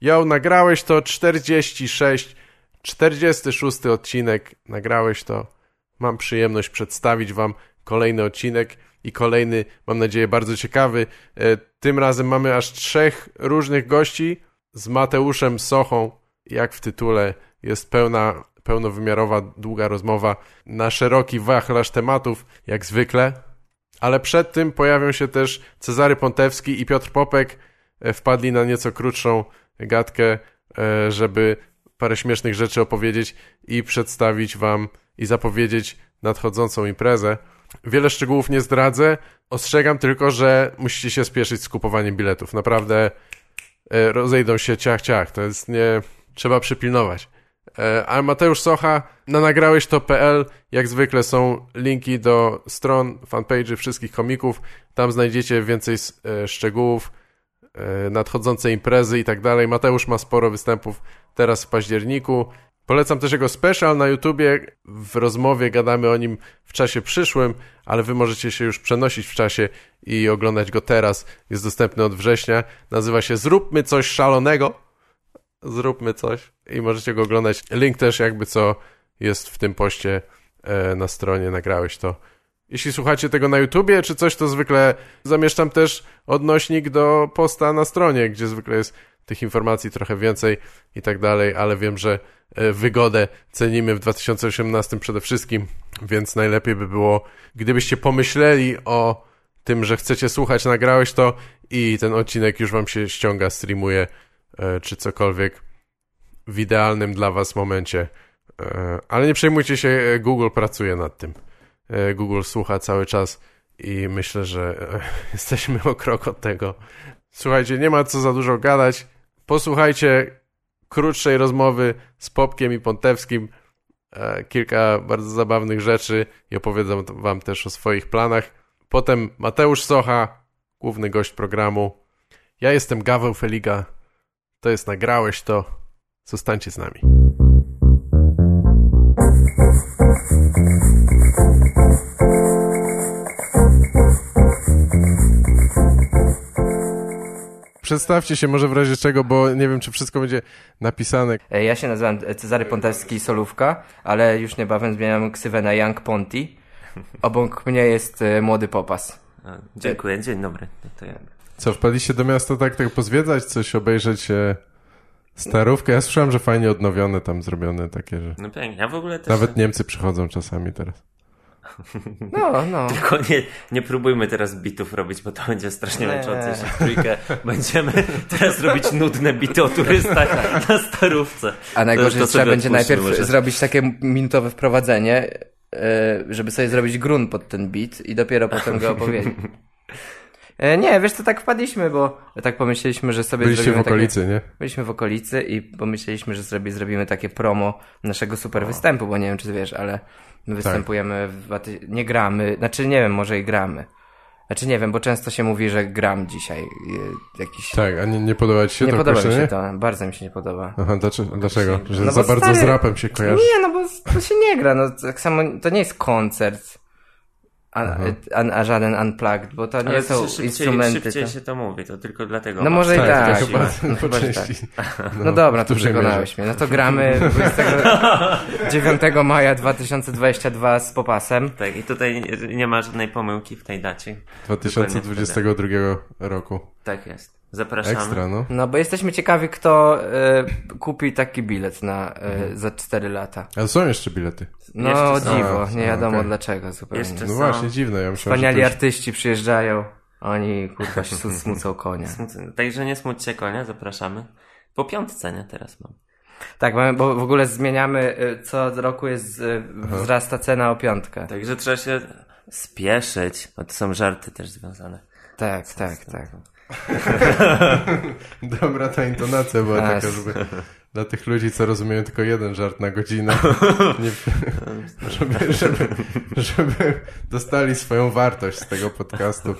Yo, nagrałeś to 46, 46 odcinek, nagrałeś to. Mam przyjemność przedstawić wam kolejny odcinek i kolejny, mam nadzieję, bardzo ciekawy. E, tym razem mamy aż trzech różnych gości z Mateuszem Sochą, jak w tytule jest pełna, pełnowymiarowa, długa rozmowa na szeroki wachlarz tematów, jak zwykle. Ale przed tym pojawią się też Cezary Pontewski i Piotr Popek. E, wpadli na nieco krótszą gadkę, e, żeby parę śmiesznych rzeczy opowiedzieć i przedstawić wam i zapowiedzieć nadchodzącą imprezę. Wiele szczegółów nie zdradzę. Ostrzegam tylko, że musicie się spieszyć z kupowaniem biletów. Naprawdę e, rozejdą się ciach, ciach. To jest nie... Trzeba przypilnować. E, a Mateusz Socha na nagrałeś to.pl jak zwykle są linki do stron, fanpage'y wszystkich komików. Tam znajdziecie więcej szczegółów, nadchodzące imprezy i tak dalej. Mateusz ma sporo występów teraz w październiku. Polecam też jego special na YouTubie. W rozmowie gadamy o nim w czasie przyszłym, ale wy możecie się już przenosić w czasie i oglądać go teraz. Jest dostępny od września. Nazywa się Zróbmy coś szalonego. Zróbmy coś i możecie go oglądać. Link też jakby co jest w tym poście e, na stronie. Nagrałeś to. Jeśli słuchacie tego na YouTubie czy coś, to zwykle zamieszczam też odnośnik do posta na stronie, gdzie zwykle jest tych informacji trochę więcej i tak dalej, ale wiem, że e, wygodę cenimy w 2018 przede wszystkim, więc najlepiej by było, gdybyście pomyśleli o tym, że chcecie słuchać, nagrałeś to i ten odcinek już wam się ściąga, streamuje, e, czy cokolwiek w idealnym dla was momencie. E, ale nie przejmujcie się, Google pracuje nad tym. Google słucha cały czas i myślę, że jesteśmy o krok od tego. Słuchajcie, nie ma co za dużo gadać. Posłuchajcie krótszej rozmowy z Popkiem i Pontewskim. E, kilka bardzo zabawnych rzeczy i opowiedzą wam też o swoich planach. Potem Mateusz Socha, główny gość programu. Ja jestem Gaweł Feliga. To jest Nagrałeś to. Zostańcie z nami. Przedstawcie się może w razie czego, bo nie wiem, czy wszystko będzie napisane. E, ja się nazywam Cezary Pontewski Solówka, ale już niebawem zmieniam ksywę na Young Ponti. Obok mnie jest e, młody popas. Dziękuję, dzień dobry. To ja. Co, wpadliście do miasta tak, tak pozwiedzać, coś obejrzeć e, starówkę? Ja słyszałem, że fajnie odnowione tam zrobione takie, że... No pięknie, ja w ogóle też... Nawet Niemcy przychodzą czasami teraz. No, no. Tylko nie, nie próbujmy teraz bitów robić, bo to będzie strasznie nie. męczące się w trójkę. Będziemy teraz robić nudne bity o turystach na starówce. A najgorzej, trzeba będzie najpierw może. zrobić takie minutowe wprowadzenie, e, żeby sobie zrobić grunt pod ten bit i dopiero potem go opowiedzieć. E, nie, wiesz co, tak wpadliśmy, bo tak pomyśleliśmy, że sobie Byliście w okolicy, takie... nie? Byliśmy w okolicy i pomyśleliśmy, że sobie zrobimy takie promo naszego super występu, bo nie wiem, czy wiesz, ale My tak. występujemy, w, nie gramy, znaczy nie wiem, może i gramy. Znaczy nie wiem, bo często się mówi, że gram dzisiaj. Jakiś... Tak, a nie, nie podoba ci się nie to Nie podoba mi się to, bardzo mi się nie podoba. Aha, dlaczego? dlaczego? Że no za bardzo stary... z rapem się kojarzy? Nie, no bo to się nie gra, no tak samo, to nie jest koncert a, a, żaden unplugged, bo to nie Ale są szybciej, instrumenty. Szybciej to... się to mówi, to tylko dlatego. No może i tak. tak. Chyba, no, chyba, tak. No, no dobra, to przekonałeś mnie. No to gramy 29 maja 2022 z popasem. Tak, i tutaj nie ma żadnej pomyłki w tej dacie. 2022 roku. Tak jest. Zapraszamy. Ekstra, no. No, bo jesteśmy ciekawi, kto y, kupi taki bilet na y, mhm. za 4 lata. Ale są jeszcze bilety. No, jeszcze dziwo. A, nie wiadomo okay. dlaczego zupełnie. Jeszcze no są. właśnie, dziwne. Ja myślałem, Wspaniali artyści przyjeżdżają. Oni, kurwa, smucą konia. Także nie smućcie konia, zapraszamy. Po piątce, nie? Teraz mam. Tak, bo w ogóle zmieniamy, co roku jest, wzrasta cena o piątkę. Także trzeba się spieszyć, bo to są żarty też związane. Tak, tak, tak. Dobra ta intonacja była taka, żeby dla tych ludzi, co rozumieją tylko jeden żart na godzinę, nie, żeby, żeby, żeby dostali swoją wartość z tego podcastu.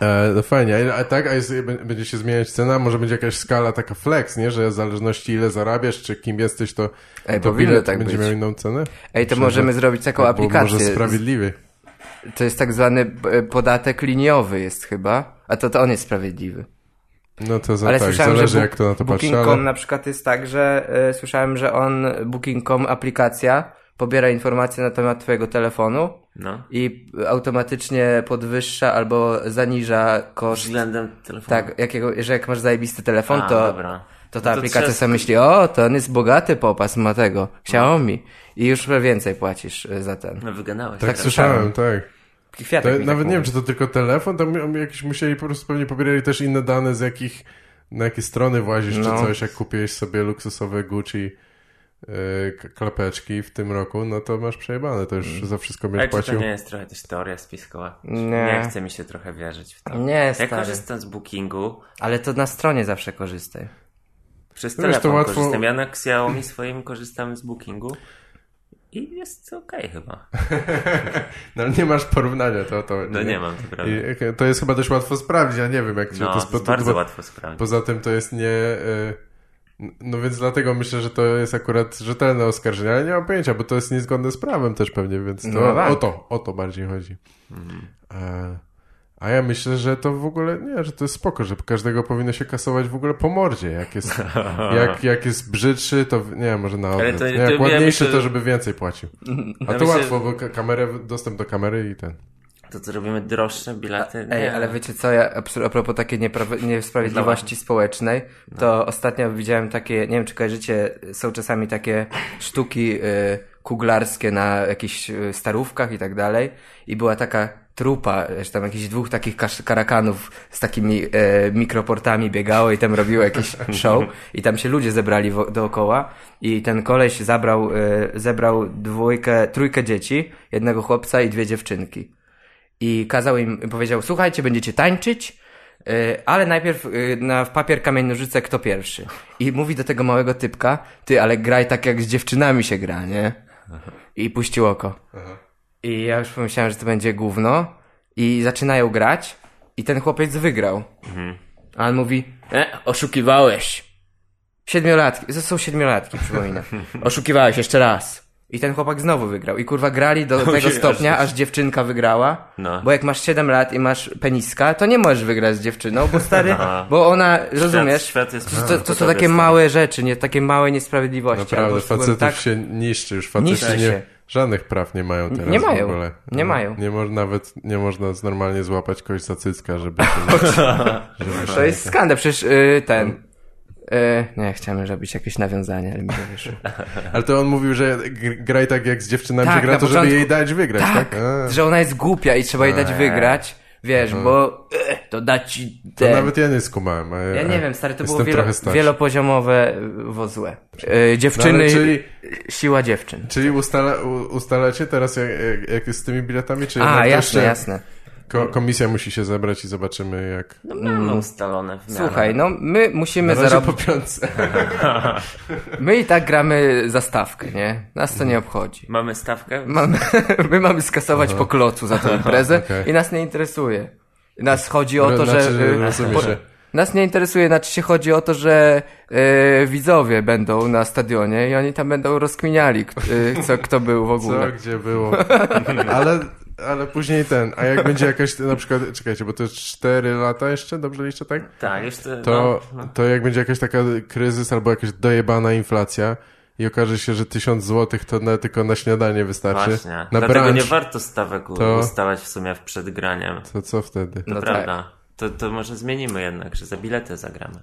E, no fajnie, a tak, a jest, będzie się zmieniać cena? Może będzie jakaś skala taka flex, nie? Że w zależności ile zarabiasz, czy kim jesteś, to, Ej, to bilet tak będzie być. miał inną cenę? Ej, to możemy zrobić taką aplikację. Może sprawiedliwy. To jest tak zwany e, podatek liniowy jest chyba, a to, to on jest sprawiedliwy. No to za, Ale tak, słyszałem, zależy że jak to na to patrzy, Booking.com ale... na przykład jest tak, że y, słyszałem, że on, Booking.com aplikacja, pobiera informacje na temat twojego telefonu No. i automatycznie podwyższa albo zaniża koszt. Względem telefonu. Tak, jakiego, że jak masz zajebisty telefon, A, to, dobra. to ta No to aplikacja trzeba sobie myśli, o, to on jest bogaty popas, ma tego, Xiaomi. I już więcej płacisz y, za ten. No wygadałeś. Tak tak słyszałem, tak. Kwiatek To, mi nawet tak nie wiem, czy to tylko telefon, tam jakieś musieli po prostu pewnie pobierali też inne dane, z jakich, na jakie strony włazisz, No. czy coś, jak kupiłeś sobie luksusowe Gucci k- klapeczki w tym roku, no to masz przejebane, to już za wszystko będziesz czy to płacił. nie jest trochę też teoria spiskowa? Nie. Nie chce mi się trochę wierzyć w to. Nie, Ja stary. korzystam z Bookingu, Ale to na stronie zawsze korzystaj. przez No wiesz, to telefon łatwo- korzystam. Ja na Xiaomi swoim korzystam z Bookingu i jest okej chyba. No ale nie masz porównania, to to. No nie mam, to prawda. I, to jest chyba dość łatwo sprawdzić, ja nie wiem, jak się No, to to jest spotyka. bardzo bo- łatwo sprawdzić. Poza tym to jest nie... e, No więc dlatego myślę, że to jest akurat rzetelne oskarżenie, ale nie mam pojęcia, bo to jest niezgodne z prawem też pewnie, więc to, No tak. o to, o to bardziej chodzi. E, A ja myślę, że to w ogóle, nie, że to jest spoko, że każdego powinno się kasować w ogóle po mordzie. Jak jest, jak, jak jest brzydszy, to nie wiem, może na odwrót. to- nie, to jak ja ładniejszy, myślę- to żeby więcej płacił. A Ja to myślę- łatwo, bo ka- kamerę, dostęp do kamery i ten. To co robimy droższe bilety? Ej, Nie. ale wiecie co, ja a propos takiej niesprawiedliwości społecznej, to ostatnio widziałem takie, nie wiem czy kojarzycie, są czasami takie sztuki y, kuglarskie na jakichś y, starówkach i tak dalej i była taka trupa, że tam jakichś dwóch takich karakanów z takimi e, mikroportami biegało i tam robiło jakieś show i tam się ludzie zebrali dookoła i ten koleś zabrał, e, zebrał dwójkę, trójkę dzieci, jednego chłopca i dwie dziewczynki i kazał im, powiedział, słuchajcie, będziecie tańczyć, yy, ale najpierw yy, na w papier, kamień, nożyce, kto pierwszy. I mówi do tego małego typka, ty, ale graj tak jak z dziewczynami się gra, nie? I puścił oko. I ja już pomyślałem, że to będzie gówno i zaczynają grać i ten chłopiec wygrał. A on mówi, e, oszukiwałeś. Siedmiolatki, to są siedmiolatki, przypominam. Oszukiwałeś jeszcze raz. I ten chłopak znowu wygrał. I kurwa grali do tego Ojej, stopnia, aż- dziewczynka wygrała. No. Bo jak masz 7 lat i masz peniska, to nie możesz wygrać z dziewczyną, bo stary, Aha. bo ona, rozumiesz, świat jest to, to, to są takie małe rzeczy, nie takie małe niesprawiedliwości. Naprawdę, facetów tak, się niszczy już, faceci Niszczy nie, żadnych praw nie mają teraz Nie mają. w ogóle. Nie mają. Nie mo- nawet nie można normalnie złapać kogoś za cycka, żeby żeby To jest skandal, przecież y, ten... Y, nie, chciałem robić jakieś nawiązanie, ale mi nie wyszło. Ale to on mówił, że gr- graj tak jak z dziewczynami Tak, się gra, to żeby jej dać wygrać, tak? Tak, że ona jest głupia i trzeba jej dać wygrać, wiesz, bo e, to da ci to ten. nawet ja nie skumałem. A Ja nie wiem, stary, to było wielo, wielopoziomowe y, wozłe. E, No, dziewczyny, ale czyli, siła dziewczyn. czyli ustala, ustalacie teraz, jak, jak, jest z tymi biletami, czy A, to jasne, jasne. Ko komisja musi się zebrać i zobaczymy, jak... No mamy ustalone w miarę. Słuchaj, no my musimy razie po zarobić. piątce. My i tak gramy za stawkę, nie? Nas to nie obchodzi. Mamy stawkę? Mamy, my mamy skasować po klocu za tę imprezę Okej. i nas nie interesuje. Nas chodzi o to, Znaczy, że... y, że- Nas nie interesuje, znaczy się chodzi o to, że e, widzowie będą na stadionie i oni tam będą rozkminiali, e, co, kto był w Co, ogóle. gdzie było. Ale, ale później ten, a jak będzie jakaś, na przykład, czekajcie, bo to jest 4 lata jeszcze, dobrze liczę, tak? Tak, już to... To, no, to jak będzie jakaś taka kryzys albo jakaś dojebana inflacja i okaże się, że 1000 złotych to na, tylko na śniadanie wystarczy. Właśnie. Na Dlatego brunch, nie warto stawek to- ustalać w sumie przed graniem. to co wtedy? To No prawda. To, to może zmienimy jednak, że za bilety zagramy.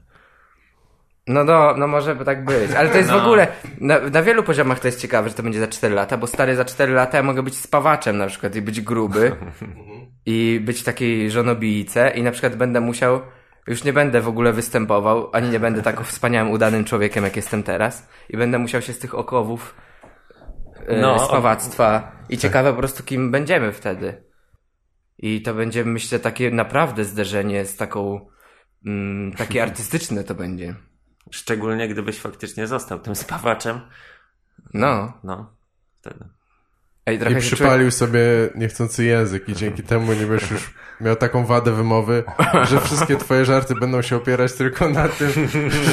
No, no, no może by tak być. Ale to jest w No. ogóle, na, na wielu poziomach to jest ciekawe, że to będzie za 4 lata, bo stary za 4 lata ja mogę być spawaczem na przykład i być gruby i być w takiej żonobijce i na przykład będę musiał, już nie będę w ogóle występował, ani nie będę tak wspaniałym, udanym człowiekiem, jak jestem teraz i będę musiał się z tych okowów e, No. spawactwa i ciekawe po prostu kim będziemy wtedy. I to będzie, myślę, takie naprawdę zderzenie z taką, mm, takie artystyczne to będzie. Szczególnie gdybyś faktycznie został tym spawaczem. No. No, wtedy. Ej, I przypalił sobie niechcący język i dzięki temu nie będziesz już miał taką wadę wymowy, że wszystkie twoje żarty będą się opierać tylko na tym,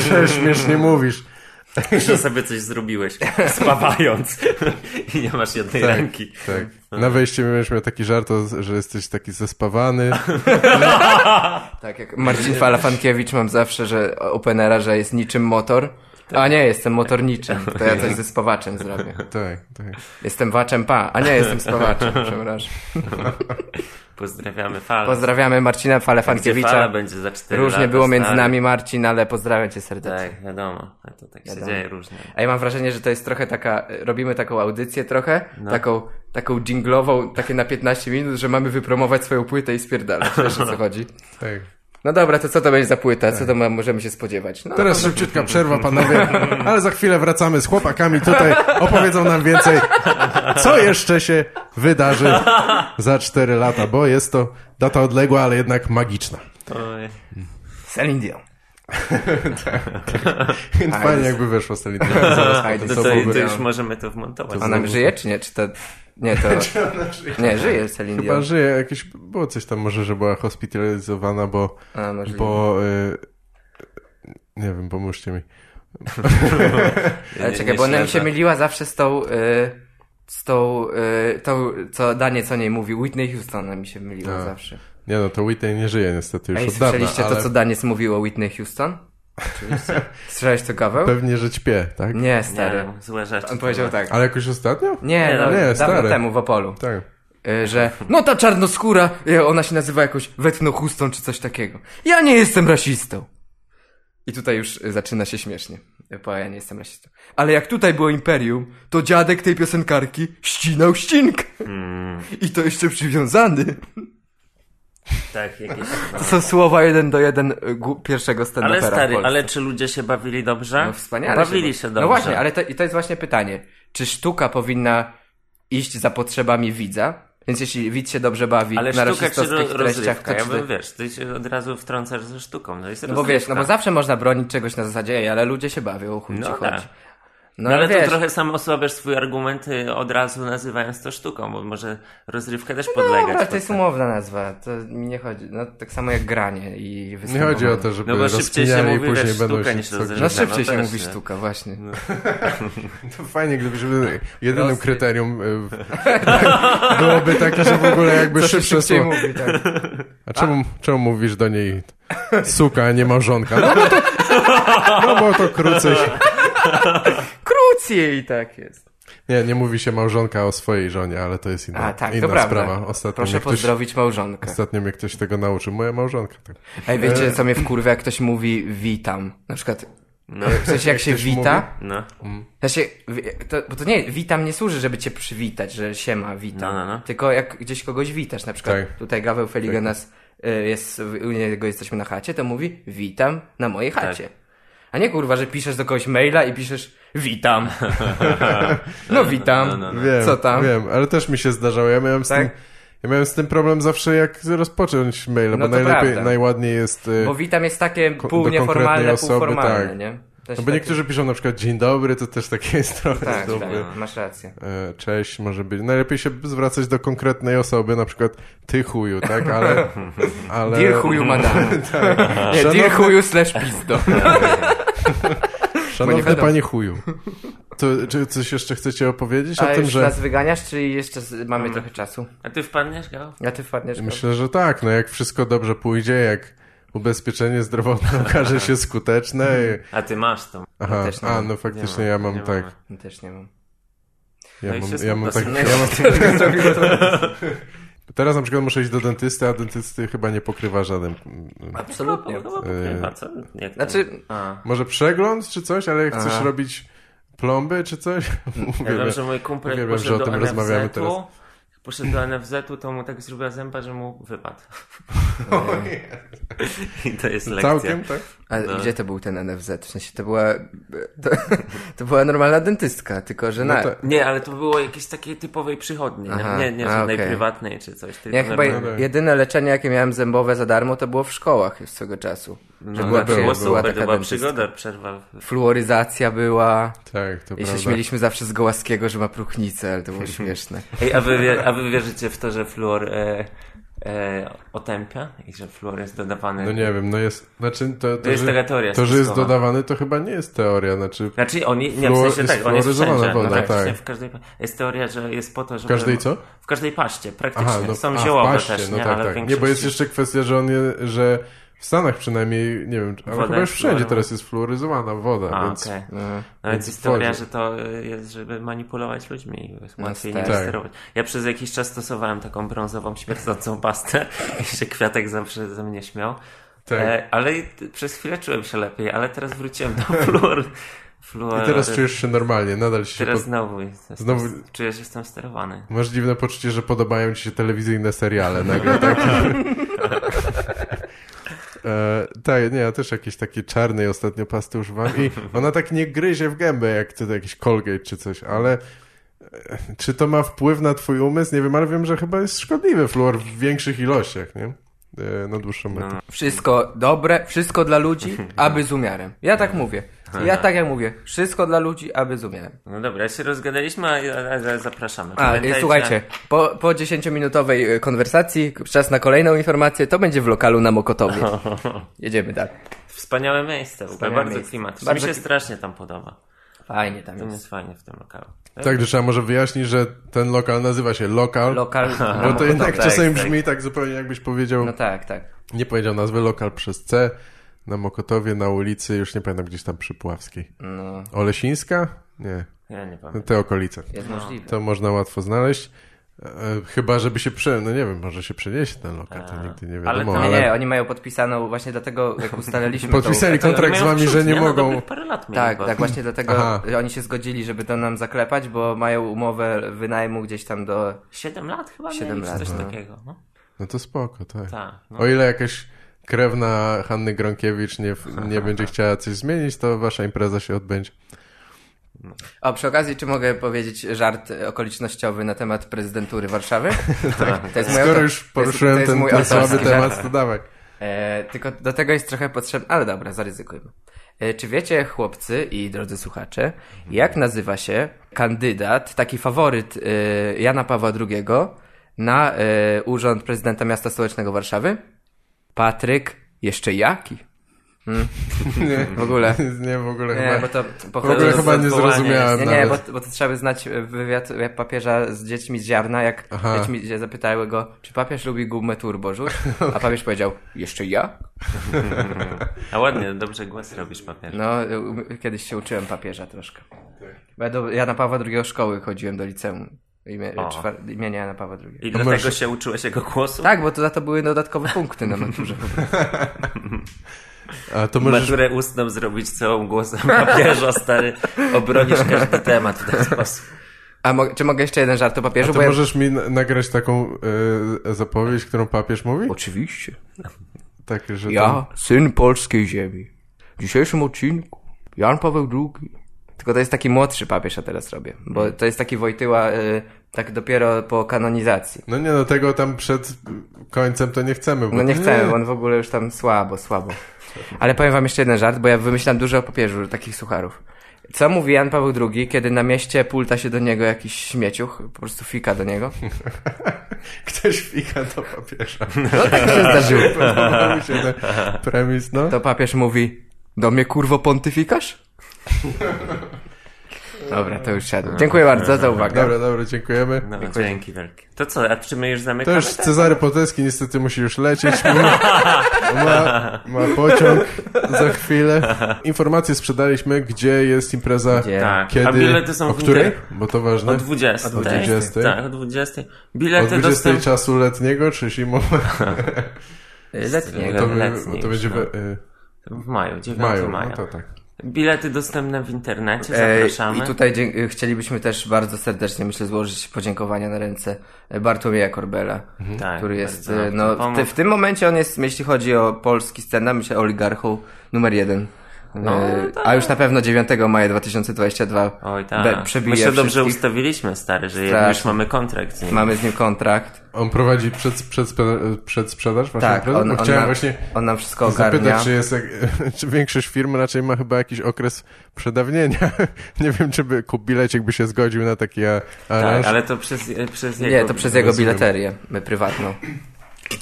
że śmiesznie mówisz. że sobie coś zrobiłeś, spawając i nie masz jednej Tak. ręki. Tak. Na wejściu miałeś miał taki żart, że jesteś taki zespawany. Tak, jak Marcin Falafankiewicz mam zawsze, że openera, że jest niczym motor. A nie, jestem motorniczym. To ja coś ze spawaczem zrobię. Tak, tak. Jestem waczem pa. A nie, jestem spawaczem, przepraszam. Pozdrawiamy Falę. Pozdrawiamy Marcina Gdzie Fala będzie za 4 Różnie lata było między stary. nami, Marcin, ale pozdrawiam cię serdecznie. Tak, wiadomo. A to tak się Wiadomo. dzieje różnie. A ja mam wrażenie, że to jest trochę taka, robimy taką audycję trochę, No. taką, taką dżinglową, takie na 15 minut, że mamy wypromować swoją płytę i spierdalać. Wiesz o co chodzi? tak. No dobra, to co to będzie za płyta? Co to ma, możemy się spodziewać? No, Teraz szybciutka przerwa, panowie, ale za chwilę wracamy z chłopakami tutaj, opowiedzą nam więcej, co jeszcze się wydarzy za 4 lata, bo jest to data odległa, ale jednak magiczna. Celine Dion. Więc fajnie jakby wyszło z tej To, co to, to już możemy to wmontować. Ona żyje czy nie? Czy to... Nie, to... Nie, żyje Celine Chyba Dion. żyje, jakieś, było coś tam może, że była hospitalizowana, bo, A, bo y, nie wiem, pomóżcie mi. Ale Nie- czekaj, nie bo ona mi się myliła zawsze z tą... Y, z tą, y, tą, co Daniec o niej mówi, Whitney Houston ona mi się myliła zawsze. Nie no, to Whitney nie żyje niestety już Ej, od dawna, słyszeliście ale to, co Daniec mówił o Whitney Houston? Oczywiście. Słyszałeś to Gaweł? pewnie, że ćpie, tak? Nie, stary. Nie, złe rzeczy. On powiedział tak. Ale jakoś ostatnio? Nie, no, nie, dawno stary. temu w Opolu. Tak. Y, Że no ta czarnoskóra, y, ona się nazywa jakoś Wetno Huston czy coś takiego. Ja nie jestem rasistą. I tutaj już y, zaczyna się śmiesznie. Bo ja nie jestem rasistą. Ale jak tutaj było Imperium, to dziadek tej piosenkarki ścinał ścinkę. Mm, I to jeszcze przywiązany. Tak, jakieś... No. To są słowa jeden do jeden y, pierwszego stand Ale stary, ale czy ludzie się bawili dobrze? No wspaniale. Bawili się, się ba- dobrze. No właśnie, ale to, i to jest właśnie pytanie. Czy sztuka powinna iść za potrzebami widza? Więc jeśli widz się dobrze bawi Ale na rasistowskich ro- treściach, to Ja bym, wiesz, ty się od razu wtrącasz ze sztuką. No, No bo wiesz, no bo zawsze można bronić czegoś na zasadzie, ej, ale ludzie się bawią, chuj No chodzi. No, No ale wiesz, to trochę sam osłabiasz swój argument y, od razu nazywając to sztuką, bo może rozrywkę też podlegać. No Dobra, to jest umowna nazwa, to mi nie chodzi. No tak samo jak granie i Nie występowanie. chodzi o to, żeby No bo szybciej się rozkminiali i mówi, później wiesz, będą sztuka się niż. No No szybciej się też, mówi nie? sztuka, właśnie. To fajnie, gdybyśmy jedynym Prosty. kryterium y, w- byłoby takie, że w ogóle jakby Co się szybsze słowo. mówi, tak. A czemu, czemu mówisz do niej suka, a nie małżonka? No bo to, no bo to krócej. się- Krócej tak jest. Nie, nie mówi się małżonka o swojej żonie, ale to jest inna, A tak, inna to sprawa. Ostatnio Proszę mnie, ktoś, pozdrowić małżonkę. ostatnio mnie ktoś tego nauczył. Moja małżonka. Tak. Ej, wiecie co mnie wkurwia, jak ktoś mówi witam. Na przykład, No, w sensie jak się ktoś wita, no, Ja się, wi- to, bo to nie, witam nie służy, żeby cię przywitać, że siema, witam. No, no, no. Tylko jak gdzieś kogoś witasz, na przykład Tak. tutaj Gaweł Feligenas y, jest, u niego jesteśmy na chacie, to mówi witam na mojej chacie. A nie kurwa, że piszesz do kogoś maila i piszesz witam. no witam. No, no, no. Wiem, Co tam? Wiem, ale też mi się zdarzało. Ja miałem z Tak? tym... Ja miałem z tym problem zawsze, jak rozpocząć maila, No bo to najlepiej, prawda. najładniej jest... y, Bo witam jest takie pół nieformalne, konkretnej pół osoby, formalne, tak. nie? To No bo takie- niektórzy piszą na przykład dzień dobry, to też takie jest trochę Tak, dobry. tak, masz rację. E, Cześć, może być. Najlepiej się zwracać do konkretnej osoby, na przykład ty chuju, tak? Ale. ale... Dear chuju madame. Nie, Szanowny- dear chuju slash pizdo. Szanowny wiadomo. panie chuju. To, czy coś jeszcze chcecie opowiedzieć A o tym, już że. nas wyganiasz, czy jeszcze z, mamy trochę czasu? A ty wpadniesz, Gał? Ja ty wpadniesz? Myślę, że tak. No jak wszystko dobrze pójdzie, jak ubezpieczenie zdrowotne okaże się skuteczne. i- A ty masz to. Aha, a no faktycznie Nie ja mam, tak. Ja Też nie mam. Ja No mam, ja mam tak. Ja mam, teraz na przykład muszę iść do dentysty, a dentysty chyba nie pokrywa żaden. Absolutnie. No, no, pokrywa, co? Jak to? Znaczy, A. Może przegląd czy coś, ale jak chcesz Aha. robić plomby czy coś? Ja wiem, że mój kumpel uwielbiam, poszedł że o do tym rozmawiamy teraz. poszedł do NFZ-u, to mu tak zrobiła zęba, że mu wypadł. I to jest lekcja. Całkiem, tak? A No. gdzie to był ten NFZ? W sensie to była, to, to była normalna dentystka, tylko że No na... to- Nie, ale to było jakiejś takiej typowej przychodni, Aha, nie, nie, żadnej okej. prywatnej czy coś. Tylko Ja chyba no. jedyne leczenie, jakie miałem zębowe za darmo, to było w szkołach już swego czasu. Że No, była, było była super, taka to była dentystka. przygoda, przerwa. Fluoryzacja była. Tak, to I się prawda. śmieliśmy zawsze z Gołaskiego, że ma próchnicę, ale to było śmieszne. Ej, a wy, a wy wierzycie w to, że fluor e, e, otępia i że fluor jest dodawany. No nie wiem, no jest, znaczy to, to, To jest że, taka teoria to, że jest dodawany, to chyba nie jest teoria, znaczy Znaczy oni, nie w sensie tak, on jest wszędzie. woda, no tak, tak. w każdej, jest teoria, że jest po to, w żeby... każdej co? W każdej paście, praktycznie. Aha, no, Są w ziołowe paście, też, no nie? tak, ale w tak. Nie, bo jest jeszcze kwestia, że on je, że w Stanach przynajmniej, nie wiem, ale Woda chyba już wszędzie teraz jest fluoryzowana woda, A, więc okej. No. No wodzie. teoria, że to y, jest, żeby manipulować ludźmi. Jest No łatwiej tak. Tak. sterować. Ja przez jakiś czas stosowałem taką brązową, śmierdzącą pastę i się Kwiatek zawsze ze mnie śmiał. tak. E, ale przez chwilę czułem się lepiej, ale teraz wróciłem do fluor. fluor I teraz czujesz się normalnie, nadal się Teraz pod... znowu, jestem, Znowu- czuję, że jestem sterowany. Masz dziwne poczucie, że podobają ci się telewizyjne seriale nagle, tak? E, tak, nie, ja też jakieś takie czarnej ostatnio pasty używam i ona tak nie gryzie w gębę jak to jakiś Colgate czy coś, ale e, czy to ma wpływ na twój umysł? Nie wiem, ale wiem, że chyba jest szkodliwy fluor w większych ilościach, nie? E, na dłuższą metę. No, Wszystko dobre, wszystko dla ludzi, aby z umiarem. Ja tak mówię. Ja tak jak mówię. Wszystko dla ludzi, aby z umiarem. no dobra, się rozgadaliśmy, a, zapraszamy. A, słuchajcie, po, po 10-minutowej e, konwersacji, czas na kolejną informację, to będzie w lokalu na Mokotowie. Jedziemy dalej. Wspaniałe miejsce, Wspaniałe bardzo miejsce. klimatyczne. Bardzo Mi się strasznie tam podoba. Fajnie tam To jest. jest fajnie w tym lokalu. Tak, trzeba może wyjaśnić, że ten lokal nazywa się lokal, Lokal bo to jednak tak, czasami tak. brzmi tak zupełnie jakbyś powiedział, No tak, tak. nie powiedział nazwy lokal przez C, na Mokotowie, na ulicy, już nie pamiętam, gdzieś tam przy Puławskiej. No, Olesińska? Nie, Ja nie pamiętam. te okolice. jest możliwe. To można łatwo znaleźć. E, chyba, żeby się prze... No nie wiem, może się przeniesie ten lokal, to nigdy nie ale wiadomo, tam- ale... Nie, nie, oni mają podpisaną właśnie dlatego, jak ustaliliśmy Podpisali tą... kontrakt z wami, że nie No, mogą... parę lat Tak, tak, właśnie dlatego Aha. oni się zgodzili, żeby to nam zaklepać, bo mają umowę wynajmu gdzieś tam do... 7 lat chyba Siedem mieli, czy lat, coś no. takiego. No, No to spoko, tak. tak. No. O ile jakaś krewna Hanny Gronkiewicz nie, nie będzie chciała coś zmienić, to wasza impreza się odbędzie. O, przy okazji, czy mogę powiedzieć żart okolicznościowy na temat prezydentury Warszawy? tak. To jest Skoro auto- już to jest- poruszyłem to jest ten, ten słaby żart. temat, to dawaj. E, tylko do tego jest trochę potrzebne, ale dobra, zaryzykujmy. E, czy wiecie, chłopcy i drodzy słuchacze, jak nazywa się kandydat, taki faworyt e, Jana Pawła II na e, urząd prezydenta miasta stołecznego Warszawy? Patryk jeszcze jaki? Nie, W ogóle. nie w ogóle Nie, chyba... bo to W ogóle chyba nie zrozumiałem Nie, nie, bo, bo to trzeba by znać wywiad papieża z dziećmi z ziarna, jak Aha. dziećmi zapytały go, czy papież lubi gumę turbo, rzuć? A papież powiedział, jeszcze ja? A ładnie, dobrze głos robisz, papier. No, kiedyś się uczyłem papieża troszkę. Bo ja, do, ja na Pawła II szkoły chodziłem do liceum imię, czwar, imienia Jana Pawła II. I To dlatego możesz- się uczyłeś jego głosu? Tak, bo to za to były dodatkowe punkty na maturze. A to możesz... Maturę ustną zrobić całą głosem papieża, stary. Obronisz każdy temat w ten sposób. A mo- czy mogę jeszcze jeden żart o papieżu? A to ja- możesz mi na- nagrać taką e, zapowiedź, którą papież mówi? Oczywiście. Tak, że Ja, tam- syn polskiej ziemi. W dzisiejszym odcinku Jan Paweł II. Tylko to jest taki młodszy papież, a teraz robię. Bo to jest taki Wojtyła, y, tak dopiero po kanonizacji. No nie, no tego tam przed końcem to nie chcemy. Bo No nie chcemy, bo on w ogóle już tam słabo, słabo. Ale powiem wam jeszcze jeden żart, bo ja wymyślam dużo o papieżu, takich sucharów. Co mówi Jan Paweł II, kiedy na mieście pulta się do niego jakiś śmieciuch, po prostu fika do niego? Ktoś fika do papieża. No tak się zdarzyło. Mi się ten premis, no. To papież mówi, do mnie kurwo pontyfikasz? Dobra, to już siadło. Dziękuję bardzo za uwagę. Dobra, dobra, dziękujemy. No, dzięki wielkie. To co, a czy my już To zamykamy? już Cezary Poteski niestety musi już lecieć. Ma, ma pociąg za chwilę. Informacje sprzedaliśmy, gdzie jest impreza, Gdzie? Tak, kiedy, a bilety są o w której? Bo to ważne. O 20. O 20. Tak, o 20. O Bilety 20 dostępne. czasu letniego, czy zimowego? Letniego. To, by, letni to będzie no. y, W maju, 9 w maju. maja. No to tak. Bilety dostępne w internecie, E, zapraszamy. I tutaj chcielibyśmy też bardzo serdecznie, myślę, złożyć podziękowania na ręce Bartłomieja Korbela, Tak, który jest, no, w, w tym momencie on jest, jeśli chodzi o polski stand myślę, oligarchą numer jeden. No, tak. A już na pewno 9 maja 2022 Oj tak. przebije My się dobrze wszystkich. ustawiliśmy, stary, że Strasznie. już mamy kontrakt z nim. Mamy z nim kontrakt. On prowadzi przed, przed, przed sprzedaż waszą Tak, on, on, chciałem nam, właśnie on nam wszystko ogarnia. zapytać, czy jest, czy większość firm raczej ma chyba jakiś okres przedawnienia. Nie wiem, czy by kup bilecik by się zgodził na taki a- aranż. Tak, ale to przez, przez jego... Nie, to przez jego bileterię prywatną.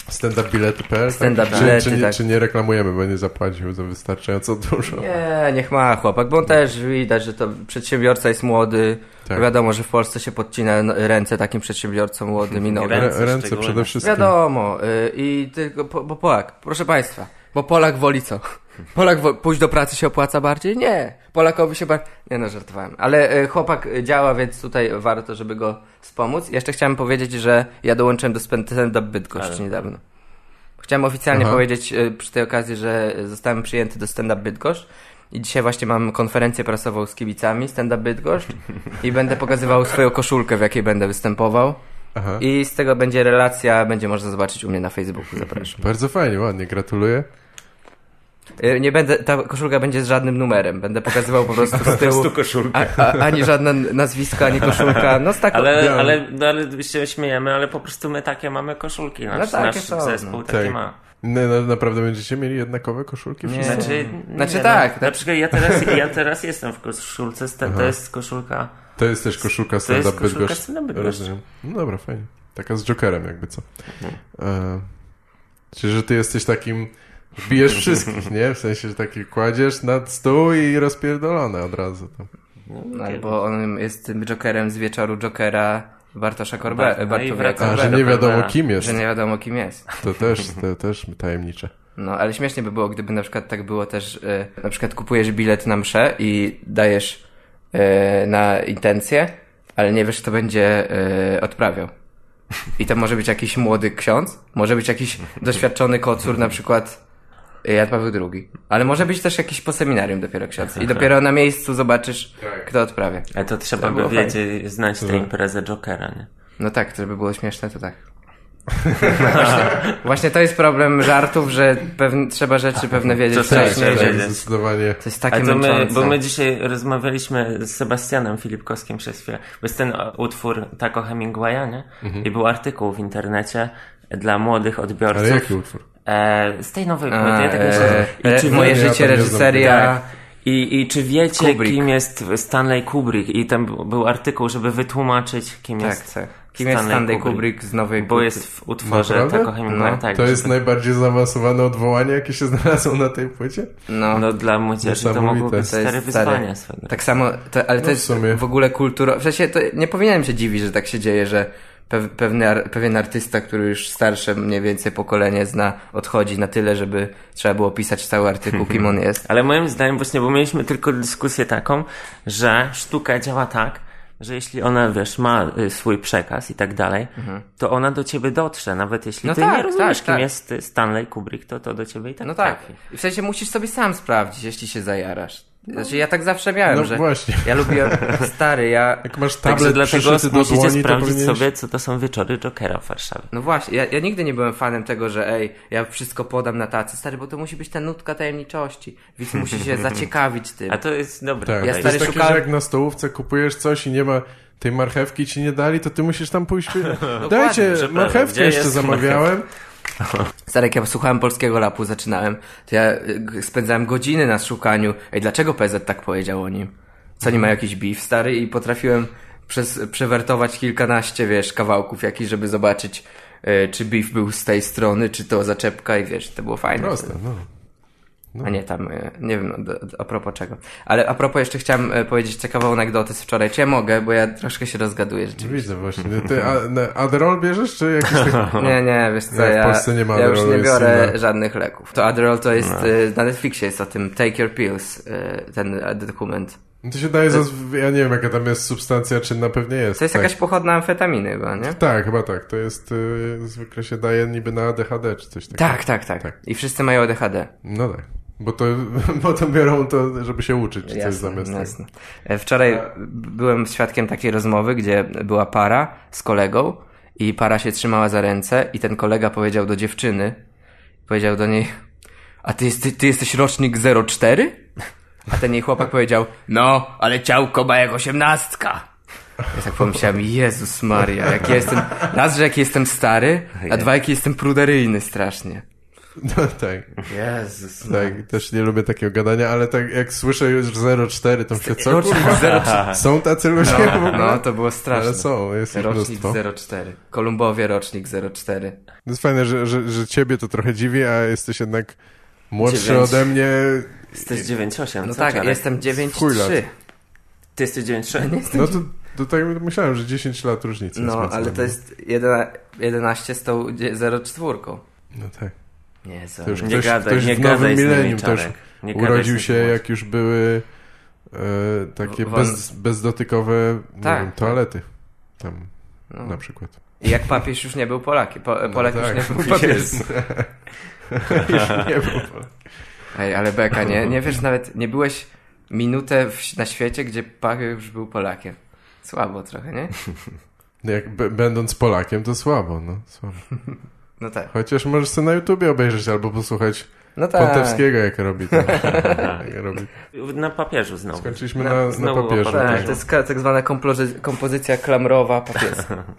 Standupbilety.pl? Stand-up tak? bilety, czy, czy, nie, tak. czy nie reklamujemy, bo nie zapłacił za wystarczająco dużo? Nie, niech ma chłopak, bo on też widać, że to przedsiębiorca jest młody. Tak. Wiadomo, że w Polsce się podcina no- ręce takim przedsiębiorcom młodym i nogi. Ręce Ręce, przede wszystkim. Wiadomo, y, i tylko, bo Polak, proszę Państwa, bo Polak woli co? Polak pójść do pracy się opłaca bardziej? Nie. Polakowi się bardziej... Nie no, żartowałem. Ale y, chłopak działa, więc tutaj warto, żeby go wspomóc. Jeszcze chciałem powiedzieć, że ja dołączyłem do Stand Up Bydgoszcz Ale- niedawno. Chciałem oficjalnie Aha. powiedzieć y, przy tej okazji, że zostałem przyjęty do Stand Up Bydgoszcz. I dzisiaj właśnie mam konferencję prasową z kibicami Stand Up Bydgoszcz i będę pokazywał swoją koszulkę, w jakiej będę występował. Aha. I z tego będzie relacja, będzie można zobaczyć u mnie na Facebooku, zapraszam. Bardzo fajnie, ładnie, gratuluję. Y, Nie będę, ta koszulka będzie z żadnym numerem, będę pokazywał po prostu z tyłu, prostu koszulkę. a, a, ani żadne nazwisko, ani koszulka, no z taką... Ale, Ja- ale, no, ale się śmiejemy, ale po prostu my takie mamy koszulki. Nasz, No takie nasz są, zespół no. takie Tak. ma. No, no, naprawdę będziecie mieli jednakowe koszulki? Nie. Znaczy, Znaczy nie, tak, No, tak. na przykład ja teraz, ja teraz jestem w koszulce, to jest koszulka. To jest też koszulka To jest stand-up koszulka Bydgoszcz. Bydgoszcz. Rozumiem. No dobra, fajnie. Taka z Jokerem jakby co. Mhm. E, czyli, że ty jesteś takim... Bijesz wszystkich, nie? W sensie, że taki kładziesz nad stół i rozpierdolone od razu. To. Albo on jest tym Jokerem z wieczoru Jokera Bartosza Korbe, Bar- no i Bartowia wraca- A, że nie wiadomo kim jest. że nie wiadomo kim jest. To też, to też tajemnicze. No, ale śmiesznie by było, gdyby na przykład tak było też, y, na przykład kupujesz bilet na mszę i dajesz y, na intencję, ale nie wiesz, kto będzie y, odprawiał. I to może być jakiś młody ksiądz, może być jakiś doświadczony kocur, na przykład Jan Paweł II. Ale może być też jakiś po seminarium dopiero ksiądz. I dopiero na miejscu zobaczysz, Tak. kto odprawia. Ale to trzeba To by było wiedzieć, znać tę Mhm. imprezę Jokera, nie? No tak, żeby było śmieszne, to tak. właśnie, właśnie to jest problem żartów, że pewne, trzeba rzeczy pewne wiedzieć Co trzeba wcześniej, wiedzieć. tak, zdecydowanie. to jest takie to my, bo my dzisiaj rozmawialiśmy z Sebastianem Filipkowskim przez chwilę. Bo jest ten utwór Taco Hemingwaya, nie? Mhm. I był artykuł w internecie dla młodych odbiorców. Ale jaki utwór? E, z tej nowej A, płyty, ja tak e, myślę. e, I czy moje życie, reżyseria. tak, i, I czy wiecie, Kubrick. kim jest Stanley Kubrick? I tam był- artykuł, żeby wytłumaczyć, kim Tak, jest tak. Kim jest Stanley Kubrick z nowej Bo jest w utworze Naprawdę? Hemingwaya, No. tak. To jest żeby- najbardziej zaawansowane odwołanie, jakie się znalazło na tej płycie? No, No dla młodzieży to mogło być To jest stare swego. tak samo, to, ale to No w jest sumie. w ogóle kultura. W sensie to nie powinienem się dziwić, że tak się dzieje, że pewny, pewien artysta, który już starsze mniej więcej pokolenie zna, odchodzi na tyle, żeby trzeba było pisać cały artykuł, kim on jest. Ale moim zdaniem właśnie, bo mieliśmy tylko dyskusję taką, że sztuka działa tak, że jeśli ona, wiesz, ma y, swój przekaz i tak dalej, to ona do ciebie dotrze, nawet jeśli No ty tak, nie rozumiesz, tak, kim tak. jest Stanley Kubrick, to to do ciebie i tak No tak. trafi. W sensie musisz sobie sam sprawdzić, jeśli się zajarasz. Znaczy ja tak zawsze miałem, No że właśnie. ja lubiłem, stary, ja Jak masz tablet dlatego do musicie dłoni, to sprawdzić powinieneś... sobie, co to są wieczory Jokera w Warszawie. No właśnie, ja, ja nigdy nie byłem fanem tego, że ej, ja wszystko podam na tacy, stary, bo to musi być ta nutka tajemniczości. Widz musi się zaciekawić tym. A to jest dobre. Tak, Ja to stary jest takie, szukałem- że jak na stołówce kupujesz coś i nie ma tej marchewki ci nie dali, to ty musisz tam pójść. Dajcie, przepraszam, marchewkę jeszcze zamawiałem. Stary, jak ja słuchałem polskiego lapu, zaczynałem, to ja y, spędzałem godziny na szukaniu, ej, dlaczego PZ tak powiedział o nim? Co, nie ma jakiś beef, stary? I potrafiłem przez, przewertować kilkanaście, wiesz, kawałków jakiś, żeby zobaczyć, y, czy beef był z tej strony, czy to zaczepka i wiesz, to było fajne. Proste, no. A nie tam, y, nie wiem, no, do, do, a propos czego. Ale a propos jeszcze chciałem y, powiedzieć ciekawą anegdotę z wczoraj. Czy ja mogę? Bo ja troszkę się rozgaduję rzeczywiście. Widzę właśnie. Ty na Adderall bierzesz, czy jakiś taki... Nie, nie, wiesz co, Nie, w ja, Polsce nie ma ja już nie biorę inna. żadnych leków. To Adderall to jest, y, na Netflixie jest o tym Take Your Pills, ten e, dokument. No to się daje za... Ja nie wiem, jaka tam jest substancja czynna, pewnie jest. To jest tak. jakaś pochodna amfetaminy chyba, nie? Tak, chyba tak. To jest... Zwykle się daje niby na ADHD, czy coś takiego. Tak, tak, tak. Tak. I wszyscy mają ADHD. No tak. Bo to, bo to biorą to, żeby się uczyć, czy coś Jasne, zamiast tego. jasne. E, Wczoraj byłem świadkiem takiej rozmowy, gdzie była para z kolegą i para się trzymała za ręce i ten kolega powiedział do dziewczyny, powiedział do niej, a ty, jest, ty, ty jesteś rocznik 04? A ten jej chłopak powiedział, no, ale ciałko ma jak osiemnastka. Ja tak pomyślałem, Jezus Maria, jak ja jestem, raz, że jaki jestem stary, a dwa, jaki jestem pruderyjny strasznie. No tak. Jezus. Tak, też nie lubię takiego gadania, ale tak jak słyszę już 04, to myślę, co Rocznik kurwa? Są tacy ludzie ogóle? No, to było Ale straszne. są, jest Rocznik mnóstwo. 04. Kolumbowie rocznik 04. To jest fajne, że, że, że ciebie to trochę dziwi, a jesteś jednak młodszy Dziewięć. ode mnie. Jesteś 9,8. No co, tak, Czarek? jestem Chuj lat. 9-3. Ty jesteś 9,3? No to, to tak myślałem, że 10 lat różnicy. jest No, ale to jest 11, 11 z tą 04. No tak. Nie, co? To już Nie ktoś, gadaj, ktoś nie w nowym milenium też urodził się, jak już były e, takie W- bez, bezdotykowe nie Tak. wiem, toalety. Tam No. na przykład. I jak papież już nie był Polakiem. Po, Polak no, już tak, nie był papieżem. już nie był Polak. Ej, ale beka, nie? Nie wiesz, nawet nie byłeś minutę w, na świecie, gdzie papież już był Polakiem. Słabo trochę, nie? Jak będąc Polakiem, to słabo, no. Słabo. No tak. Chociaż możesz sobie na YouTubie obejrzeć albo posłuchać No tak. Pontewskiego, jak robi to. jak robi. Na papieżu znowu. Skończyliśmy Na- na, na opowiem. Tak, tak. to jest tak zwana kompozy- kompozycja klamrowa papieska.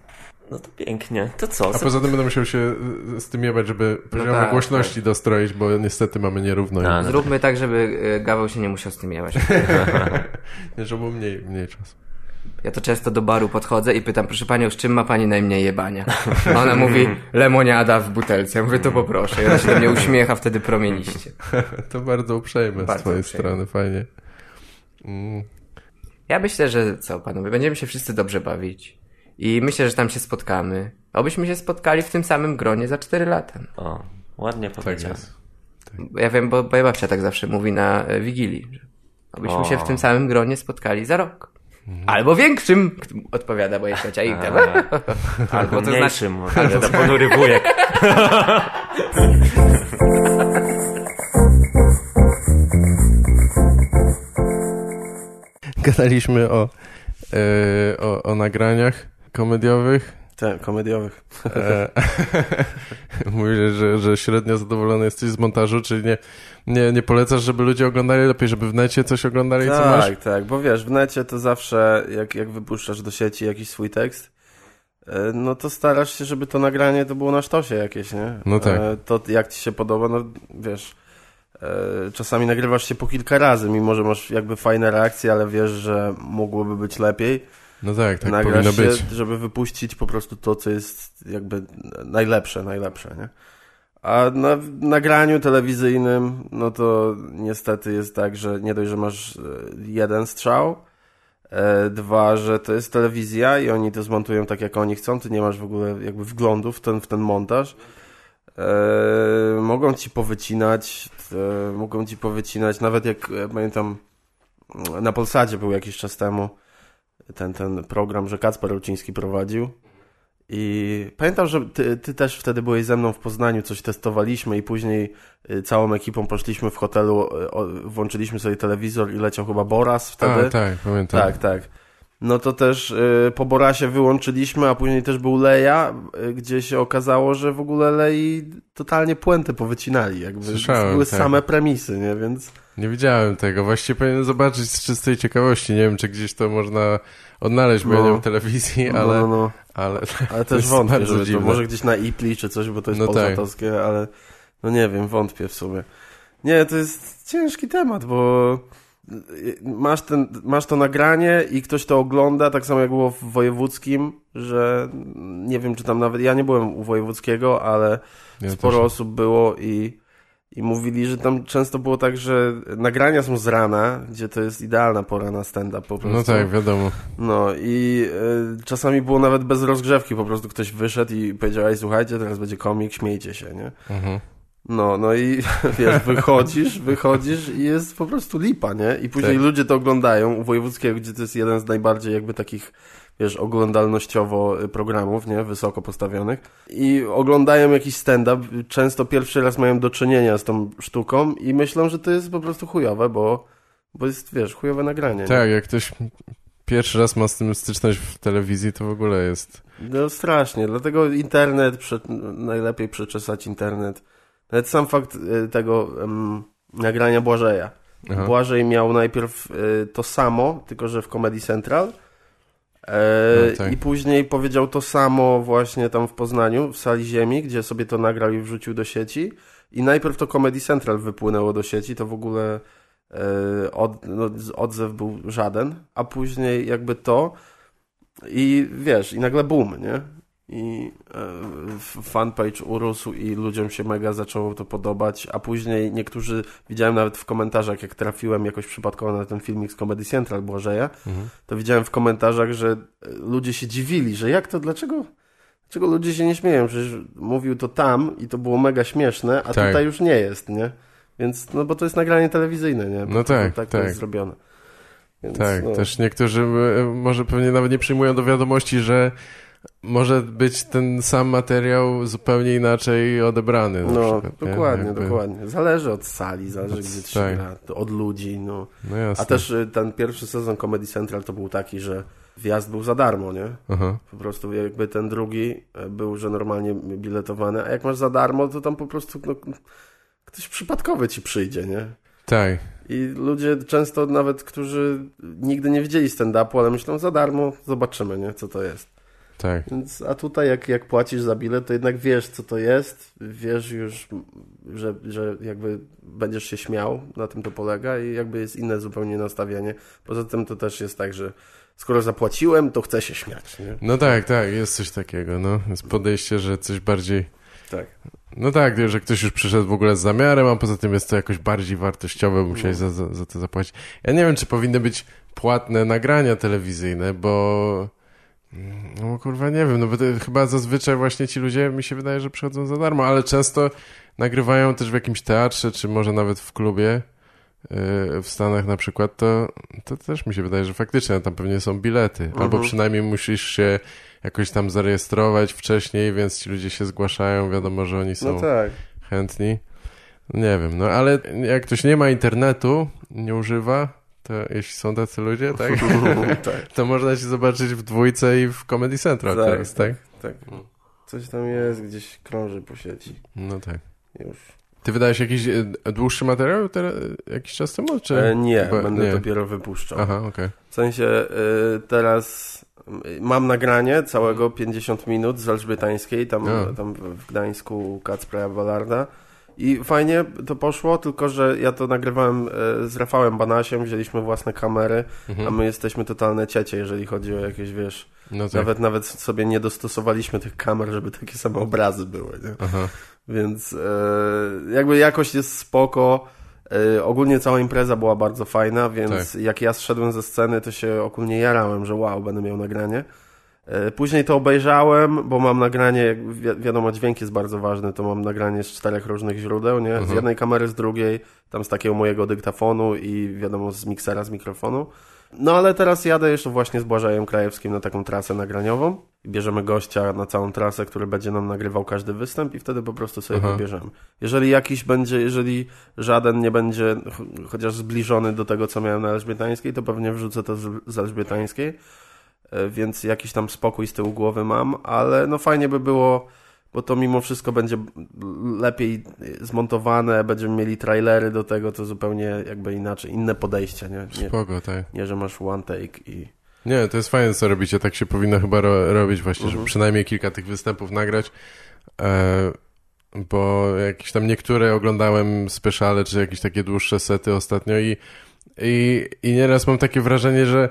No to pięknie. To co? A poza tym będę musiał się y, z tym jebać, żeby poziom tak, głośności dostroić, bo niestety mamy nierówno. A, i- no. Zróbmy tak, żeby e, Gaweł się nie musiał z tym jebać. Nie, żeby było mniej, mniej czasu. Ja to często do baru podchodzę i pytam, proszę panią, z czym ma pani najmniej jebania? A ona mówi, lemoniada w butelce. Ja mówię, to poproszę. I ona się do mnie uśmiecha wtedy promieniście. To bardzo uprzejme Bardzo z twojej uprzejme. strony, fajnie. Mm. Ja myślę, że co, panowie, będziemy się wszyscy dobrze bawić. I myślę, że tam się spotkamy. Obyśmy się spotkali w tym samym gronie za 4 lata. O, ładnie Tak powiedziałem. jest. Ja wiem, bo moja babcia tak zawsze mówi na e, Wigilii. Że obyśmy O. się w tym samym gronie spotkali za rok. Albo większym, odpowiada moja ciocia Inga. Albo to znaczy... Mniejszym, ale to ponury wujek. Gadaliśmy o, e, o, o nagraniach komediowych. Tak, komediowych. E, Mówisz, że, że średnio zadowolony jesteś z montażu, czy nie, nie, nie polecasz, żeby ludzie oglądali lepiej, żeby w necie coś oglądali, co masz? Tak, tak, bo wiesz, w necie to zawsze, jak, jak wypuszczasz do sieci jakiś swój tekst, e, no to starasz się, żeby to nagranie to było na sztosie jakieś, nie? No tak. E, To jak ci się podoba, no wiesz, e, czasami nagrywasz się po kilka razy, mimo że masz jakby fajne reakcje, ale wiesz, że mogłoby być lepiej. No tak, tak Nagrasz powinno się, być. żeby wypuścić po prostu to, co jest jakby najlepsze, najlepsze, nie? A na nagraniu telewizyjnym, no to niestety jest tak, że nie dość, że masz e, jeden strzał, e, dwa, że to jest telewizja i oni to zmontują tak, jak oni chcą, ty nie masz w ogóle jakby wglądu w ten, w ten montaż. E, mogą ci powycinać, e, mogą ci powycinać, nawet jak pamiętam na Polsadzie był jakiś czas temu ten, ten program, że Kacper Ruciński prowadził. I pamiętam, że ty, ty też wtedy byłeś ze mną w Poznaniu, coś testowaliśmy i później y, całą ekipą poszliśmy w hotelu, y, włączyliśmy sobie telewizor i leciał chyba Boras wtedy. A, tak, pamiętam. tak, tak. No to też y, po Borasie wyłączyliśmy, a później też był Leja, y, gdzie się okazało, że w ogóle Lei totalnie puentę powycinali. Jakby Słyszałem, były tak. same premisy, nie? Więc Nie widziałem tego. Właściwie powinienem zobaczyć z czystej ciekawości. Nie wiem, czy gdzieś to można odnaleźć, bo ja No. nie mam telewizji, ale... no, no, no. ale Ale też wątpię, żeby to, może gdzieś na Ipli czy coś, bo to jest No no tak. polsatowskie, ale no nie wiem, wątpię w sumie. Nie, to jest ciężki temat, bo masz, ten, masz to nagranie i ktoś to ogląda, tak samo jak było w wojewódzkim, że nie wiem, czy tam nawet, ja nie byłem u wojewódzkiego, ale Ja sporo osób było i, i mówili, że tam często było tak, że nagrania są z rana, gdzie to jest idealna pora na stand-up po prostu. No tak, wiadomo. No i y, czasami było nawet bez rozgrzewki, po prostu ktoś wyszedł i powiedział, ej słuchajcie, teraz będzie komik, śmiejcie się, nie? Mhm. No, no i wiesz, wychodzisz, wychodzisz i jest po prostu lipa, nie? I później Tak. ludzie to oglądają u Wojewódzkiego, gdzie to jest jeden z najbardziej jakby takich, wiesz, oglądalnościowo y, programów, nie? Wysoko postawionych. I oglądają jakiś stand-up, często pierwszy raz mają do czynienia z tą sztuką i myślą, że to jest po prostu chujowe, bo, bo jest, wiesz, chujowe nagranie. nie? Tak, jak ktoś pierwszy raz ma z tym styczność w telewizji, to w ogóle jest... No strasznie, dlatego internet, prze, najlepiej przeczesać internet. Nawet sam fakt y, tego em, nagrania Błażeja. Aha. Błażej miał najpierw y, to samo, tylko że w Comedy Central. E, No tak. I później powiedział to samo właśnie tam w Poznaniu, w sali ziemi, gdzie sobie to nagrał i wrzucił do sieci. I najpierw to Comedy Central wypłynęło do sieci, to w ogóle e, od, no, odzew był żaden, a później jakby to i wiesz, i nagle boom, nie? I e, fanpage urósł i ludziom się mega zaczęło to podobać, a później niektórzy, widziałem nawet w komentarzach, jak trafiłem jakoś przypadkowo na ten filmik z Comedy Central Błażeja, Mhm. to widziałem w komentarzach, że e, ludzie się dziwili, że jak to, dlaczego, dlaczego ludzie się nie śmieją? Przecież mówił to tam i to było mega śmieszne, a Tak. tutaj już nie jest, nie? Więc, no bo to jest nagranie telewizyjne, nie? Bo No to- tak, tak. to tak. jest zrobione. Więc, Tak, no. też niektórzy e, może pewnie nawet nie przyjmują do wiadomości, że może być ten sam materiał zupełnie inaczej odebrany. No, przykład, nie? dokładnie, Jakby- dokładnie. Zależy od sali, zależy Od- gdzie tak. gra, od ludzi, no. No. A też y, ten pierwszy sezon Comedy Central to był taki, że wjazd był za darmo, nie? Aha. Po prostu jakby ten drugi e, był, że normalnie biletowany, a jak masz za darmo, to tam po prostu no, ktoś przypadkowy ci przyjdzie, nie? Tak, I ludzie często nawet, którzy nigdy nie widzieli stand-upu, ale myślą za darmo, zobaczymy, nie? Co to jest. Tak. Więc, a tutaj jak, jak płacisz za bilet, to jednak wiesz, co to jest, wiesz już, że, że jakby będziesz się śmiał, na tym to polega i jakby jest inne zupełnie nastawienie. Poza tym to też jest tak, że skoro zapłaciłem, to chcę się śmiać, nie? No tak, tak, jest coś takiego, no. Jest podejście, że coś bardziej... Tak. No tak, że ktoś już przyszedł w ogóle z zamiarem, a poza tym jest to jakoś bardziej wartościowe, musiałeś za, za, za to zapłacić. Ja nie wiem, czy powinny być płatne nagrania telewizyjne, bo... No kurwa, nie wiem, no bo chyba zazwyczaj właśnie ci ludzie, mi się wydaje, że przychodzą za darmo, ale często nagrywają też w jakimś teatrze, czy może nawet w klubie yy, w Stanach na przykład, to, to też mi się wydaje, że faktycznie tam pewnie są bilety, albo przynajmniej musisz się jakoś tam zarejestrować wcześniej, więc ci ludzie się zgłaszają, wiadomo, że oni są No tak. chętni. Nie wiem, no ale jak ktoś nie ma internetu, nie używa, to jeśli są tacy ludzie, tak, tak. to można się zobaczyć w dwójce i w Comedy Central Tak, teraz, tak? Tak. Coś tam jest, gdzieś krąży po sieci. No tak. Już. Ty wydałeś jakiś e, dłuższy materiał teraz, jakiś czas temu, czy? E, nie, Chyba- będę nie. dopiero wypuszczał. Aha, okej. W sensie y, teraz mam nagranie całego 50 minut z Elżbietańskiej, tam, tam w Gdańsku Kacpra Balarda. I fajnie to poszło, tylko że ja to nagrywałem y, z Rafałem Banasiem, wzięliśmy własne kamery, Mhm. a my jesteśmy totalne ciecie, jeżeli chodzi o jakieś, wiesz, No tak. nawet nawet sobie nie dostosowaliśmy tych kamer, żeby takie same obrazy były, nie? Aha. Więc e, jakby jakość jest spoko. E, ogólnie cała impreza była bardzo fajna, więc Tak. jak ja zszedłem ze sceny, to się ogólnie jarałem, że wow, będę miał nagranie. E, później to obejrzałem, bo mam nagranie, jak wi wiadomo, dźwięk jest bardzo ważny, to mam nagranie z czterech różnych źródeł, nie? Z Mhm. jednej kamery, z drugiej, tam z takiego mojego dyktafonu i wiadomo, z miksera, z mikrofonu. No ale teraz jadę jeszcze właśnie z Błażejem Krajewskim na taką trasę nagraniową. Bierzemy gościa na całą trasę, który będzie nam nagrywał każdy występ i wtedy po prostu sobie Aha. wybierzemy. Jeżeli jakiś będzie, jeżeli żaden nie będzie ch- chociaż zbliżony do tego, co miałem na Elżbietańskiej, to pewnie wrzucę to z, Elżbietańskiej, więc jakiś tam spokój z tyłu głowy mam, ale no fajnie by było, bo to mimo wszystko będzie lepiej zmontowane, będziemy mieli trailery do tego, to zupełnie jakby inaczej, inne podejście, nie? Nie, Spoko, tak. nie że masz one take i... Nie, to jest fajne, co robicie. Tak się powinno chyba ro robić właśnie, Mhm. żeby przynajmniej kilka tych występów nagrać. E, bo jakieś tam niektóre oglądałem speciale, czy jakieś takie dłuższe sety ostatnio i, i, i nieraz mam takie wrażenie, że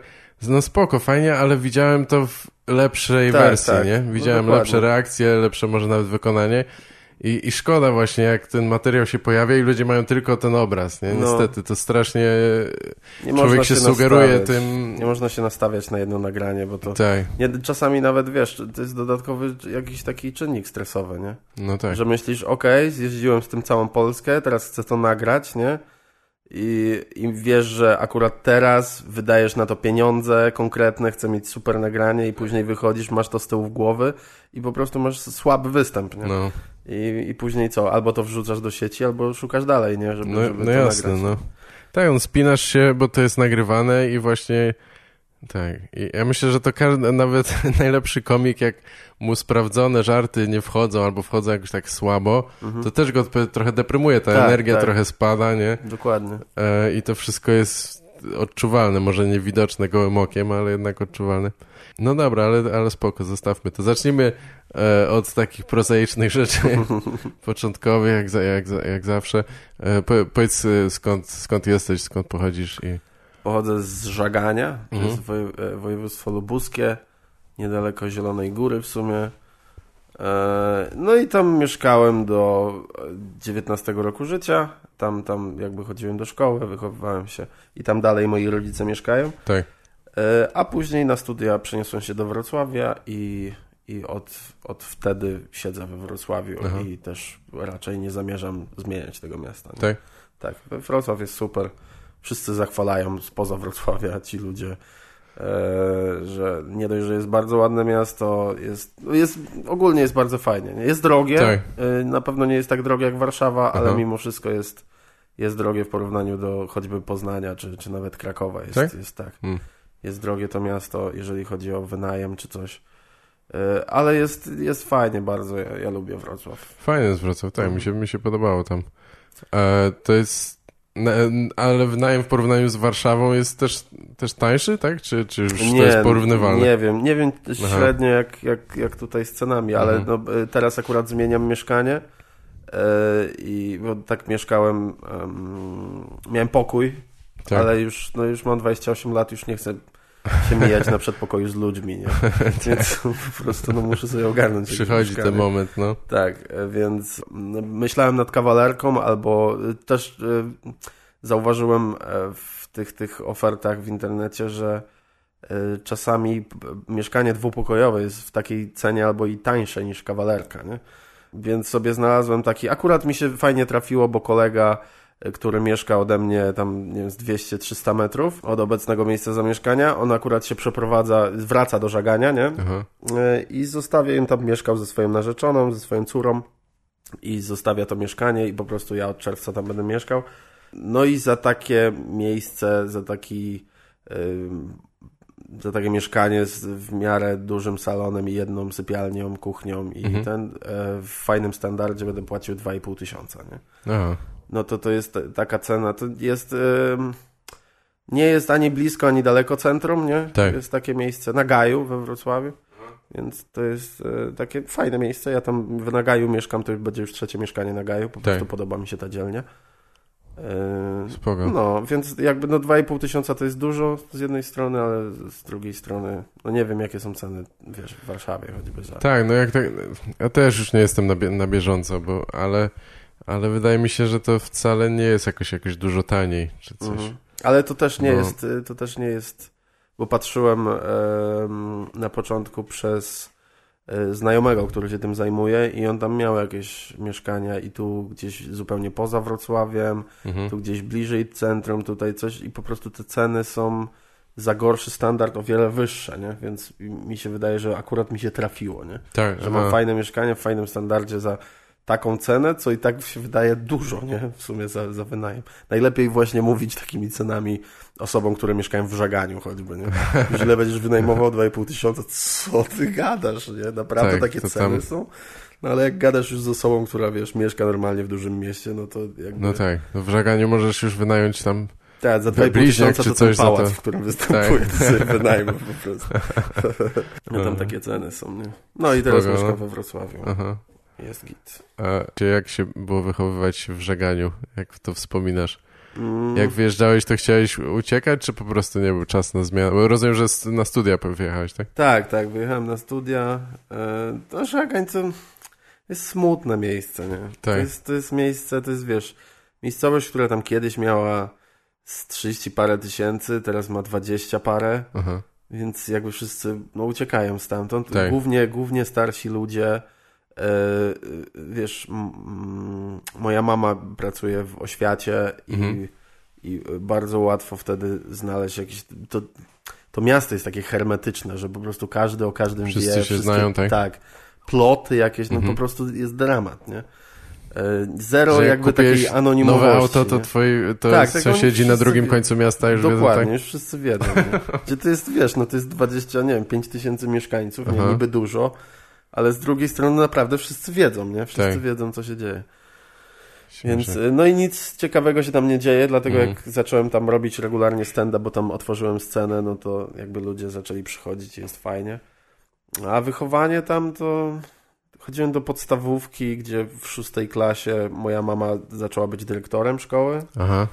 no spoko, fajnie, ale widziałem to w lepszej Tak, wersji, tak. nie? No Widziałem dokładnie. lepsze reakcje, lepsze może nawet wykonanie. I, I szkoda właśnie, jak ten materiał się pojawia i ludzie mają tylko ten obraz, nie? No. Niestety, to strasznie Nie człowiek się sugeruje tym... Nie można się nastawiać na jedno nagranie, bo to... Tak, Nie, czasami nawet, wiesz, to jest dodatkowy jakiś taki czynnik stresowy, nie? no tak. Że myślisz, okej, zjeździłem z tym całą Polskę, teraz chcę to nagrać, nie? I, I wiesz, że akurat teraz wydajesz na to pieniądze konkretne, chcę mieć super nagranie i później wychodzisz, masz to z tyłu głowy i po prostu masz słaby występ, nie? No, I, I później co? Albo to wrzucasz do sieci, albo szukasz dalej, nie? Żeby, no, żeby no to jasne, nagrać. no. Tak, on spinasz się, bo to jest nagrywane i właśnie tak. I ja myślę, że to każdy, nawet najlepszy komik, jak mu sprawdzone żarty nie wchodzą albo wchodzą jakoś tak słabo, to też go trochę deprymuje, ta Tak, energia tak. trochę spada, nie? Dokładnie. E, I to wszystko jest odczuwalne, może nie widoczne gołym okiem, ale jednak odczuwalne. No dobra, ale, ale spoko, zostawmy to. Zacznijmy e, od takich prozaicznych rzeczy początkowych, jak, za, jak, jak zawsze. E, po, powiedz e, skąd, skąd jesteś, skąd pochodzisz i... Pochodzę z Żagania, to mhm. jest woj, e, województwo lubuskie, niedaleko Zielonej Góry w sumie. E, no i tam mieszkałem do 19 roku życia. Tam, tam jakby chodziłem do szkoły, wychowywałem się i tam dalej moi rodzice mieszkają. Tak. E, a później na studia przeniosłem się do Wrocławia i, i od, od wtedy siedzę we Wrocławiu Aha. i też raczej nie zamierzam zmieniać tego miasta. Nie? Tak? Tak, Wrocław jest super. Wszyscy zachwalają spoza Wrocławia ci ludzie E, że nie dość, że jest bardzo ładne miasto, jest, jest ogólnie jest bardzo fajnie. Jest drogie, tak. E, na pewno nie jest tak drogie jak Warszawa, ale Aha. mimo wszystko jest, jest drogie w porównaniu do choćby Poznania, czy, czy nawet Krakowa. Jest tak. Jest, tak. Hmm. jest drogie to miasto, jeżeli chodzi o wynajem czy coś. E, ale jest, jest fajnie bardzo, ja, ja lubię Wrocław. Fajnie jest Wrocław, tak, mi się, mi się podobało tam. E, to jest ale wynajem w porównaniu z Warszawą jest też, też tańszy, tak? Czy, czy już nie, to jest porównywalne? Nie wiem, nie wiem średnio jak, jak, jak tutaj z cenami, ale mhm. no, teraz akurat zmieniam mieszkanie e, i bo tak mieszkałem, miałem pokój, tak. ale już, no, już mam 28 lat, już nie chcę się mijać na przedpokoju z ludźmi, nie? Więc po prostu no, muszę sobie ogarnąć. Przychodzi ten moment, no. Tak, e, więc no, myślałem nad kawalerką, albo e, też e, zauważyłem w tych, tych ofertach w internecie, że czasami mieszkanie dwupokojowe jest w takiej cenie albo i tańsze niż kawalerka, nie? Więc sobie znalazłem taki, akurat mi się fajnie trafiło, bo kolega który mieszka ode mnie tam, nie wiem, z 200-300 metrów od obecnego miejsca zamieszkania. On akurat się przeprowadza, wraca do żagania, nie? Aha. E, I zostawia im tam, mieszkał ze swoją narzeczoną, ze swoją córą i zostawia to mieszkanie i po prostu ja od czerwca tam będę mieszkał. No i za takie miejsce, za taki za takie mieszkanie z w miarę dużym salonem i jedną sypialnią, kuchnią i mhm. ten e, w fajnym standardzie będę płacił 2,5 tysiąca, nie? Aha no to to jest taka cena. To jest... Yy, nie jest ani blisko, ani daleko centrum, nie? Tak. Jest takie miejsce na Gaju we Wrocławiu. Więc to jest e, takie fajne miejsce. Ja tam w Nagaju mieszkam, to już będzie już trzecie mieszkanie na Gaju. Po tak. prostu podoba mi się ta dzielnia. E, Spoko. No, więc jakby no 2,5 tysiąca to jest dużo z jednej strony, ale z drugiej strony, no nie wiem jakie są ceny, wiesz, w Warszawie choćby za... Tak, no jak tak, ja też już nie jestem na, bie na bieżąco, bo, ale ale wydaje mi się, że to wcale nie jest jakoś, jakoś dużo taniej, czy coś. Mhm. Ale to też nie bo... jest, y, to też nie jest, bo patrzyłem e, na początku przez e, znajomego, który się tym zajmuje i on tam miał jakieś mieszkania i tu gdzieś zupełnie poza Wrocławiem, mhm. tu gdzieś bliżej centrum, tutaj coś i po prostu te ceny są za gorszy standard o wiele wyższe, nie? Więc mi się wydaje, że akurat mi się trafiło, nie? Tak, że mam fajne mieszkanie w fajnym standardzie za taką cenę, co i tak się wydaje dużo, nie? W sumie za, za wynajem. Najlepiej właśnie mówić takimi cenami osobom, które mieszkają w żaganiu choćby, nie? Źle będziesz wynajmował 2,5 tysiąca, co ty gadasz, nie? Naprawdę tak, takie ceny tam... są? No ale jak gadasz już z osobą, która, wiesz, mieszka normalnie w dużym mieście, no to jakby... No tak, no w żaganiu możesz już wynająć tam tak, za 2,5 tysiąca to ten pałac, to... w którym występuje, tak. to sobie wynajmę po prostu. no tam takie ceny są, nie? No i teraz Spoko, mieszkam we Wrocławiu. Aha. Jest git. A jak się było wychowywać w żeganiu? Jak to wspominasz? Mm. Jak wyjeżdżałeś, to chciałeś uciekać, czy po prostu nie był czas na zmianę? Bo rozumiem, że na studia wyjechałeś, tak? Tak, tak, wyjechałem na studia. E, to Żagań to jest smutne miejsce, nie? Tak. To, jest, to jest miejsce, to jest, wiesz, miejscowość, która tam kiedyś miała z 30 parę tysięcy, teraz ma 20 parę. Aha. Więc jakby wszyscy no, uciekają stamtąd. Tak. Głównie, głównie starsi ludzie wiesz, moja mama pracuje w oświacie i, mhm. i bardzo łatwo wtedy znaleźć jakieś. To, to miasto jest takie hermetyczne, że po prostu każdy o każdym Wszyscy wie. się znają, tak? Tak. Ploty jakieś, no mhm. po prostu jest dramat, nie? E, zero że jakby takiej anonimowości. Nowe auto to twoi to tak, sąsiedzi na drugim wie... końcu miasta już Dokładnie, wiedzą, tak? już wszyscy wiedzą. Gdzie to jest, wiesz, no to jest 20, nie wiem, 5 tysięcy mieszkańców, nie, niby dużo, ale z drugiej strony naprawdę wszyscy wiedzą, nie? Wszyscy tak. wiedzą, co się dzieje. Więc, no i nic ciekawego się tam nie dzieje, dlatego mm. jak zacząłem tam robić regularnie stand bo tam otworzyłem scenę, no to jakby ludzie zaczęli przychodzić i jest fajnie. A wychowanie tam to... Chodziłem do podstawówki, gdzie w szóstej klasie moja mama zaczęła być dyrektorem szkoły. Aha.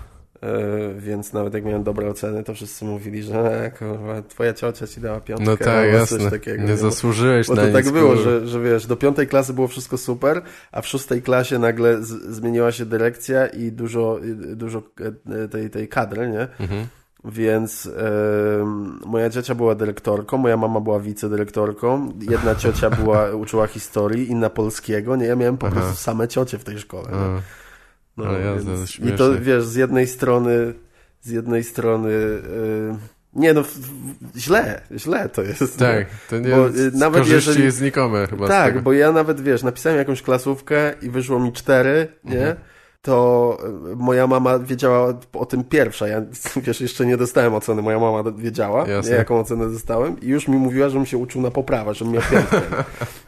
E, więc nawet jak miałem dobre oceny, to wszyscy mówili, że e, kurwa, twoja ciocia ci dała piątkę. No tak, jasne. Takiego, nie, nie zasłużyłeś bo, bo to tak było, że, że wiesz, do piątej klasy było wszystko super, a w szóstej klasie nagle z, zmieniła się dyrekcja i dużo, dużo e, tej, tej kadry, nie? Mhm. Więc moja ciocia była dyrektorką, moja mama była wicedyrektorką, jedna ciocia była, uczyła historii, inna polskiego, nie? Ja miałem po Aha. prostu same ciocie w tej szkole. No, jazda, I to wiesz, z jednej strony, z jednej strony. Yy, nie no, źle, źle to jest. Tak, to nie bo, y, nawet jeżeli jest znikome chyba. Tak, bo ja nawet wiesz, napisałem jakąś klasówkę i wyszło mi cztery, nie? Mhm to e, moja mama wiedziała o tym pierwsza. Ja wiesz, jeszcze nie dostałem oceny, moja mama wiedziała, nie, jaką ocenę dostałem i już mi mówiła, żebym się uczył na poprawę, żebym miał piątkę.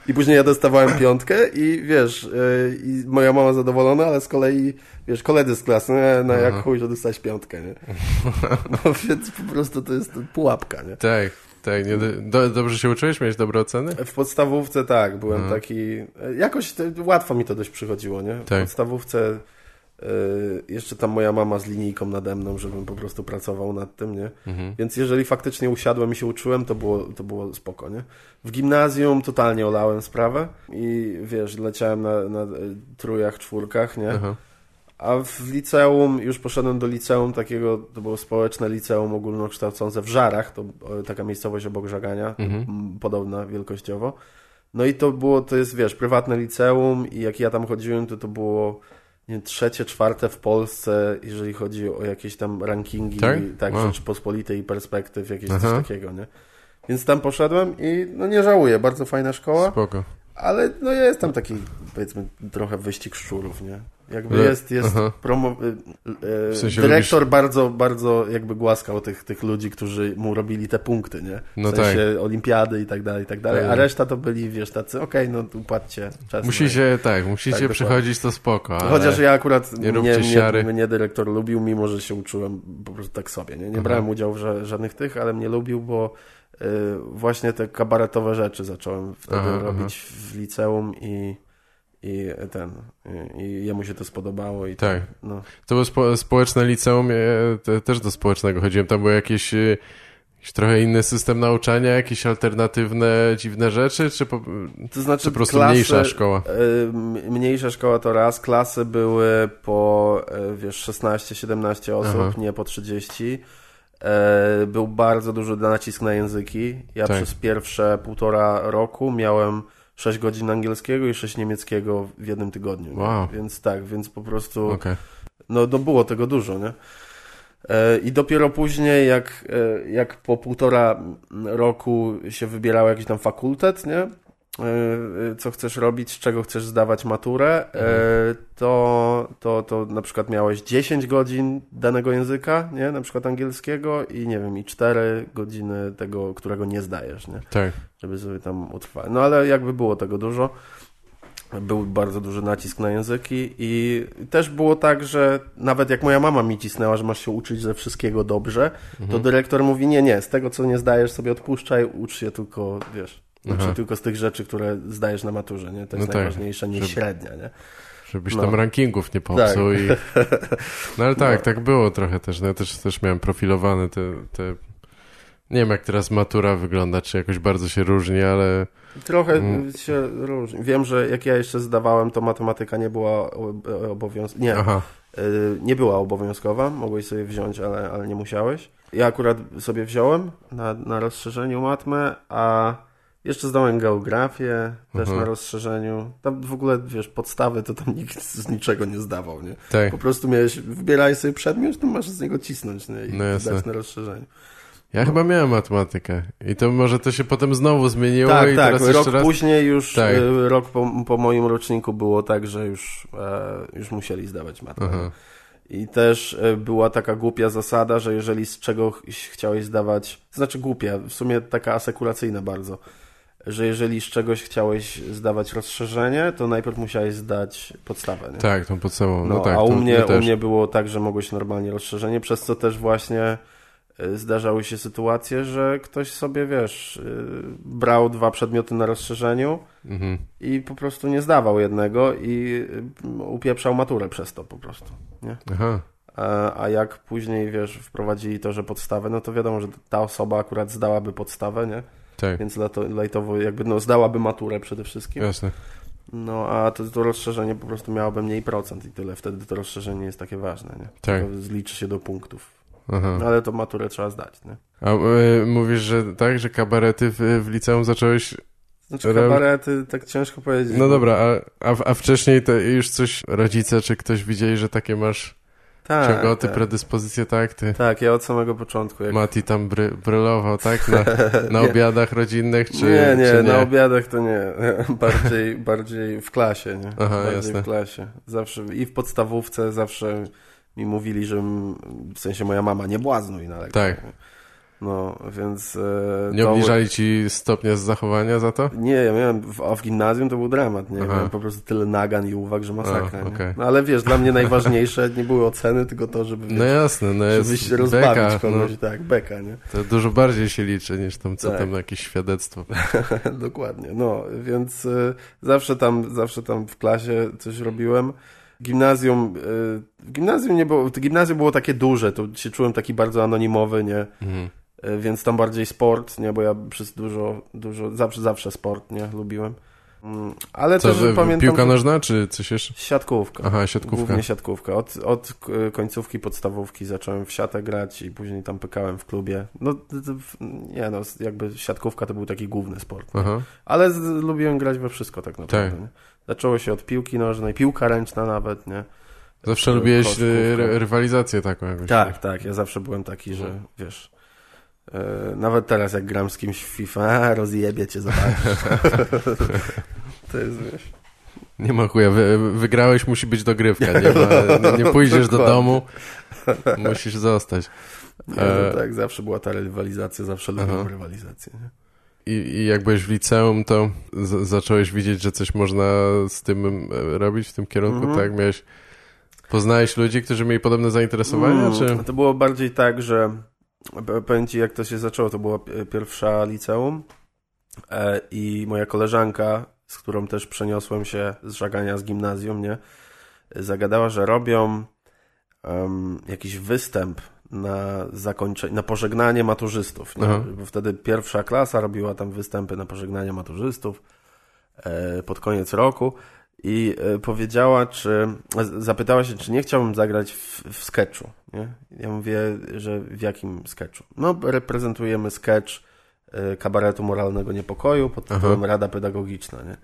I później ja dostawałem piątkę i wiesz, yy, i moja mama zadowolona, ale z kolei, wiesz, koledzy z klasy, no, no jak chuj, że dostałeś piątkę, nie? No więc po prostu to jest pułapka, nie? Tak. Tak, nie, do, dobrze się uczyłeś? Miałeś dobre oceny? W podstawówce tak, byłem taki... Jakoś to, łatwo mi to dość przychodziło, nie? W tak. podstawówce jeszcze tam moja mama z linijką nade mną, żebym po prostu pracował nad tym, nie? Mhm. Więc jeżeli faktycznie usiadłem i się uczyłem, to było, to było spoko, nie? W gimnazjum totalnie olałem sprawę i wiesz, leciałem na, na trójach, czwórkach, nie? Aha. A w liceum, już poszedłem do liceum takiego, to było społeczne liceum ogólnokształcące w Żarach, to taka miejscowość obok Żagania, mhm. podobna wielkościowo. No i to było, to jest, wiesz, prywatne liceum i jak ja tam chodziłem, to to było nie, trzecie, czwarte w Polsce, jeżeli chodzi o jakieś tam rankingi, tak, tak wow. Rzeczypospolitej perspektyw, jakieś Aha. coś takiego, nie? Więc tam poszedłem i no nie żałuję, bardzo fajna szkoła. Spoko. Ale no ja jestem taki, powiedzmy, trochę wyścig szczurów, nie? Jakby jest, jest promo... E, w sensie dyrektor lubisz... bardzo, bardzo jakby głaskał tych, tych ludzi, którzy mu robili te punkty, nie? W no sensie tak. olimpiady i tak dalej, i tak dalej. A reszta to byli, wiesz, tacy, okej, okay, no płaccie czas. Musicie, tak, musicie tak, przychodzić, to spoko, Chociaż ja akurat nie, mnie, mnie, mnie, dyrektor lubił, mimo że się uczyłem po prostu tak sobie, nie? Nie brałem udziału w żadnych tych, ale mnie lubił, bo y, właśnie te kabaretowe rzeczy zacząłem wtedy aha, robić aha. w liceum i i ten, i jemu się to spodobało. I tak. To, no. to było spo, społeczne liceum, ja też do społecznego chodziłem, tam był jakieś, y, jakiś trochę inny system nauczania, jakieś alternatywne, dziwne rzeczy, czy po, to znaczy czy po prostu klasy, mniejsza szkoła? Y, mniejsza szkoła to raz, klasy były po, y, wiesz, 16-17 osób, Aha. nie po 30. Był bardzo duży nacisk na języki. Ja tak. przez pierwsze półtora roku miałem 6 godzin angielskiego i 6 niemieckiego w jednym tygodniu. Wow. Więc tak, więc po prostu okay. no, no było tego dużo, nie? E, I dopiero później, jak, e, jak po półtora roku się wybierał jakiś tam fakultet, nie? E, co chcesz robić, z czego chcesz zdawać maturę, e, mhm. to, to, to na przykład miałeś 10 godzin danego języka, nie? Na przykład angielskiego i nie wiem, i 4 godziny tego, którego nie zdajesz, nie? Tak. Żeby sobie tam utrwać. No ale jakby było tego dużo. Był bardzo duży nacisk na języki i też było tak, że nawet jak moja mama mi cisnęła, że masz się uczyć ze wszystkiego dobrze, mhm. to dyrektor mówi, nie, nie, z tego co nie zdajesz sobie odpuszczaj, ucz się tylko, wiesz, Uczy tylko z tych rzeczy, które zdajesz na maturze, nie? To jest no tak, najważniejsze, nie żeby, średnia, nie? Żebyś no. tam rankingów nie popsuł tak. i... No ale tak, no. tak było trochę też. No ja też, też miałem profilowane te, te... Nie wiem, jak teraz matura wygląda, czy jakoś bardzo się różni, ale... Trochę mm. się różni. Wiem, że jak ja jeszcze zdawałem, to matematyka nie była obowiązkowa. Nie, Aha. Y, nie była obowiązkowa. Mogłeś sobie wziąć, ale, ale nie musiałeś. Ja akurat sobie wziąłem na, na rozszerzeniu matmę, a jeszcze zdałem geografię, też mhm. na rozszerzeniu. Tam w ogóle, wiesz, podstawy to tam nikt z niczego nie zdawał, nie? Tak. Po prostu miałeś, wybieraj sobie przedmiot, to masz z niego cisnąć, nie? I no zdać na rozszerzeniu. Ja no. chyba miałem matematykę i to może to się potem znowu zmieniło tak, i tak. teraz rok raz... później już, tak. E, rok po, po, moim roczniku było tak, że już, e, już musieli zdawać matematykę. I też e, była taka głupia zasada, że jeżeli z czegoś chciałeś zdawać, znaczy głupia, w sumie taka asekuracyjna bardzo, że jeżeli z czegoś chciałeś zdawać rozszerzenie, to najpierw musiałeś zdać podstawę. Nie? Tak, tą podstawową. No, No, tak, a u mnie, u mnie było tak, że mogłeś normalnie rozszerzenie, przez co też właśnie y, zdarzały się sytuacje, że ktoś sobie, wiesz, y, brał dwa przedmioty na rozszerzeniu Mhm. i po prostu nie zdawał jednego i y, upieprzał maturę przez to po prostu, nie? Aha, A, a jak później, wiesz, wprowadzili to, że podstawę, no to wiadomo, że ta osoba akurat zdałaby podstawę, nie? Tak, Więc lajtowo jakby, no, zdałaby maturę przede wszystkim. jasne. No, a to, to rozszerzenie po prostu miałoby mniej procent i tyle. Wtedy to rozszerzenie jest takie ważne, nie? Tak. To zliczy się do punktów. Aha. No, ale to maturę trzeba zdać, nie? A y, mówisz, że tak, że kabarety w, w liceum zacząłeś... Znaczy kabarety, tak ciężko powiedzieć. No dobra, a, a, a wcześniej to już coś rodzice czy ktoś widzieli, że takie masz tak, czegoty, tak. predyspozycje, tak? Ty, tak, ja od samego początku. Jak... Mati tam bry, brylował, tak? Na, na obiadach rodzinnych, czy nie, nie, czy nie? na obiadach to nie. bardziej, bardziej w klasie, nie? Aha, bardziej jasne. w klasie. Zawsze i w podstawówce zawsze mi mówili, że w sensie moja mama nie błaznuj na lekcjach. Tak. No, więc... E, Nie obniżali ci stopnia z zachowania za to? Nie, ja miałem, w, a w gimnazjum to był dramat, nie? Aha. Miałem po prostu tyle nagan i uwag, że masakra, A, okej. No ale wiesz, dla mnie najważniejsze nie były oceny, tylko to, żeby, No wiesz, jasne, no jest żebyś rozbawić beka, kogoś, no, tak, beka, nie? to dużo bardziej się liczy niż tam co Tak. tam jakieś świadectwo. Dokładnie, no, więc y, zawsze tam, zawsze tam w klasie coś robiłem. Gimnazjum, y, w gimnazjum nie było, gimnazjum było takie duże, to się czułem taki bardzo anonimowy, nie? Mhm. Y, Więc tam bardziej sport, nie? Bo ja przez dużo, dużo, zawsze, zawsze sport, nie? Lubiłem. Mm, Ale Co, też że pamiętam... piłka nożna, czy coś jeszcze? Siatkówka. Aha, siatkówka. Głównie siatkówka. Od, od k- końcówki podstawówki zacząłem w siatę grać i później tam pykałem w klubie. No, nie no, jakby siatkówka to był taki główny sport. Aha, Ale z, lubiłem grać we wszystko tak naprawdę. Tak. Zaczęło się od piłki nożnej, piłka ręczna nawet, nie? zawsze lubiłeś ry- rywalizację taką jakąś. Tak, tak. Ja zawsze byłem taki, że wiesz... e, nawet teraz jak gram z kimś w FIFA, rozjebie cię, zobaczysz. to jest, wiesz... Nie ma chuja, wy, wygrałeś, musi być dogrywka, nie, ma, nie pójdziesz do domu, musisz zostać. Nie, E, no tak, zawsze była ta rywalizacja, zawsze lubiłem rywalizację. Nie? I, I jak byłeś w liceum, to zacząłeś widzieć, że coś można z tym robić, w tym kierunku, Mhm. tak? Miałeś, poznałeś ludzi, którzy mieli podobne zainteresowania, Mm, czy... To było bardziej tak, że powiem ci jak to się zaczęło, to była pi- pierwsza liceum e, i moja koleżanka, z którą też przeniosłem się z żagania z gimnazjum, nie, zagadała, że robią em, jakiś występ na zakończenie, na pożegnanie maturzystów, bo wtedy pierwsza klasa robiła tam występy na pożegnanie maturzystów e, pod koniec roku i e, powiedziała, czy zapytała się, czy nie chciałbym zagrać w, w sketchu, nie? Ja mówię, że w jakim sketchu? No, reprezentujemy sketch e, kabaretu moralnego niepokoju pod Aha. tytułem Rada Pedagogiczna, nie?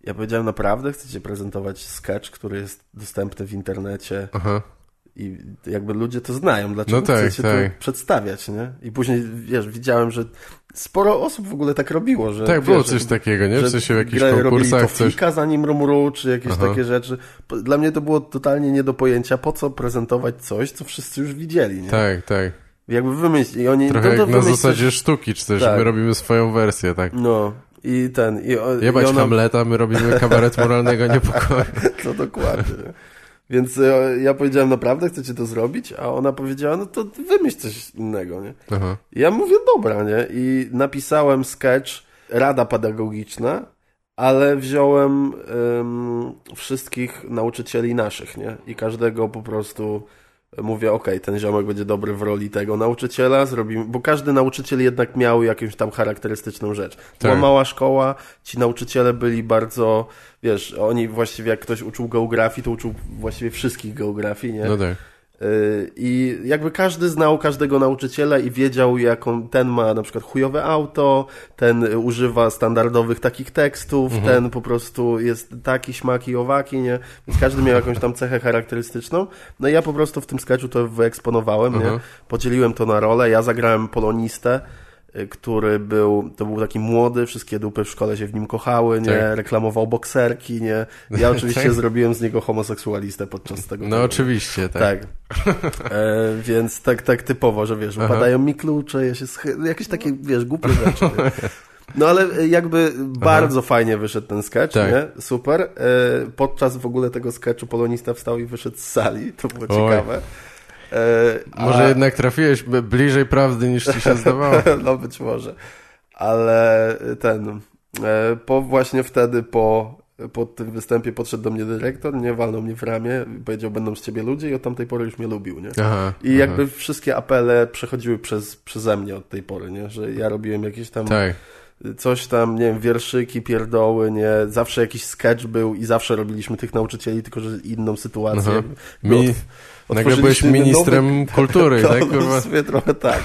Ja powiedziałem, naprawdę chcecie prezentować sketch, który jest dostępny w internecie Aha, i jakby ludzie to znają, dlaczego No tak, chcecie tak. to przedstawiać, nie? I później, wiesz, widziałem, że sporo osób w ogóle tak robiło, że... tak, było wiesz, coś że- takiego, nie? W że sensie w jakichś konkursach to coś... zanim rumru, czy jakieś Aha. takie rzeczy. Dla mnie to było totalnie nie do pojęcia, po co prezentować coś, co wszyscy już widzieli, nie? Tak, tak. Jakby wymyślili, oni... Trochę no to jak na zasadzie sztuki, czy też Tak. my robimy swoją wersję, tak? No, i ten... I, Jebać i ona... Hamleta, my robimy kabaret moralnego niepokoju. No dokładnie. Więc e, ja powiedziałem, naprawdę chcecie to zrobić? A ona powiedziała, no to wymyśl coś innego, nie? Aha, Ja mówię, dobra, nie? I napisałem sketch Rada Pedagogiczna, ale wziąłem em, wszystkich nauczycieli naszych, nie? I każdego po prostu mówię, okej, ten ziomek będzie dobry w roli tego nauczyciela, zrobimy, bo każdy nauczyciel jednak miał jakąś tam charakterystyczną rzecz. To była Tak. mała szkoła, ci nauczyciele byli bardzo, wiesz, oni właściwie jak ktoś uczył geografii, to uczył właściwie wszystkich geografii, nie? no tak. Yy, I jakby każdy znał każdego nauczyciela i wiedział, jaką ten ma na przykład chujowe auto, ten y, używa standardowych takich tekstów, Mhm. ten po prostu jest taki, śmaki, owaki, nie? Więc każdy miał jakąś tam cechę charakterystyczną. No i ja po prostu w tym sketchu to wyeksponowałem, nie? Mhm. Podzieliłem to na rolę. Ja zagrałem polonistę, y, który był, to był taki młody, wszystkie dupy w szkole się w nim kochały, nie? Tak. Reklamował bokserki, nie? Ja oczywiście Tak. zrobiłem z niego homoseksualistę podczas tego. No oczywiście, tak. Tak. E, więc tak, tak typowo, że wiesz, Aha. upadają mi klucze, ja się schy... jakieś takie, wiesz, głupie rzeczy. nie? No ale jakby bardzo fajnie wyszedł ten sketch, Tak. nie? Super. E, Podczas w ogóle tego sketchu polonista wstał i wyszedł z sali. To było Oj. ciekawe. E, Może jednak trafiłeś bliżej prawdy niż ci się zdawało. no być może. Ale ten, e, po właśnie wtedy po, po tym występie podszedł do mnie dyrektor, nie walnął mnie w ramię, powiedział będą z ciebie ludzie i od tamtej pory już mnie lubił, nie? Aha, I aha. jakby wszystkie apele przechodziły przez, przeze mnie od tej pory, nie? Że ja robiłem jakieś tam Tak. coś tam, nie wiem, wierszyki, pierdoły, nie? Zawsze jakiś sketch był i zawsze robiliśmy tych nauczycieli, tylko że inną sytuację. Mi... Nagle byłeś ministrem nowy- kultury, no, tak? no, Kurwa. w sumie trochę tak.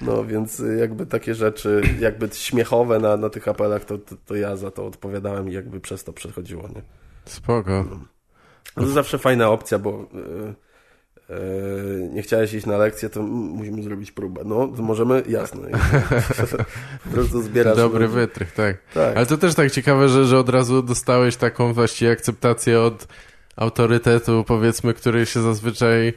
No więc y, jakby takie rzeczy, jakby śmiechowe na, na tych apelach, to, to, to ja za to odpowiadałem i jakby przez to przechodziło, nie? Spoko. To jest zawsze fajna opcja, bo y, y, nie chciałeś iść na lekcję, to musimy zrobić próbę. No, to możemy, jasne. po prostu zbierasz. Dobry ludzi. wytrych, tak. Tak. Ale to też tak ciekawe, że, że od razu dostałeś taką właściwie akceptację od autorytetu, powiedzmy, który się zazwyczaj,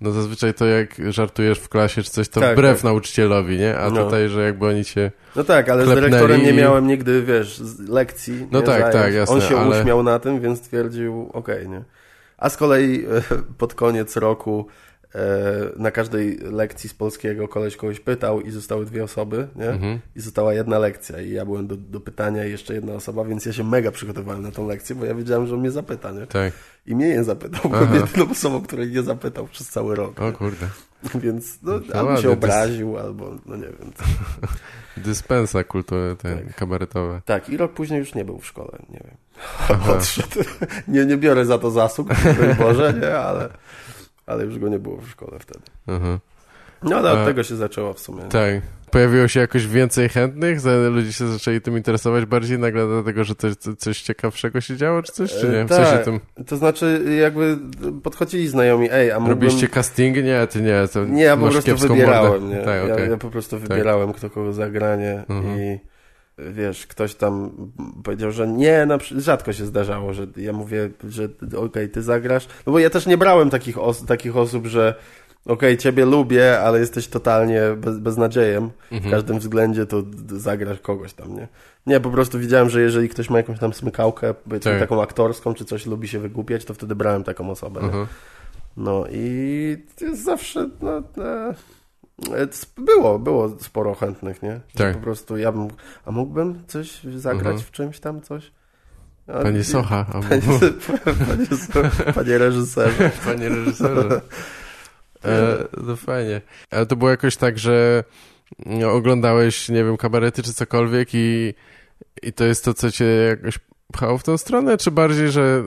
no zazwyczaj to jak żartujesz w klasie czy coś, to Tak, wbrew tak. nauczycielowi, nie? A No. tutaj, że jakby oni cię... No tak, ale z Klepnęli dyrektorem nie miałem nigdy, wiesz, z lekcji. No nie, tak, zająć. tak, jasne, On się ale- uśmiał na tym, więc stwierdził, okej, nie? A z kolei e, pod koniec roku na każdej lekcji z polskiego koleś kogoś pytał i zostały dwie osoby, nie? Mhm. I została jedna lekcja i ja byłem do, do pytania i jeszcze jedna osoba, więc ja się mega przygotowałem na tą lekcję, bo ja wiedziałem, że on mnie zapyta, nie? Tak. I mnie nie zapytał, Aha. byłem jedyną osobą, której nie zapytał przez cały rok. O kurde. Więc no, To albo się to obraził, albo no nie wiem. Dyspensa kultury te Tak. kabaretowe. Tak, i rok później już nie był w szkole, nie wiem. Odszedł. Nie, nie biorę za to zasług, Boże, nie, ale, ale już go nie było w szkole wtedy. Aha. No ale od A- tego się zaczęło w sumie. Tak. Pojawiło się jakoś więcej chętnych? Ludzie się zaczęli tym interesować bardziej nagle dlatego, że coś, coś ciekawszego się działo, czy coś, czy nie? E, W sensie tak. tym... To znaczy jakby podchodzili znajomi, ej, a mógłbym... Robiliście castingi? Nie, ty nie. To Nie, ja po prostu wybierałem, mordę. nie? Tak, ja, okej. ja po prostu wybierałem, kto kogo zagranie Mhm. i wiesz, ktoś tam powiedział, że nie, rzadko się zdarzało, że ja mówię, że okej, ty zagrasz, no bo ja też nie brałem takich, os takich osób, że okej, ciebie lubię, ale jesteś totalnie bez, beznadziejem w Mhm. każdym względzie, to zagrasz kogoś tam, nie? Nie, po prostu widziałem, że jeżeli ktoś ma jakąś tam smykałkę, powiedzmy Tak. taką aktorską, czy coś lubi się wygłupiać, to wtedy brałem taką osobę? Mhm. No i to jest zawsze, no, e, było, było sporo chętnych, nie? Że Tak. Po prostu ja bym, a mógłbym coś zagrać Mhm. w czymś tam, coś? A, Panie Socha, a Panie, panie, panie reżyserze. Panie reżyserze. E, no fajnie. Ale to było jakoś tak, że no, oglądałeś, nie wiem, kabarety czy cokolwiek i, i to jest to, co cię jakoś pchało w tą stronę, czy bardziej, że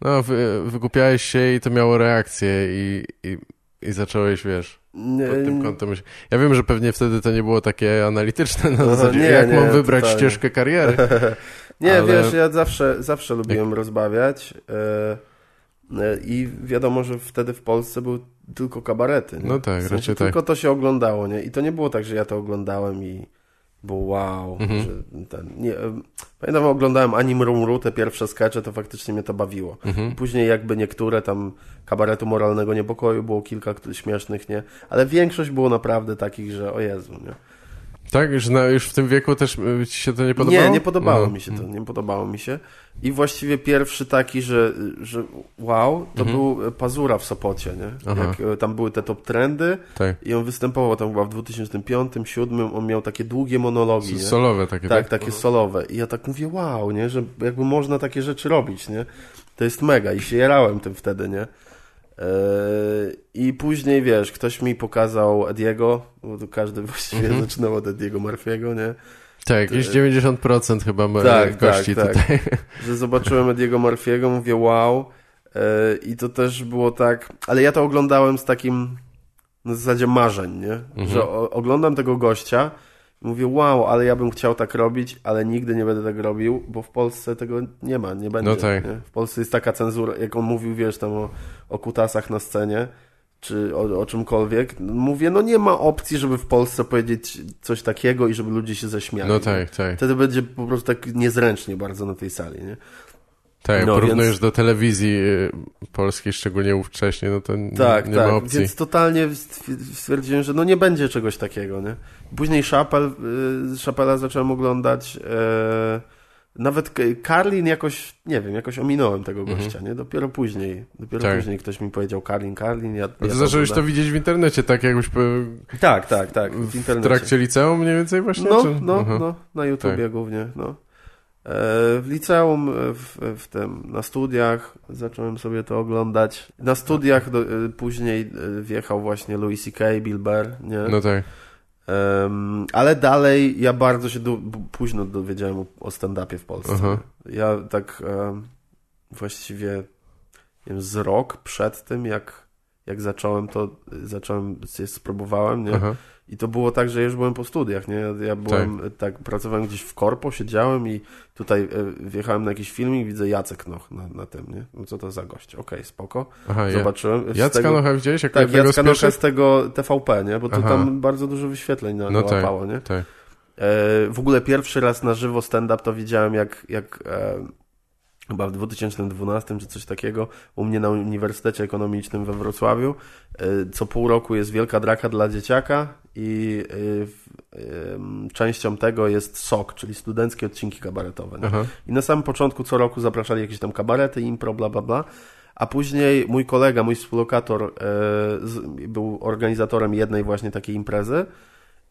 no, wy, wygłupiałeś się i to miało reakcję i, i, i zacząłeś, wiesz, pod tym kątem. Ja wiem, że pewnie wtedy to nie było takie analityczne na Aha, zasadzie, nie, jak nie, mam wybrać totalnie. ścieżkę kariery. nie ale- wiesz, ja zawsze, zawsze lubiłem rozmawiać e, e, i wiadomo, że wtedy w Polsce były tylko kabarety. Nie? No tak, W sensie raczej tak. Tylko to się oglądało, nie? I to nie było tak, że ja to oglądałem i było wow, Mhm. że ten, nie, em, pamiętam, oglądałem Anim Rumru, te pierwsze skecze, to faktycznie mnie to bawiło. Mhm. Później jakby niektóre tam kabaretu moralnego niepokoju było kilka śmiesznych, nie? Ale większość było naprawdę takich, że o Jezu, nie? Tak, już, na, już w tym wieku też y, ci się to nie podobało? Nie, nie podobało No. mi się to, nie podobało mi się. I właściwie pierwszy taki, że, że wow, to Mhm. był Pazura w Sopocie, nie? Aha. Jak e, tam były te top trendy Tak. i on występował tam chyba w 2005, 2007, on miał takie długie monologi, nie? Solowe takie, Tak, takie solowe. I ja tak mówię, wow, nie? Że jakby można takie rzeczy robić, nie? To jest mega i się jarałem tym wtedy, nie? Eee, I później, wiesz, ktoś mi pokazał Ediego, bo tu każdy właściwie Mhm. zaczynał od Ediego Murphy'ego, nie? Tak, jakieś 90% chyba ma Tak, gości tak, tak. tutaj. Że zobaczyłem Ediego Murphy'ego, mówię, wow. Eee, I to też było tak, ale ja to oglądałem z takim na zasadzie marzeń, nie? Mhm. Że o, oglądam tego gościa mówię, wow, ale ja bym chciał tak robić, ale nigdy nie będę tak robił, bo w Polsce tego nie ma, nie będzie. No tak. nie? W Polsce jest taka cenzura, jak on mówił, wiesz, tam o, o kutasach na scenie, czy o, o czymkolwiek. Mówię, no nie ma opcji, żeby w Polsce powiedzieć coś takiego i żeby ludzie się zaśmiali. No tak, tak. Wtedy będzie po prostu tak niezręcznie bardzo na tej sali, nie? Tak, No, porównujesz więc- do telewizji y, polskiej, szczególnie ówcześnie, no to Tak, nie tak, ma opcji. więc totalnie stwi- stwierdziłem, że no nie będzie czegoś takiego, nie? Później Chappelle, y, Chappella zacząłem oglądać, e, nawet K- Carlin jakoś, nie wiem, jakoś ominąłem tego gościa, nie? Dopiero później, dopiero Mhm. Tak. później ktoś mi powiedział Carlin, Carlin, ja, No ja to zacząłeś to widzieć w internecie, tak jakbyś Tak, tak, tak, w w internecie. trakcie liceum mniej więcej właśnie? No, czy? no, Aha. no, na YouTubie Tak. głównie, no. E, W liceum, e, w, w tym, na studiach zacząłem sobie to oglądać. Na studiach do, e, później wjechał właśnie Louis C.K., Bill Burr, nie? No tak. Em, ale dalej ja bardzo się do, późno dowiedziałem o, o stand-upie w Polsce. Aha. Ja tak em, właściwie nie wiem, z rok przed tym, jak, jak zacząłem to, zacząłem, spróbowałem, nie? Aha. I to było tak, że ja już byłem po studiach, nie? Ja- Ja byłem, tak. pracowałem gdzieś w korpo, siedziałem i tutaj e, wjechałem na jakiś filmik, widzę Jacek Noch na, na tym, nie? No co to za gość? Okej, spoko. Aha, ja. Zobaczyłem. Z Jacka tego- Nocha widziałeś? Jak Tak, Jacka z Nocha z tego TVP, nie? Bo to Aha. tam bardzo dużo wyświetleń na, No tak, nałapało, nie? tak. E, w ogóle pierwszy raz na żywo stand-up to widziałem jak, jak e, chyba w 2012 czy coś takiego u mnie na Uniwersytecie Ekonomicznym we Wrocławiu. E, co pół roku jest wielka draka dla dzieciaka i e, częścią tego jest SOK, czyli studenckie odcinki kabaretowe. I na samym początku co roku zapraszali jakieś tam kabarety, impro, bla, bla, bla. A później mój kolega, mój współlokator e, był organizatorem jednej właśnie takiej imprezy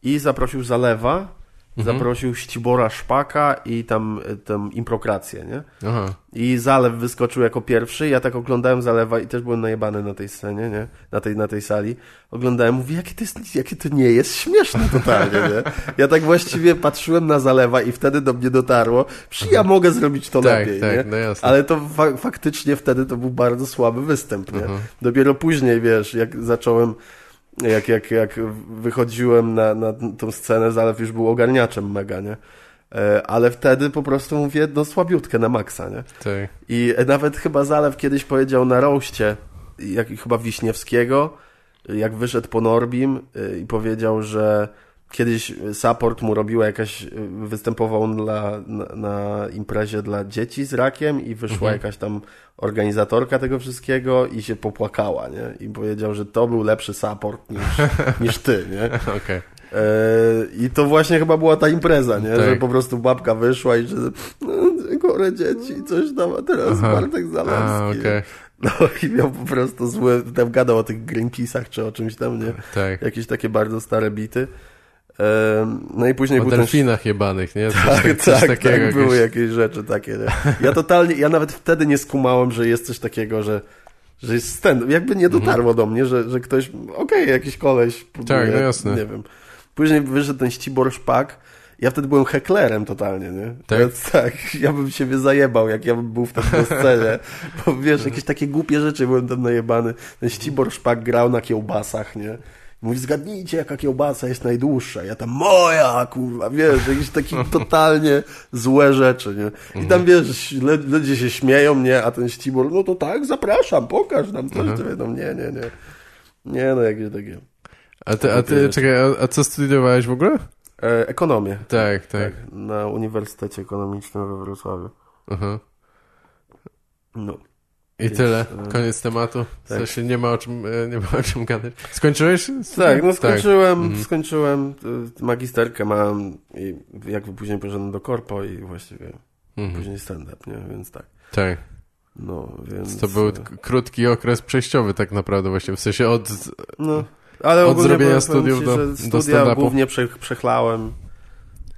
i zaprosił Zalewa, Mhm. zaprosił Ścibora Szpaka i tam, tam improkrację, nie? Aha. I Zalew wyskoczył jako pierwszy, ja tak oglądałem Zalewa i też byłem najebany na tej scenie, nie? Na tej, na tej sali. Oglądałem, mówię, jakie to, jest, jakie to nie jest śmieszne totalnie, nie? Ja tak właściwie patrzyłem na Zalewa i wtedy do mnie dotarło, że ja mogę zrobić to Tak, lepiej, tak, nie? no jasne. Ale to fa faktycznie wtedy to był bardzo słaby występ, nie? Mhm. Dopiero później, wiesz, jak zacząłem, jak, jak, jak wychodziłem na, na tą scenę, Zalew już był ogarniaczem mega, nie? E, Ale wtedy po prostu mówię, no słabiutkę na maksa, nie? Tak. I nawet chyba Zalew kiedyś powiedział na roście, jak chyba Wiśniewskiego, jak wyszedł po Norbim y, i powiedział, że kiedyś support mu robiła jakaś, y, występował on dla, na, na imprezie dla dzieci z rakiem i wyszła Mhm. jakaś tam organizatorka tego wszystkiego i się popłakała, nie? I powiedział, że to był lepszy support niż, niż ty, nie? Okej. E, I to właśnie chyba była ta impreza, nie? Tak. Że po prostu babka wyszła i że no, chore dzieci, coś tam, a teraz Aha. Bartek Zalewski. A, okej. No i miał po prostu złe, tam gadał o tych Greenpeace'ach czy o czymś tam, nie? Tak. Jakieś takie bardzo stare bity. No i później O był ten... delfinach jebanych, nie? Coś, Tak, tak, coś tak, takiego. tak, były jakieś- jakieś rzeczy takie, nie? Ja totalnie, ja nawet wtedy nie skumałem, że jest coś takiego, że że jest stand Jakby nie dotarło do mnie, że, że ktoś, okej, jakiś koleś próbuje, Mhm. Tak, no jasne. nie wiem. Później wyszedł ten Ścibor Szpak, ja wtedy byłem heklerem totalnie, nie? Tak? Ja, tak, ja bym siebie zajebał, jak ja bym był wtedy na scenie, bo wiesz, jakieś takie głupie rzeczy byłem tam najebany. Ten Ścibor Szpak grał na kiełbasach, nie? Mówi, zgadnijcie, jaka kiełbasa jest najdłuższa. Ja tam, moja, kurwa, wiesz, jakieś takie totalnie złe rzeczy, nie? I tam, wiesz, le- ludzie się śmieją, nie? A ten Ścibor, no to tak, zapraszam, pokaż nam coś. To wiedzą, nie, nie, nie. Nie, no jakieś takie. A ty, a ty czekaj, a, a co studiowałeś w ogóle? E, ekonomię. Tak, tak. Tak, na Uniwersytecie Ekonomicznym we Wrocławiu. Aha. No. I Więc, tyle. e, Koniec tematu. W tak. sensie nie ma o czym, e, nie ma o czym gadać. Skończyłeś? Tak, no skończyłem, Mhm. skończyłem, y, magisterkę mam i jakby później poszedłem do korpo i właściwie Mhm. później stand-up, nie? Więc tak. Tak. No, więc... To był e, krótki okres przejściowy tak naprawdę właśnie, w sensie od... No, ale Od zrobienia studiów ci, do- do stand-upu. głównie prze, przechlałem.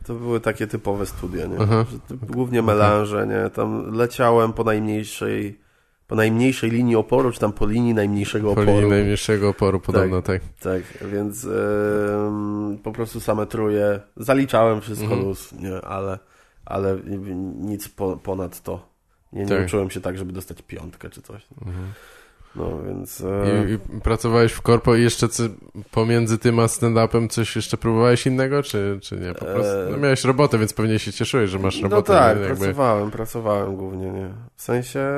To były takie typowe studia, nie? Aha. Głównie melanże, nie? Tam leciałem po najmniejszej, po najmniejszej linii oporu, czy tam po linii najmniejszego Po oporu. linii najmniejszego oporu podobno, tak. Tak, więc em, po prostu same truje. Zaliczałem wszystko Mhm. luz, nie? Ale, ale nic po, ponad to. Nie, nie Tak. uczyłem się tak, żeby dostać piątkę czy coś. Mhm. No więc... e, I, I pracowałeś w korpo i jeszcze co, pomiędzy tym a stand-upem coś jeszcze próbowałeś innego, czy, czy nie? Po prostu, no miałeś robotę, więc pewnie się cieszyłeś, że masz robotę. No tak, nie? Jakby... pracowałem, pracowałem głównie, nie. W sensie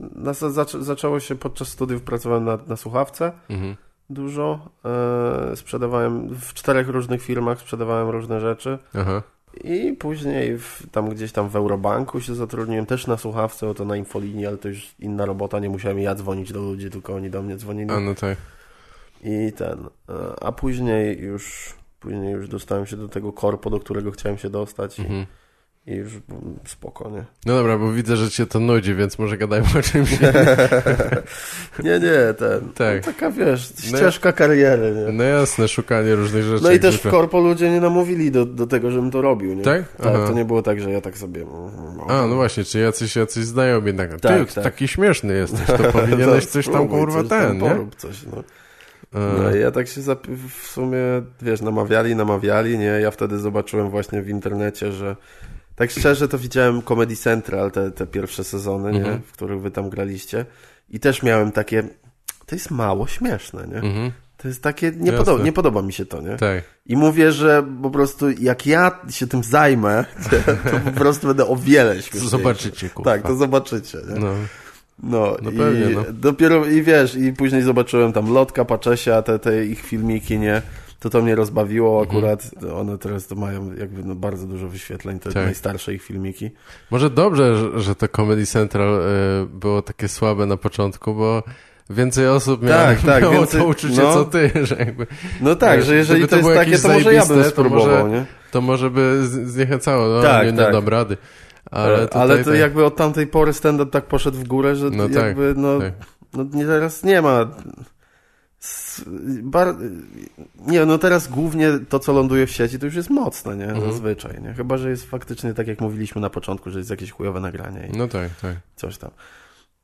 na, zac, zaczęło się podczas studiów, pracowałem na, na słuchawce Mhm. dużo. E, sprzedawałem w czterech różnych firmach, sprzedawałem różne rzeczy. Aha. I później w, tam gdzieś tam w Eurobanku się zatrudniłem, też na słuchawce, to na infolinii, ale to już inna robota, nie musiałem ja dzwonić do ludzi, tylko oni do mnie dzwonili. A no tak. I ten, e, a później już, później już dostałem się do tego korpo, do którego chciałem się dostać. Mhm. I już mm, spokojnie. No dobra, bo widzę, że cię to nudzi, więc może gadajmy o czymś. nie, nie, ten. Tak. No, taka wiesz, No ścieżka kariery, nie? No jasne, szukanie różnych rzeczy. No i też w korpo ludzie nie namówili do, do tego, żebym to robił, nie? Tak? Tak, Aha. to nie było tak, że ja tak sobie... mm, A, no właśnie, czy jacyś, jacyś znajomi jednak. Ty, Tak, tak. taki śmieszny jesteś, to powinieneś coś tam, kurwa, coś tam ten, nie? Porób coś, no. No i ja tak się w sumie, wiesz, namawiali, namawiali, nie? Ja wtedy zobaczyłem właśnie w internecie, że tak szczerze to widziałem Comedy Central, te, te pierwsze sezony, nie? Mhm. W których wy tam graliście i też miałem takie, to jest mało śmieszne, nie? Mhm, To jest takie, nie, nie podoba mi się to, nie? tak. I mówię, że po prostu jak ja się tym zajmę, to po prostu będę o wiele śmieszniejszy. Zobaczycie, kurwa. Tak, to zobaczycie, nie? No. No, No i pewnie, no. dopiero, i wiesz, i później zobaczyłem tam Lotka, Paczesia, te, te ich filmiki, nie? To to mnie rozbawiło Mhm. akurat. One teraz to mają jakby no, bardzo dużo wyświetleń, te Tak. najstarsze ich filmiki. Może dobrze, że, że to Comedy Central y, było takie słabe na początku, bo więcej osób miało, Tak, tak, miało więcej- to uczucie no. co ty, że jakby No tak, że jeżeli to, jest takie, to może ja bym zajebiste, to spróbował, może- nie? to może by zniechęcało, no Tak, nie, nie tak. dam rady. Ale, Ale, tutaj to tak. jakby od tamtej pory stand-up tak poszedł w górę, że No tak, jakby no, tak. no nie, teraz nie ma... Bar... Nie, no teraz głównie to, co ląduje w sieci, to już jest mocne, nie? Mhm. Zazwyczaj, nie? Chyba, że jest faktycznie tak, jak mówiliśmy na początku, że jest jakieś chujowe nagranie i No tak, tak. coś tam.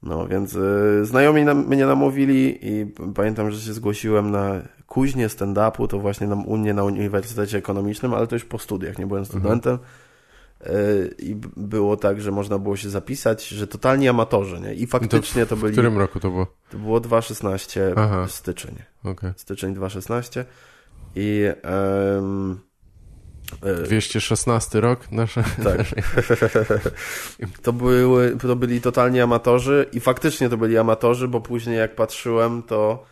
No, więc y, znajomi nam, mnie namówili i pamiętam, że się zgłosiłem na kuźnię stand-upu, to właśnie na, u mnie na Uniwersytecie Ekonomicznym, ale to już po studiach, nie byłem studentem. Y, I b- było tak, że można było się zapisać, że totalni amatorzy, nie? I faktycznie to, W byli... którym roku to było? To było 2.16 Aha. styczeń. Okej. Styczeń 2.16 i... y, 216 rok nasze. tak. to, były, to byli totalni amatorzy i faktycznie to byli amatorzy, bo później jak patrzyłem, to,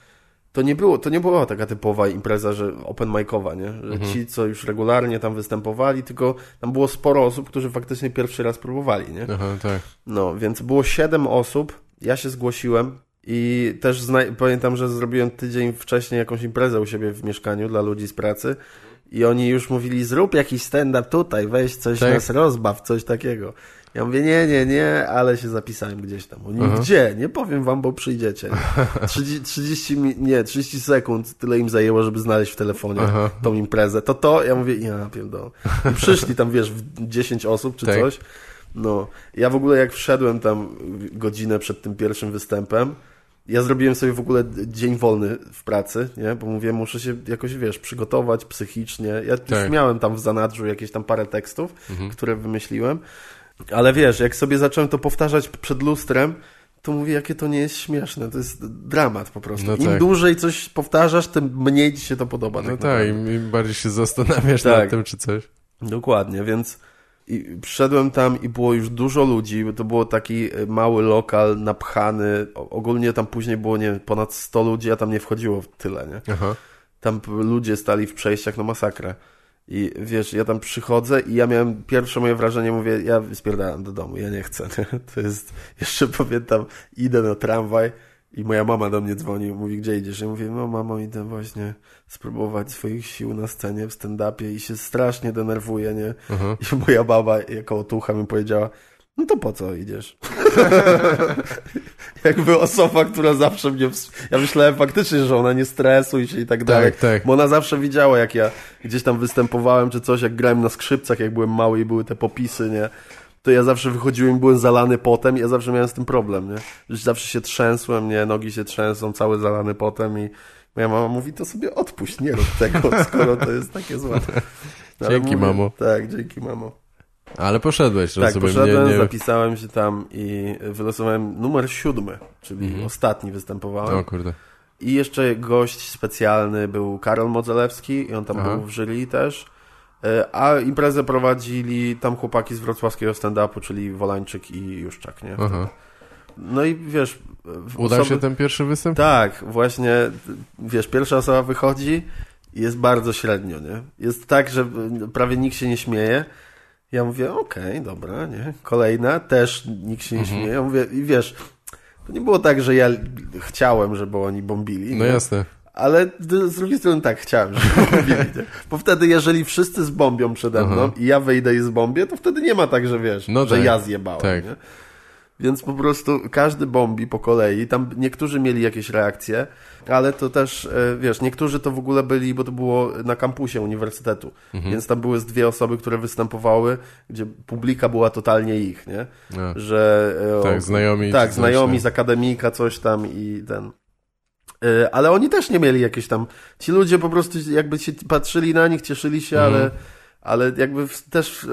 to, nie, było, to nie była taka typowa impreza, że open micowa, nie? Że Mhm. ci, co już regularnie tam występowali, tylko tam było sporo osób, którzy faktycznie pierwszy raz próbowali, nie? Aha, tak. No, więc było siedem osób, ja się zgłosiłem i też pamiętam, że zrobiłem tydzień wcześniej jakąś imprezę u siebie w mieszkaniu dla ludzi z pracy i oni już mówili, zrób jakiś stand-up tutaj, weź coś, Tak? nas rozbaw, coś takiego. Ja mówię, nie, nie, nie, ale się zapisałem gdzieś tam. Oni, Aha. gdzie? Nie powiem wam, bo przyjdziecie. Nie? 30, 30, mi- nie, 30 sekund tyle im zajęło, żeby znaleźć w telefonie Aha. tą imprezę. To to, ja mówię, ja pierdolę. I Przyszli tam, wiesz, w 10 osób czy Tak. coś. No, ja w ogóle jak wszedłem tam godzinę przed tym pierwszym występem, ja zrobiłem sobie w ogóle dzień wolny w pracy, nie? Bo mówię, muszę się jakoś, wiesz, przygotować psychicznie. Ja już Tak. miałem tam w zanadrzu jakieś tam parę tekstów, które wymyśliłem, ale wiesz, jak sobie zacząłem to powtarzać przed lustrem, to mówię, jakie to nie jest śmieszne, to jest dramat po prostu. No Im tak. dłużej coś powtarzasz, tym mniej ci się to podoba. No tak, tak, im bardziej się zastanawiasz Tak. nad tym, czy coś. Dokładnie, więc i przyszedłem tam i było już dużo ludzi, bo to było taki e, mały lokal napchany. Ogólnie tam później było, nie wiem, ponad 100 ludzi, a tam nie wchodziło w tyle, nie? Aha. Tam ludzie stali w przejściach, no masakra. I wiesz, ja tam przychodzę i ja miałem pierwsze moje wrażenie, mówię, ja spierdalam do domu, ja nie chcę. To jest, jeszcze pamiętam, idę na tramwaj i moja mama do mnie dzwoni, mówi, gdzie idziesz? Ja mówię, no mamo, idę właśnie spróbować swoich sił na scenie w stand-upie i się strasznie denerwuję, nie? Aha. I moja baba jako otucha mi powiedziała, no to po co idziesz? Jakby osoba, która zawsze mnie... Ja myślałem faktycznie, że ona nie stresuje się i tak dalej. tak. Bo ona zawsze widziała, jak ja gdzieś tam występowałem czy coś, jak grałem na skrzypcach, jak byłem mały i były te popisy, nie? To ja zawsze wychodziłem i byłem zalany potem i ja zawsze miałem z tym problem, nie? Że zawsze się trzęsłem, nie? Nogi się trzęsą, cały zalany potem i moja mama mówi, to sobie odpuść, nie rób tego, skoro to jest takie złe. No, Dzięki, mamo. Tak, dzięki, mamo. Ale poszedłeś, Tak, rozumiem. poszedłem, nie, nie... zapisałem się tam i wylosowałem numer siódmy, czyli Mhm. ostatni występowałem. O kurde. I jeszcze gość specjalny był Karol Modzelewski i on tam Aha. był w jury też. E, A imprezę prowadzili tam chłopaki z wrocławskiego stand-upu, czyli Wolańczyk i Juszczak, nie? Aha. No i wiesz... Udał osoby- się ten pierwszy występ? Tak, właśnie, wiesz, pierwsza osoba wychodzi Jest bardzo średnio, nie? Jest tak, że prawie nikt się nie śmieje. Ja mówię, okej, okay, dobra, nie? Kolejna, też nikt się nie mhm. śmieje. Ja mówię, i wiesz, to nie było tak, że ja chciałem, żeby oni bombili. No nie? jasne. Ale z drugiej strony tak, chciałem, żeby bombili, nie? Bo wtedy, jeżeli wszyscy zbombią przede mną Aha. i ja wyjdę i zbombię, to wtedy nie ma tak, że wiesz, no że tak. ja zjebałem, tak. nie? Więc po prostu każdy bombi po kolei. Tam niektórzy mieli jakieś reakcje, ale to też, e, wiesz, niektórzy to w ogóle byli, bo to było na kampusie uniwersytetu. Mhm. Więc tam były z dwie osoby, które występowały, gdzie publika była totalnie ich, nie? Że, e, tak, znajomi. Tak, znajomi z akademika, coś tam i ten. E, ale oni też nie mieli jakieś tam. Ci ludzie po prostu jakby się patrzyli na nich, cieszyli się, mhm. ale ale jakby też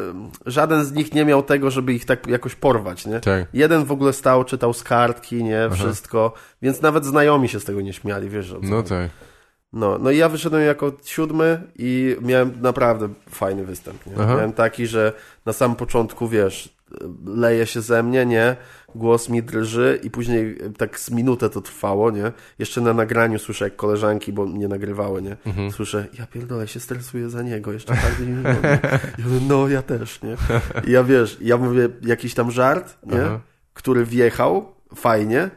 żaden z nich nie miał tego, żeby ich tak jakoś porwać, nie? Tak. Jeden w ogóle stał, czytał z kartki, nie? Aha. Wszystko, więc nawet znajomi się z tego nie śmiali, wiesz, o co No tak. No, no i ja wyszedłem jako siódmy i miałem naprawdę fajny występ, nie? Miałem taki, że na samym początku, wiesz, leje się ze mnie, nie? Głos mi drży i później tak z minutę to trwało, nie? Jeszcze na nagraniu słyszę jak koleżanki, bo mnie nagrywały, nie? Mhm. Słyszę, ja pierdolę, się stresuję za niego, jeszcze bardziej niż mówię, no ja też, nie? I ja wiesz, ja mówię jakiś tam żart, nie? Aha. Który wjechał, fajnie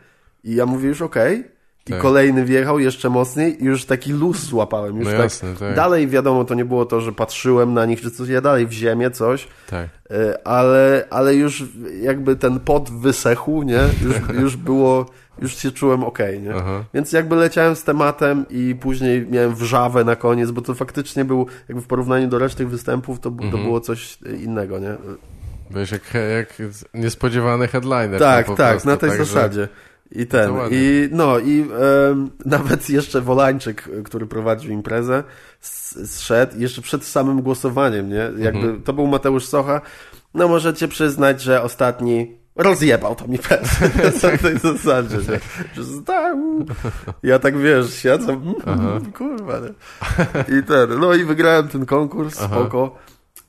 i ja mówię już okej, okay, i tak. kolejny wjechał jeszcze mocniej i już taki luz złapałem. Już no tak, jasne, tak. Dalej wiadomo, to nie było to, że patrzyłem na nich czy coś, ja dalej w ziemię coś, tak. E, ale, ale już jakby ten pot wysechł, nie? Już, już było, już się czułem ok, nie? Aha. Więc jakby leciałem z tematem i później miałem wrzawę na koniec, bo to faktycznie był, jakby w porównaniu do reszty występów, to, mhm. to było coś innego, nie? Byłeś jak, jak niespodziewany headliner. Tak, tak, prostu, na tej tak, zasadzie. Że... I ten, i no, i e, nawet jeszcze Wolańczyk, który prowadził imprezę, zszedł jeszcze przed samym głosowaniem, nie? Jakby mhm. to był Mateusz Socha. No możecie przyznać, że ostatni rozjebał to mi pewnie na tej zasadzie, nie? Że tak, ja tak wiesz, siedzę, mm, kurwa, nie? I ten, no i wygrałem ten konkurs, Aha. spoko.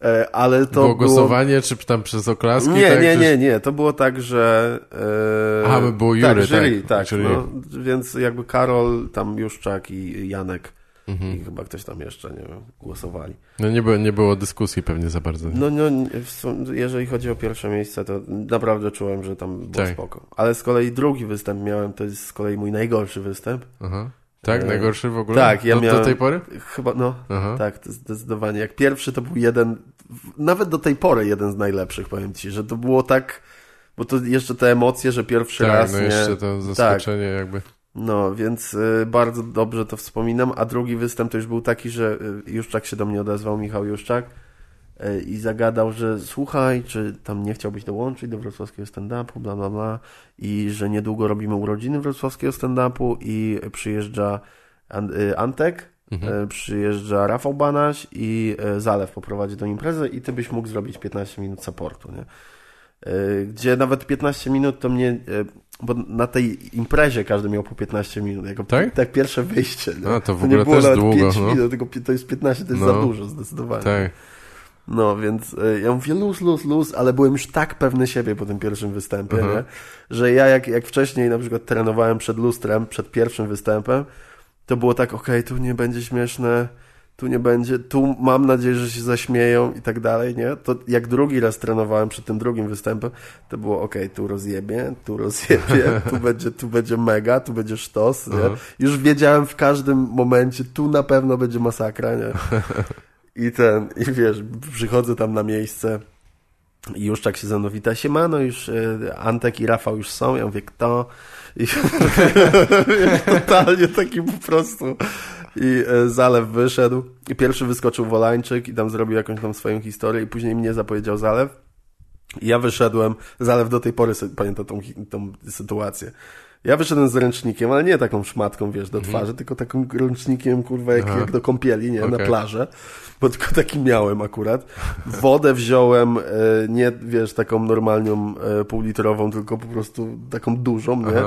E, ale to było głosowanie, było... czy tam przez oklaski? Nie, tak, nie, nie, nie. To było tak, że... E... Aha, by było jury, tak. Jury, tak, tak no, więc jakby Karol, tam Juszczak i Janek mhm. i chyba ktoś tam jeszcze, nie wiem, głosowali. No nie było, nie było dyskusji pewnie za bardzo. No, no, jeżeli chodzi o pierwsze miejsce, to naprawdę czułem, że tam było tak. spoko. Ale z kolei drugi występ miałem, to jest z kolei mój najgorszy występ. Aha. Tak? E, najgorszy w ogóle? Tak, ja do, miałem... Do tej pory? Chyba, no, Aha. tak, zdecydowanie. Jak pierwszy to był jeden, nawet do tej pory jeden z najlepszych, powiem ci, że to było tak, bo to jeszcze te emocje, że pierwszy tak, raz, no nie... jeszcze to zaskoczenie tak. jakby. No, więc y, bardzo dobrze to wspominam, a drugi występ to już był taki, że y, Juszczak się do mnie odezwał, Michał Juszczak, i zagadał, że słuchaj, czy tam nie chciałbyś dołączyć do wrocławskiego stand-upu, bla, bla, bla i że niedługo robimy urodziny wrocławskiego stand-upu i przyjeżdża y, Antek, mhm. Y, przyjeżdża Rafał Banaś i Zalew poprowadzi do imprezy i ty byś mógł zrobić 15 minut supportu, nie? Gdzie nawet 15 minut to mnie, bo na tej imprezie każdy miał po 15 minut, jako tak? tak pierwsze wyjście. Nie? A, to w ogóle to nie było też nawet długo. 5 no. minut, tylko to jest 15, to jest no. za dużo zdecydowanie. Tak. No, więc y, ja mówię luz, luz, luz, ale byłem już tak pewny siebie po tym pierwszym występie, -huh. nie? że ja jak, jak wcześniej na przykład trenowałem przed lustrem, przed pierwszym występem, to było tak, okej, okay, tu nie będzie śmieszne, tu nie będzie, tu mam nadzieję, że się zaśmieją i tak dalej, nie? To jak drugi raz trenowałem przed tym drugim występem, to było okej, okay, tu rozjebie, tu rozjebie, tu będzie, tu będzie mega, tu będzie sztos, nie? -huh. Już wiedziałem w każdym momencie, tu na pewno będzie masakra, nie? I ten, i wiesz, przychodzę tam na miejsce i już tak się ze mną wita, siemano, już e, Antek i Rafał już są, ja mówię, kto? I totalnie taki po prostu. I e, Zalew wyszedł i pierwszy wyskoczył Wolańczyk i tam zrobił jakąś tam swoją historię i później mnie zapowiedział Zalew. I ja wyszedłem, Zalew do tej pory pamięta tą, tą sytuację. Ja wyszedłem z ręcznikiem, ale nie taką szmatką, wiesz, do mhm. twarzy, tylko takim ręcznikiem, kurwa, jak, jak do kąpieli, nie, okay. na plażę, bo tylko taki miałem akurat. Wodę wziąłem, e, nie, wiesz, taką normalną e, półlitrową, tylko po prostu taką dużą, nie,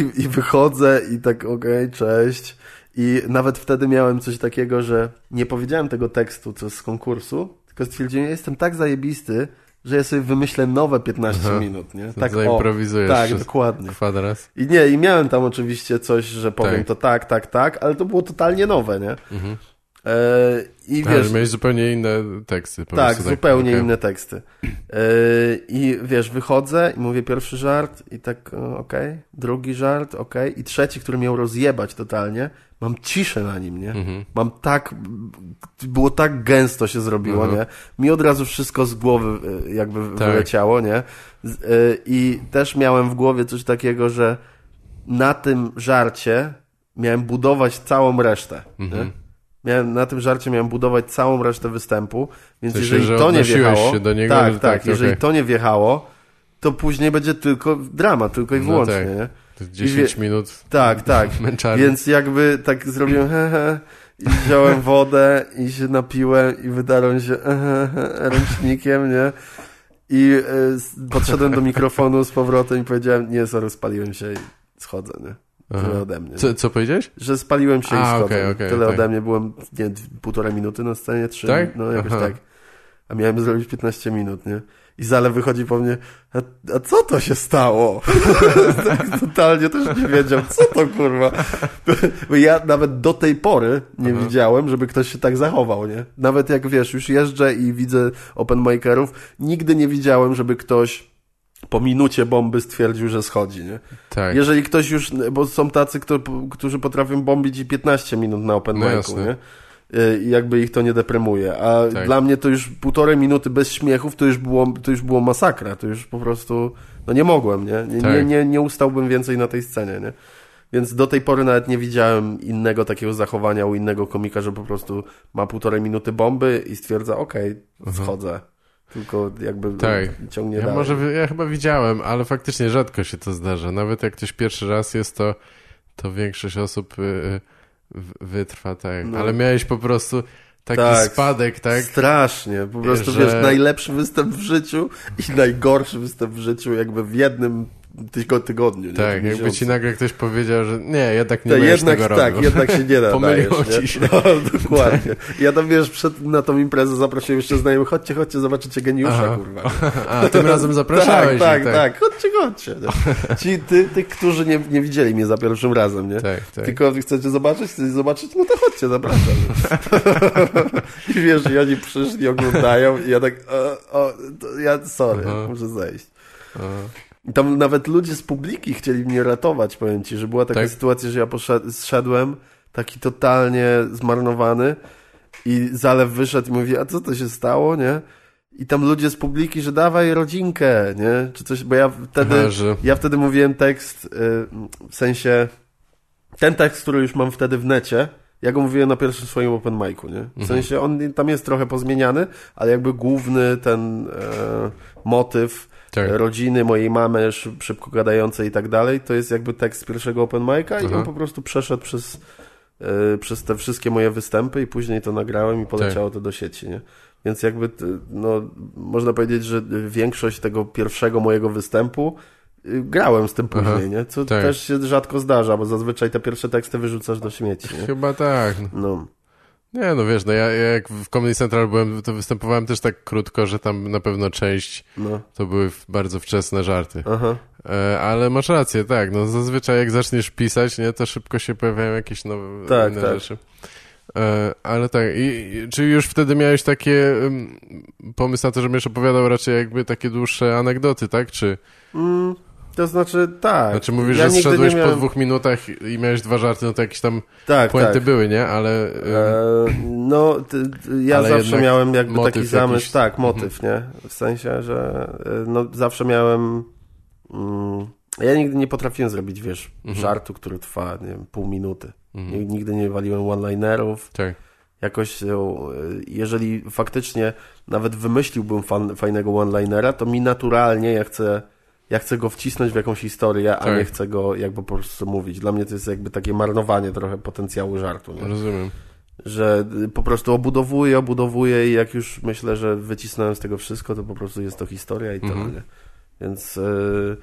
I, i wychodzę i tak, okej, okay, cześć. I nawet wtedy miałem coś takiego, że nie powiedziałem tego tekstu, co z konkursu, tylko stwierdziłem, ja jestem tak zajebisty, że ja sobie wymyślę nowe 15 Aha. minut, nie? Tak, zaimprowizujesz. O, tak, dokładnie. I nie, i miałem tam oczywiście coś, że powiem tak. to tak, tak, tak, ale to było totalnie nowe, nie? Mhm. E, I Ale wiesz, miałeś zupełnie inne teksty. Po tak, prostu, zupełnie okej. inne teksty. E, I wiesz, wychodzę i mówię pierwszy żart i tak e, okej, drugi żart, okej, i trzeci, który miał rozjebać totalnie, mam ciszę na nim, nie? Mhm. Mam tak, było tak gęsto się zrobiło, Mhm. nie? Mi od razu wszystko z głowy e, jakby Tak. wyleciało, nie? E, I też miałem w głowie coś takiego, że na tym żarcie miałem budować całą resztę, Mhm. nie? Miałem, na tym żarcie miałem budować całą resztę występu, więc jeżeli że to nie wjechało, się do niego, tak, że tak, tak, jeżeli okej. to nie wjechało, to później będzie tylko drama, tylko i No wyłącznie, tak. nie? To 10 minut Tak, tak. męczarni. Więc jakby tak zrobiłem hehe i wziąłem wodę i się napiłem i wydarłem się hehe, ręcznikiem, nie? I y, podszedłem do mikrofonu z powrotem i powiedziałem, nie, sorry, spaliłem się i schodzę, nie? Tyle ode mnie. Co, co powiedziałeś? Że spaliłem się i A, schodzę. okej, okej, Tyle okej. ode mnie, byłem, nie, półtorej minuty na scenie, trzy, Tak? no jakoś Aha. tak. A miałem zrobić 15 minut, nie? I Zale wychodzi po mnie, a, a co to się stało? tak totalnie też nie wiedział, co to kurwa. Bo ja nawet do tej pory nie Aha. widziałem, żeby ktoś się tak zachował, nie? Nawet jak wiesz, już jeżdżę i widzę open makerów, nigdy nie widziałem, żeby ktoś po minucie bomby stwierdził, że schodzi, nie? Tak. Jeżeli ktoś już, bo są tacy, którzy potrafią bombić i 15 minut na open No micu, nie? Y, I jakby ich to nie depremuje. A Tak. dla mnie to już półtorej minuty bez śmiechów to już było, to już było masakra. To już po prostu, no nie mogłem, nie? Nie, Tak. nie, nie, nie ustałbym więcej na tej scenie, nie? Więc do tej pory nawet nie widziałem innego takiego zachowania u innego komika, że po prostu ma półtorej minuty bomby i stwierdza, okej, schodzę. Tylko jakby Mhm. Tak. ciągnie Ja dalej. może ja chyba widziałem, ale faktycznie rzadko się to zdarza. Nawet jak ktoś pierwszy raz jest, to, to większość osób y, y, w- wytrwa, tak. No. Ale miałeś po prostu taki Tak. spadek, tak? Strasznie. Po prostu, Że- wiesz, najlepszy występ w życiu i najgorszy występ w życiu jakby w jednym tygo- tygodniu. nie? Tak, jakby ci nagle ktoś powiedział, że nie, jednak nie To będziesz jednak, tego tak, robił. jednak się nie da. Pomyliło dajesz, ci się. No, dokładnie. Ja tam, wiesz, przed, na tą imprezę zaprosiłem jeszcze znajomych, chodźcie, chodźcie, zobaczycie geniusza, Aha. kurwa. A, tym razem zapraszałeś tak, tak, tak, chodźcie, chodźcie. nie? Ci, ty, tych, którzy nie, nie widzieli mnie za pierwszym razem, nie? Tak, tak. Tylko chcecie zobaczyć, chcecie zobaczyć, no to chodźcie, zapraszam. I wiesz, i oni przyszli, oglądają i ja tak, o, o ja, sorry, Aha. muszę zejść. A, I tam nawet ludzie z publiki chcieli mnie ratować, powiem ci, że była taka Tak? sytuacja, że ja poszedł, zszedłem taki totalnie zmarnowany i Zalew wyszedł i mówi, a co to się stało, nie? I tam ludzie z publiki, że dawaj rodzinkę, nie? Czy coś, bo ja wtedy, że- ja wtedy mówiłem tekst, y, w sensie, ten tekst, który już mam wtedy w necie, ja go mówiłem na pierwszym swoim open micu, nie? W Mhm. sensie on tam jest trochę pozmieniany, ale jakby główny ten e, motyw Tak. rodziny, mojej mamy szy- szybko gadającej i tak dalej, to jest jakby tekst z pierwszego open mica i Aha. on po prostu przeszedł przez, e, przez te wszystkie moje występy i później to nagrałem i poleciało to do sieci, nie? Więc jakby, no, można powiedzieć, że większość tego pierwszego mojego występu y, grałem z tym Aha. później, nie? Co Tak. też się rzadko zdarza, bo zazwyczaj te pierwsze teksty wyrzucasz do śmieci, nie? Chyba tak. No, Nie, no wiesz, no ja, ja jak w Comedy Central byłem, to występowałem też tak krótko, że tam na pewno część no, to były bardzo wczesne żarty. E, ale masz rację, tak, no zazwyczaj jak zaczniesz pisać, nie, to szybko się pojawiają jakieś nowe Tak, inne tak. rzeczy. E, ale tak, i, i, czy już wtedy miałeś takie um, pomysł na to, że będziesz opowiadał raczej jakby takie dłuższe anegdoty, tak? Czy, Mm, to znaczy, tak. znaczy mówisz, Ja że zszedłeś miałem- po dwóch minutach i miałeś dwa żarty, no to jakieś tam tak, tak. były, nie? Ale... E, no, ty, ja Ale zawsze miałem jakby taki zamysł, jakiś. tak, motyw, nie? W sensie, że e, no, zawsze miałem. Mm, ja nigdy nie potrafiłem zrobić, wiesz, Mhm. żartu, który trwa, nie wiem, pół minuty. mhm, Ni- Nigdy nie waliłem one-linerów. tak, Jakoś, e, jeżeli faktycznie nawet wymyśliłbym fan, fajnego one-linera, to mi naturalnie, ja chcę, ja chcę go wcisnąć w jakąś historię, a Tak. nie chcę go jakby po prostu mówić. Dla mnie to jest jakby takie marnowanie trochę potencjału żartu. Nie? rozumiem. że y, po prostu obudowuję, obudowuję i jak już myślę, że wycisnąłem z tego wszystko, to po prostu jest to historia i tyle, Mhm. nie? Więc y,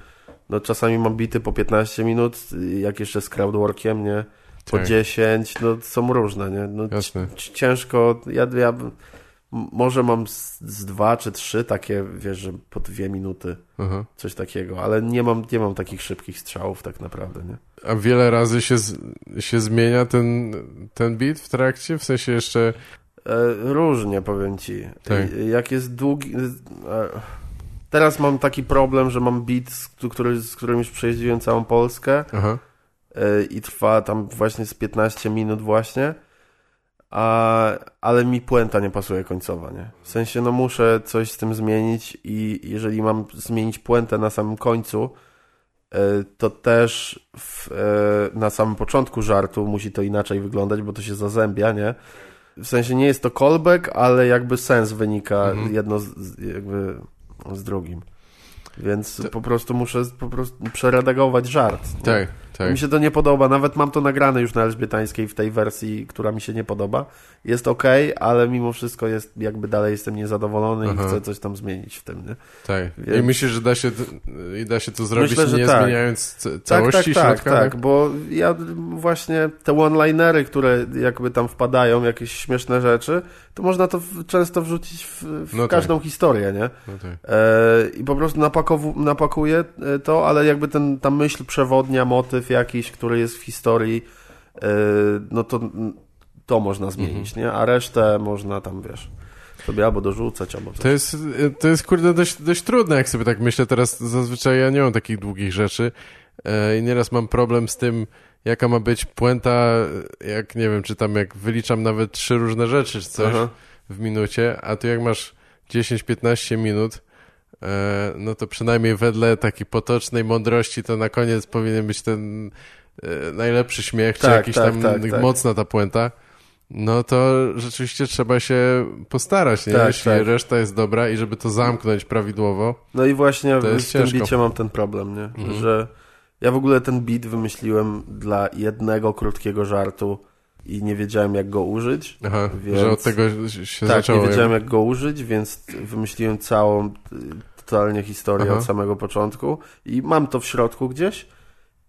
no czasami mam bity po 15 minut, y, jak jeszcze z crowdworkiem, nie? Po Tak. 10, no są różne, nie? No, Jasne. ciężko, ja, ja może mam z, z, dwa czy trzy takie, wiesz, że po dwie minuty, Aha. coś takiego, ale nie mam, nie mam takich szybkich strzałów tak naprawdę, nie? A wiele razy się, się zmienia ten, ten beat w trakcie? W sensie jeszcze... E, różnie, powiem ci. Tak. Jak jest długi... E, teraz mam taki problem, że mam beat, który, z którym już przejeździłem całą Polskę. E, i trwa tam właśnie z 15 minut właśnie a, ale mi puenta nie pasuje końcowa, nie? W sensie, no muszę coś z tym zmienić i jeżeli mam zmienić puentę na samym końcu, e, to też w, e, na samym początku żartu musi to inaczej wyglądać, bo to się zazębia, nie? W sensie nie jest to callback, ale jakby sens wynika mhm. jedno z, jakby z drugim. Więc to... po prostu muszę po prostu przeredagować żart. Tak, tak. Mi się to nie podoba, nawet mam to nagrane już na Elżbietańskiej w tej wersji, która mi się nie podoba. Jest ok, ale mimo wszystko jest, jakby dalej jestem niezadowolony Aha. i chcę coś tam zmienić w tym, nie? Tak. Więc... I myślisz, że da się, da się to zrobić Myślę, nie tak. zmieniając całości tak, tak, środka? Tak, tak, bo ja właśnie te one-linery, które jakby tam wpadają, jakieś śmieszne rzeczy, to można to w, często wrzucić w, w no każdą tak. historię, nie? No tak. e, I po prostu napakow, napakuję e, to, ale jakby ten, ta myśl przewodnia, motyw jakiś, który jest w historii, e, no to to można zmienić, mhm. nie? A resztę można tam, wiesz sobie albo dorzucać, albo coś. To jest, to jest kurde dość, dość trudne, jak sobie tak myślę teraz. Zazwyczaj ja nie mam takich długich rzeczy e, i nieraz mam problem z tym, jaka ma być puenta, jak nie wiem, czy tam jak wyliczam nawet trzy różne rzeczy, czy coś Aha. w minucie, a tu jak masz 10-15 minut, e, no to przynajmniej wedle takiej potocznej mądrości to na koniec powinien być ten e, najlepszy śmiech, tak, czy jakiś tak, tam tak, tak, mocna ta puenta. No to rzeczywiście trzeba się postarać, nie? Tak, Jeśli tak. reszta jest dobra i żeby to zamknąć prawidłowo. No i właśnie w tym bicie mam ten problem, nie? Mhm. Że ja w ogóle ten beat wymyśliłem dla jednego krótkiego żartu i nie wiedziałem jak go użyć. Aha, więc... że od tego się tak, zaczęło. Tak, nie wiedziałem jak go użyć, więc wymyśliłem całą totalnie historię Aha. od samego początku i mam to w środku gdzieś.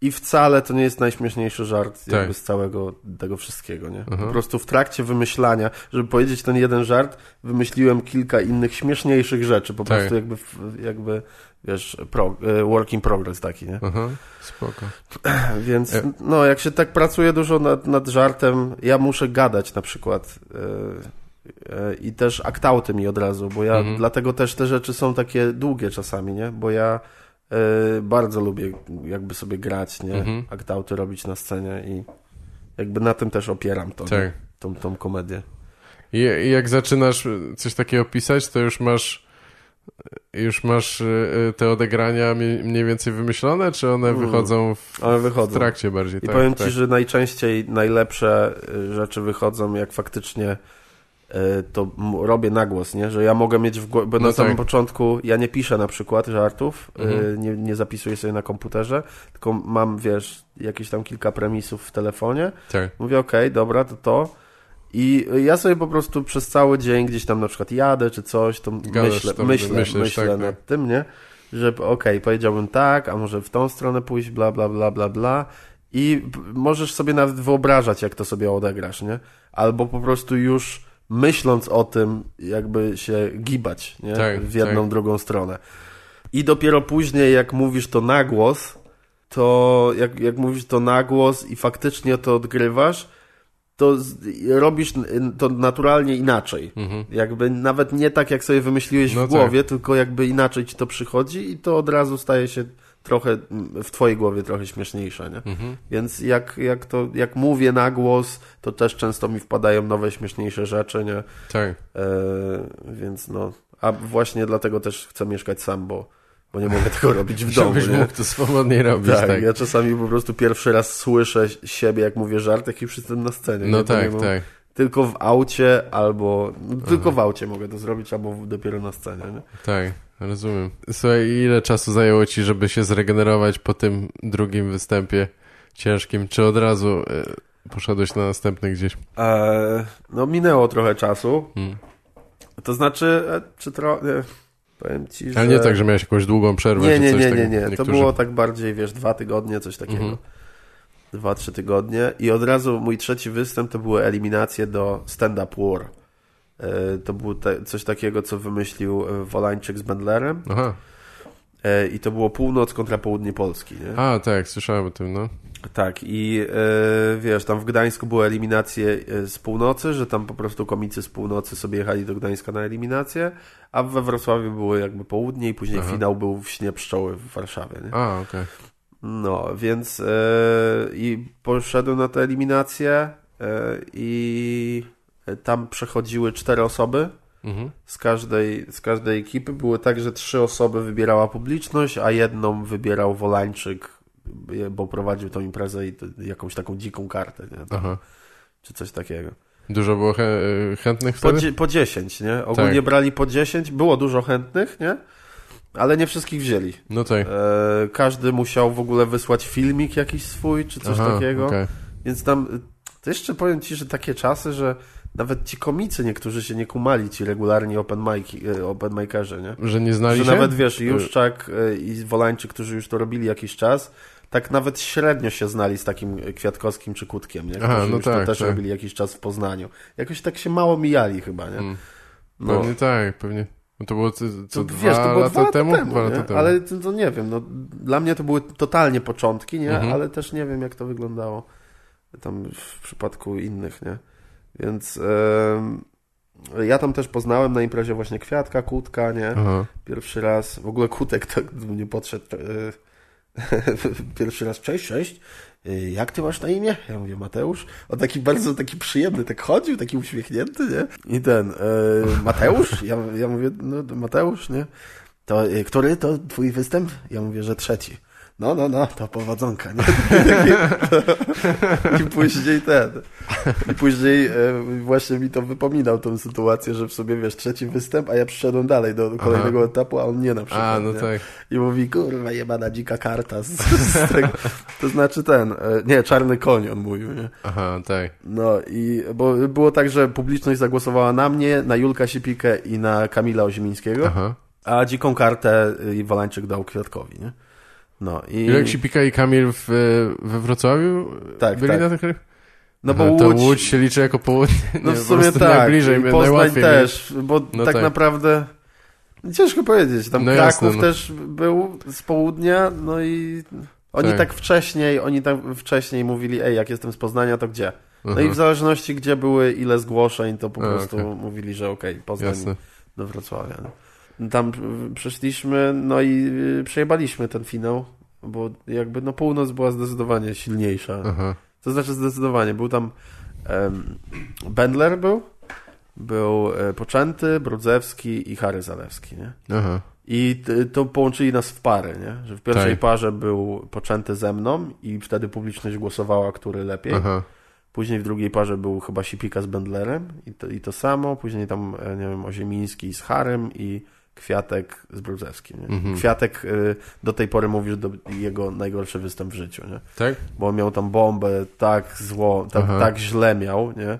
I wcale to nie jest najśmieszniejszy żart tak. jakby z całego tego wszystkiego, nie? Po prostu w trakcie wymyślania, żeby powiedzieć ten jeden żart, wymyśliłem kilka innych śmieszniejszych rzeczy, po tak. prostu jakby, jakby wiesz, pro, e, work in progress taki, nie? Aha, spoko. Więc, e- no, jak się tak pracuje dużo nad, nad żartem, ja muszę gadać na przykład yy, i też aktauty mi od razu, bo ja, mhm. dlatego też te rzeczy są takie długie czasami, nie? Bo ja E, bardzo lubię jakby sobie grać, nie? Mhm. Aktauty robić na scenie i jakby na tym też opieram to, tak. tą, tą komedię. I, I, jak zaczynasz coś takiego pisać, to już masz już masz e, te odegrania mniej więcej wymyślone, czy one mm. wychodzą w, one wychodzą. w trakcie bardziej? I tak, powiem tak. ci, że najczęściej najlepsze e, rzeczy wychodzą, jak faktycznie E, to robię na głos, nie? że ja mogę mieć w głowie, bo no na tak. samym początku ja nie piszę na przykład żartów, e, mhm. nie, nie zapisuję sobie na komputerze, tylko mam, wiesz, jakieś tam kilka premisów w telefonie. Tak. Mówię, okej, okay, dobra, to to. I ja sobie po prostu przez cały dzień gdzieś tam na przykład jadę czy coś, to Gadasz, myślę, to myślę, myślisz, myślę tak, nad tak. tym, nie? Że okej, okay, powiedziałbym tak, a może w tą stronę pójść, bla, bla, bla, bla, bla. I możesz sobie nawet wyobrażać, jak to sobie odegrasz, nie? Albo po prostu już myśląc o tym, jakby się gibać nie? Tak, w jedną, tak. drugą stronę. I dopiero później, jak mówisz to na głos, to jak, jak mówisz to na głos i faktycznie to odgrywasz, to robisz to naturalnie inaczej. Mhm. Jakby nawet nie tak, jak sobie wymyśliłeś no w głowie, tak. tylko jakby inaczej ci to przychodzi i to od razu staje się trochę w twojej głowie trochę śmieszniejsze, nie? Mhm. Więc jak, jak to, jak mówię na głos, to też często mi wpadają nowe, śmieszniejsze rzeczy, nie? Tak. E, więc no, a właśnie dlatego też chcę mieszkać sam, bo, bo nie mogę tego robić w domu, Żebyś nie? mógł to swobodnie robić, tak, tak. ja czasami po prostu pierwszy raz słyszę siebie, jak mówię żart, jak już jestem na scenie. No nie? tak, tak. Tylko w aucie albo... No, tylko w aucie mogę to zrobić, albo dopiero na scenie, nie? Tak. Rozumiem. Słuchaj, ile czasu zajęło ci, żeby się zregenerować po tym drugim występie ciężkim? Czy od razu y, poszedłeś na następny gdzieś? E, no minęło trochę czasu. Hmm. To znaczy, e, czy trochę... Powiem ci, że... Ale nie tak, że miałeś jakąś długą przerwę? Nie, nie, nie, nie, nie. Niektórzy... To było tak bardziej, wiesz, dwa tygodnie, coś takiego. Mhm. Dwa, trzy tygodnie i od razu mój trzeci występ to były eliminacje do Stand Up War. E, to było te, coś takiego, co wymyślił e, Wolańczyk z Bendlerem. Aha. E, I to było północ kontra południe Polski, nie? A, tak, słyszałem o tym, no. Tak, i e, wiesz, tam w Gdańsku były eliminacje z północy, że tam po prostu komicy z północy sobie jechali do Gdańska na eliminację, a we Wrocławiu były jakby południe i później Aha. finał był w śnie pszczoły w Warszawie, nie? A, okej. No, więc e, i poszedłem na tę eliminację e, i tam przechodziły cztery osoby Mhm. z każdej, z każdej ekipy. Było tak, że trzy osoby wybierała publiczność, a jedną wybierał Wolańczyk, bo prowadził tą imprezę i jakąś taką dziką kartę, nie? Aha. czy coś takiego. Dużo było chę chętnych Po, wtedy? dzie- po 10, nie? Ogólnie Tak. brali po 10, było dużo chętnych, nie? Ale nie wszystkich wzięli. No tak. E, każdy musiał w ogóle wysłać filmik jakiś swój, czy coś Aha, takiego. okej. Więc tam, y, to jeszcze powiem Ci, że takie czasy, że nawet ci komicy niektórzy się nie kumali, ci regularni open, mic, y, open nie? Że nie znali Że się? nawet wiesz, Juszczak y, i Wolańczyk, którzy już to robili jakiś czas, tak nawet średnio się znali z takim Kwiatkowskim czy Kutkiem, nie? Aha, no już tak, to też tak. robili jakiś czas w Poznaniu. Jakoś tak się mało mijali chyba, nie? Mm. No, Pewnie tak, pewnie. No to było co, co to, dwa, wiesz, to było lata dwa lata temu? temu, Dwa lata temu. ale to, to nie wiem, no, dla mnie to były totalnie początki, nie? Mhm. Ale też nie wiem, jak to wyglądało tam w przypadku innych, nie? Więc em, ja tam też poznałem na imprezie właśnie Kwiatka, Kutka, nie? Aha. Pierwszy raz, w ogóle Kutek tak do mnie podszedł e, pierwszy raz, cześć, cześć, jak ty masz na imię? Ja mówię, Mateusz. On taki bardzo taki przyjemny, tak chodził, taki uśmiechnięty, nie? I ten, e, Mateusz? Ja, ja mówię, no Mateusz, nie? To e, który to twój występ? Ja mówię, że trzeci. No, no, no, to powodzonka, nie? I później ten. I później e, właśnie mi to wypominał tą sytuację, że w sobie, wiesz, trzeci występ, a ja przyszedłem dalej do kolejnego etapu, a on nie na przykład. A, no nie? tak. I mówi, kurwa, jebana dzika karta z, z tego. To znaczy ten, e, nie, czarny koń on mówił, nie? Aha, tak. No i, bo było tak, że publiczność zagłosowała na mnie, na Julka Sipikę i na Kamila Ozimińskiego, Aha. a dziką kartę y, Wolańczyk dał Kwiatkowi, nie? No i... Julek Sipika i Kamil w, we Wrocławiu Tak, byli tak. na tych No bo Łódź... Łódź się liczy jako południe. No w sumie tak, najbliżej, i Poznań też, bo No tak, tak. naprawdę ciężko powiedzieć, tam No Kraków jasne, no. też był z południa, no i oni Tak. tak. wcześniej, oni tak wcześniej mówili, ej, jak jestem z Poznania, to gdzie? No Aha, i w zależności gdzie były ile zgłoszeń, to po A, prostu okej. mówili, że okej, Poznań Jasne. do Wrocławia. No. Tam y, przyszliśmy, no i y, przejebaliśmy ten finał, bo jakby no północ była zdecydowanie silniejsza. Aha. To znaczy zdecydowanie. Był tam em, Bendler był, był e, Poczęty, Brudzewski i Harry Zalewski, nie? Aha. I to połączyli nas w pary, nie? Że w pierwszej Tak. parze był Poczęty ze mną i wtedy publiczność głosowała, który lepiej. Aha. Później w drugiej parze był chyba Sipika z Bendlerem i to, i to samo. Później tam, e, nie wiem, Oziemiński z Harem i Kwiatek z Brudzewskim. Mhm. Kwiatek y, do tej pory mówi, że to jego najgorszy występ w życiu, nie? Tak? bo on miał tam bombę tak zło, tak, Aha. tak źle miał, nie?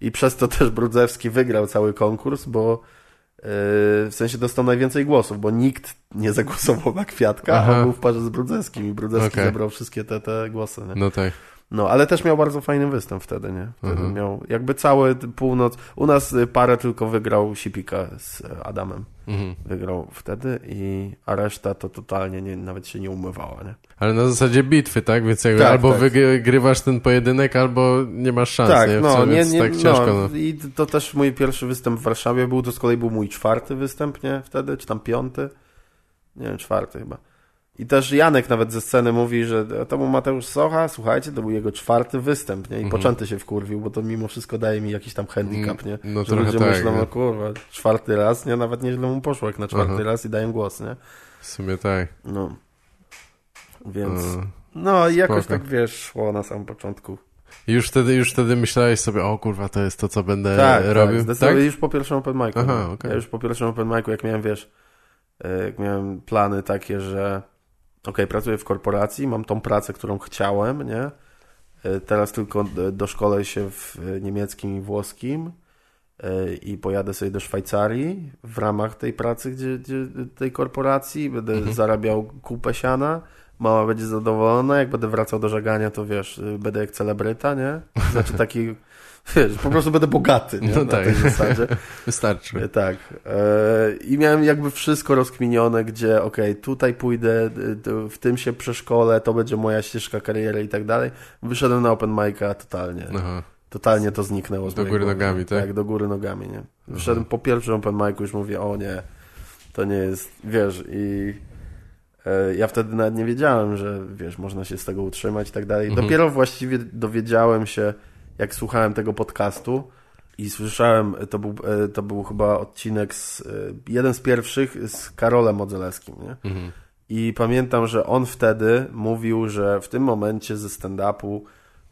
I przez to też Brudzewski wygrał cały konkurs, bo yy, w sensie dostał najwięcej głosów, bo nikt nie zagłosował na Kwiatka, Aha. a on był w parze z Brudzewskim i Brudzewski Okej. zebrał wszystkie te, te głosy, nie? No tak. No, ale też miał bardzo fajny występ wtedy, nie? Wtedy Mhm. miał jakby cały północ, u nas y, parę tylko wygrał Sipika z y, Adamem, Mhm. wygrał wtedy i a reszta to totalnie nie, nawet się nie umywała, nie? Ale na zasadzie bitwy, tak? Więc jakby Tak, albo tak. wygrywasz ten pojedynek, albo nie masz szans, tak, nie? no, Co, nie, nie, tak ciężko, no. I to też mój pierwszy występ w Warszawie był, to z kolei był mój czwarty występ, nie? Wtedy, czy tam piąty? Nie wiem, czwarty chyba. I też Janek nawet ze sceny mówi, że to był Mateusz Socha, słuchajcie, to był jego czwarty występ, nie? I Mhm. poczęty się wkurwił, bo to mimo wszystko daje mi jakiś tam handicap, nie? No że ludzie tak, myślą, nie? no kurwa, czwarty raz, nie? Nawet nieźle mu poszło jak na czwarty Aha. raz i daję głos, nie? W sumie tak. No. Więc, E, no i jakoś spoko. tak, wiesz, szło na samym początku. I już wtedy, już wtedy myślałeś sobie, o kurwa, to jest to, co będę tak, robił? Tak, zdecydowanie już po pierwszym open micu. Aha, no. okej. Ja już po pierwszym open micu, jak miałem, wiesz, e, jak miałem plany takie, że okej, pracuję w korporacji, mam tą pracę, którą chciałem, nie? E, Teraz tylko doszkolę się w e, niemieckim i włoskim e, i pojadę sobie do Szwajcarii w ramach tej pracy, gdzie, gdzie tej korporacji, będę Mhm. zarabiał kupę siana, mama będzie zadowolona, jak będę wracał do żegania, to wiesz, y, będę jak celebryta, nie? Znaczy taki Wiesz, po prostu będę bogaty, nie? No Na tak. tej zasadzie. Wystarczy. Tak. E, I miałem jakby wszystko rozkminione, gdzie okej, tutaj pójdę, w tym się przeszkolę, to będzie moja ścieżka kariery i tak dalej. Wyszedłem na open mic'a totalnie. Aha. Totalnie to zniknęło z Do góry głowy. nogami, tak? Tak, do góry nogami, nie? Wyszedłem po pierwszym open mic'u, już mówię, o nie, to nie jest, wiesz, i ja wtedy nawet nie wiedziałem, że, wiesz, można się z tego utrzymać i tak dalej. Mhm. Dopiero właściwie dowiedziałem się, jak słuchałem tego podcastu i słyszałem, to był, e, to był chyba odcinek z, e, jeden z pierwszych z Karolem Modzelewskim, nie? Mhm. I pamiętam, że on wtedy mówił, że w tym momencie ze stand-upu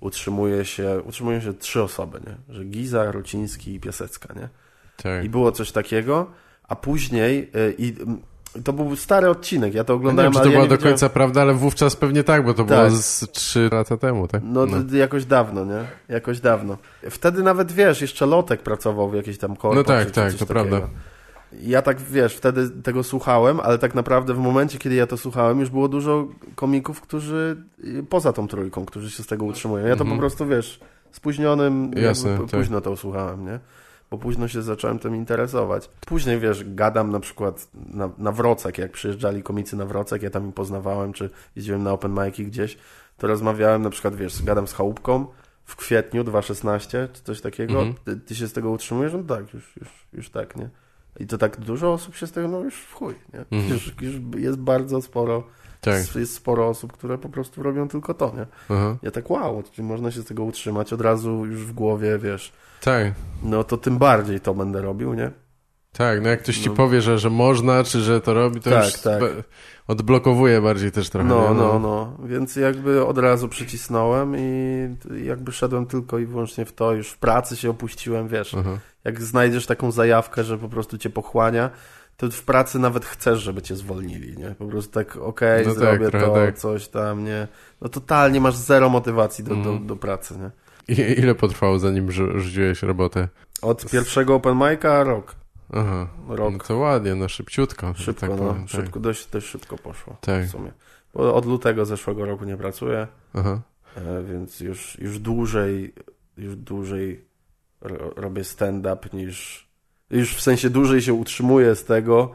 utrzymuje się, utrzymują się trzy osoby, nie? Że Giza, Ruciński i Piasecka, nie? Tak. I było coś takiego, a później i to był stary odcinek, ja to Ja nie wiem, oglądałem, czy to ale ja była nie do wiedziałem- końca prawda, ale wówczas pewnie tak, bo to Tak. było z 3 lata temu, tak? No, d- jakoś dawno, nie? Jakoś dawno. Wtedy nawet, wiesz, jeszcze Lotek pracował w jakiejś tam korpo. No tak, tak, to takiego. prawda. Ja tak, wiesz, wtedy tego słuchałem, ale tak naprawdę w momencie, kiedy ja to słuchałem, już było dużo komików, którzy y, poza tą trójką, którzy się z tego utrzymują. Ja to Mhm. po prostu, wiesz, spóźnionym, Jasne, tak. późno to słuchałem, nie? Bo późno się zacząłem tym interesować. Później, wiesz, gadam na przykład na, na Wrocek, jak przyjeżdżali komicy na Wrocek, ja tam ich poznawałem, czy jeździłem na open mic'i gdzieś, to rozmawiałem na przykład, wiesz, gadam z Chałupką w kwietniu 2016, czy coś takiego. Mhm. Ty, ty się z tego utrzymujesz? No tak, już, już, już tak, nie? I to tak dużo osób się z tego, no już w chuj, nie? Mhm. Już, już jest bardzo sporo, Tak. jest sporo osób, które po prostu robią tylko to, nie? Aha. Ja tak, wow, czy można się z tego utrzymać od razu już w głowie, wiesz, Tak. no to tym bardziej to będę robił, nie? Tak, no jak ktoś ci No. powie, że, że można, czy że to robi, to Tak, już tak. odblokowuje bardziej też trochę. No, nie? no, no, więc jakby od razu przycisnąłem i jakby szedłem tylko i wyłącznie w to, już w pracy się opuściłem, wiesz, Aha. jak znajdziesz taką zajawkę, że po prostu cię pochłania, to w pracy nawet chcesz, żeby cię zwolnili, nie? Po prostu tak, okej, No tak, zrobię trochę to, tak. coś tam, nie? No totalnie masz zero motywacji do, do, Mhm. do pracy, nie? I, ile potrwało, zanim rzu- rzuciłeś robotę? Od pierwszego open mic'a rok. Aha. Rok. No to ładnie, no szybciutko. Szybko, tak no, powiem, tak. szybko, dość, dość szybko poszło Tak. w sumie. Bo od lutego zeszłego roku nie pracuję, Aha. e, więc już, już dłużej, już dłużej ro, robię stand-up niż, już w sensie dłużej się utrzymuję z tego,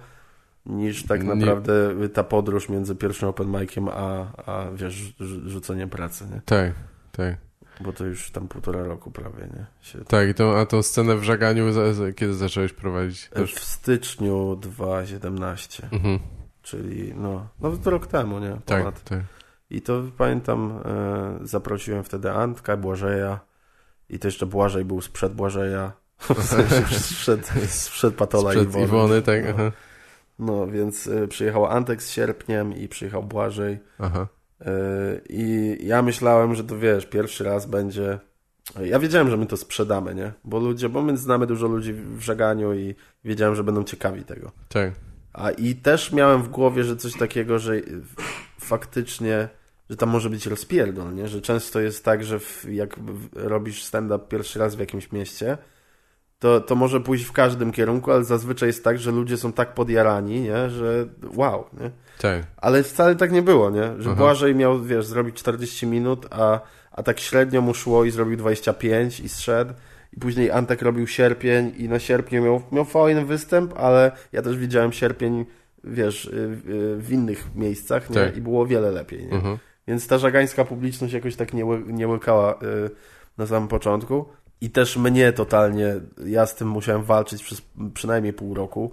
niż tak Nie- naprawdę ta podróż między pierwszym open miciem a, a wiesz, rzu- rzuceniem pracy, nie? Tak, tak. Bo to już tam półtora roku prawie, nie? Się... Tak, i tą, a tą scenę w żaganiu za, za, kiedy zacząłeś prowadzić? Też... W styczniu 2017, Mhm. czyli no, no to rok temu, nie? Tak, Ponad. tak. I to pamiętam, e, zaprosiłem wtedy Antka, Błażeja i to jeszcze Błażej był sprzed Błażeja. W sensie sprzed, sprzed Patola i Sprzed Iwony. Iwony, tak, No, aha. no więc e, przyjechał Antek z sierpniem i przyjechał Błażej. Aha. E, I ja myślałem, że to wiesz, pierwszy raz będzie. Ja wiedziałem, że my to sprzedamy, nie? Bo ludzie, bo my znamy dużo ludzi w żeganiu i wiedziałem, że będą ciekawi tego. Tak. A i też miałem w głowie, że coś takiego, że faktycznie, że tam może być rozpierdol, nie? Że często jest tak, że w, jak robisz stand-up pierwszy raz w jakimś mieście, to, to może pójść w każdym kierunku, ale zazwyczaj jest tak, że ludzie są tak podjarani, nie? Że wow, nie? Tak. Ale wcale tak nie było, nie? Że Aha. Błażej miał, wiesz, zrobić 40 minut, a, a tak średnio mu szło i zrobił 25 i zszedł. I później Antek robił sierpień i na sierpniu miał, miał fajny występ, ale ja też widziałem sierpień, wiesz, y, y, w innych miejscach, nie? Tak. I było wiele lepiej, nie? Mhm. Więc ta żagańska publiczność jakoś tak nie, ły- nie łykała y, na samym początku. I też mnie totalnie, ja z tym musiałem walczyć przez przynajmniej pół roku,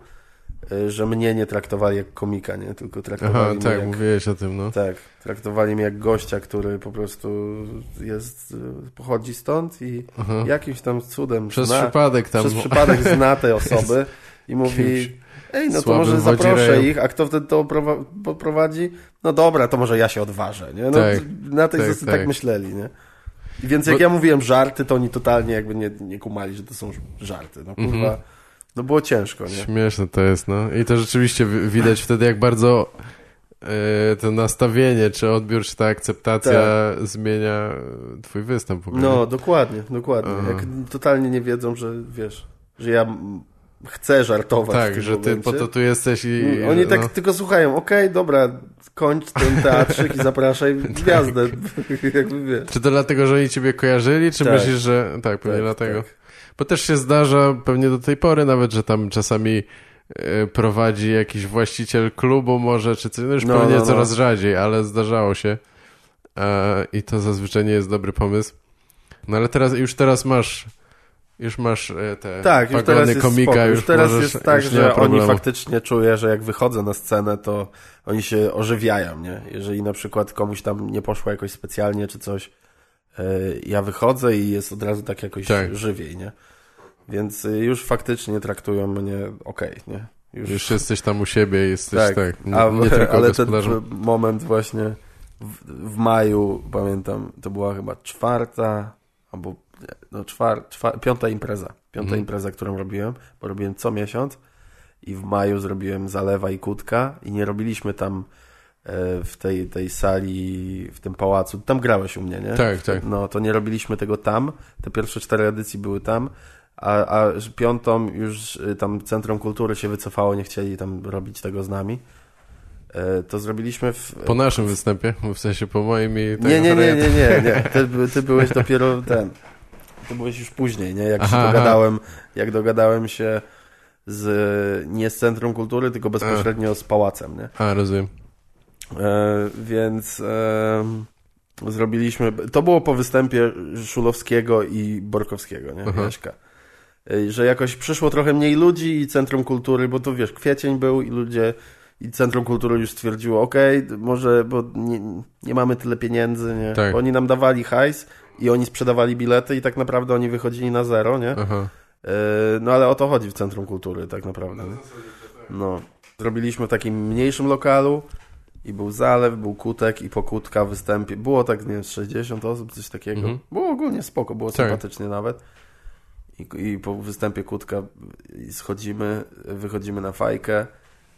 y, że mnie nie traktowali jak komika, nie? Tylko traktowali Aha, mnie tak, jak... mówiłeś o tym, no. Tak, traktowali mnie jak gościa, który po prostu jest, y, pochodzi stąd i Aha. jakimś tam cudem Przez zna, przypadek tam. przez przypadek zna te osoby i mówi, ej, no to może zaproszę ich, a kto wtedy to prowa- poprowadzi? No dobra, to może ja się odważę, nie? No, Tak, na tej tak, zasadzie tak. tak. myśleli, nie? I więc jak Bo- ja mówiłem żarty, to oni totalnie jakby nie, nie kumali, że to są żarty. No kurwa, Mhm. no było ciężko, nie? Śmieszne to jest, no. I to rzeczywiście wi- widać wtedy, jak bardzo e, to nastawienie, czy odbiór, czy ta akceptacja zmienia e, twój występ. Tak. No, dokładnie, dokładnie. Aha. Jak totalnie nie wiedzą, że wiesz, że ja chce żartować. Tak, że ty po to tu jesteś i... Oni tak no. tylko słuchają, okej, okay, dobra, kończ ten teatrzyk i zapraszaj gwiazdę. Jakby wiesz. Czy to dlatego, że oni ciebie kojarzyli, czy tak. myślisz, że... Tak, pewnie tak, dlatego. Tak. Bo też się zdarza, pewnie do tej pory nawet, że tam czasami e, prowadzi jakiś właściciel klubu może, czy coś, no już no, pewnie no, no. coraz rzadziej, ale zdarzało się e, i to zazwyczaj nie jest dobry pomysł. No ale teraz, już teraz masz już masz e, te tak, już teraz jest komika, spoko. już, już teraz możesz, jest tak, że oni faktycznie czują, że jak wychodzę na scenę, to oni się ożywiają, nie? Jeżeli na przykład komuś tam nie poszło jakoś specjalnie czy coś, e, ja wychodzę i jest od razu tak jakoś tak. żywiej, nie? Więc e, już faktycznie traktują mnie okej, okay, nie? Już... już jesteś tam u siebie, jesteś tak, tak nie, A, nie tylko ale ten moment właśnie w, w maju, pamiętam, to była chyba czwarta albo no, czwar, czwar, piąta impreza. Piąta mhm. impreza, którą robiłem, bo robiłem co miesiąc i w maju zrobiłem Zalewa i Kutka i nie robiliśmy tam e, w tej, tej sali, w tym pałacu. Tam grałeś u mnie, nie? Tak, tak. No, to nie robiliśmy tego tam. Te pierwsze cztery edycji były tam, a, a piątą już y, tam Centrum Kultury się wycofało, nie chcieli tam robić tego z nami. E, to zrobiliśmy w... Po naszym występie? W sensie po moim i... Nie, nie, nie, nie, nie, nie. Ty, ty byłeś dopiero ten... Ty byłeś już później, nie? Jak aha, się dogadałem, aha. jak dogadałem się z, nie z Centrum Kultury, tylko bezpośrednio a. z Pałacem, nie? A, rozumiem. E, więc e, zrobiliśmy, to było po występie Szulowskiego i Borkowskiego, nie? Jaśka. E, że jakoś przyszło trochę mniej ludzi i Centrum Kultury, bo to wiesz, kwiecień był i ludzie i Centrum Kultury już stwierdziło, ok, może, bo nie, nie mamy tyle pieniędzy, nie? Tak. Oni nam dawali hajs i oni sprzedawali bilety i tak naprawdę oni wychodzili na zero, nie? Aha. E, no ale o to chodzi w Centrum Kultury tak naprawdę. Nie? No. Zrobiliśmy w takim mniejszym lokalu i był zalew, był kutek i po kutka występie. Było tak, nie wiem, 60 osób, coś takiego. Mhm. Było ogólnie spoko, było tak. sympatycznie nawet. I, I po występie kutka schodzimy, wychodzimy na fajkę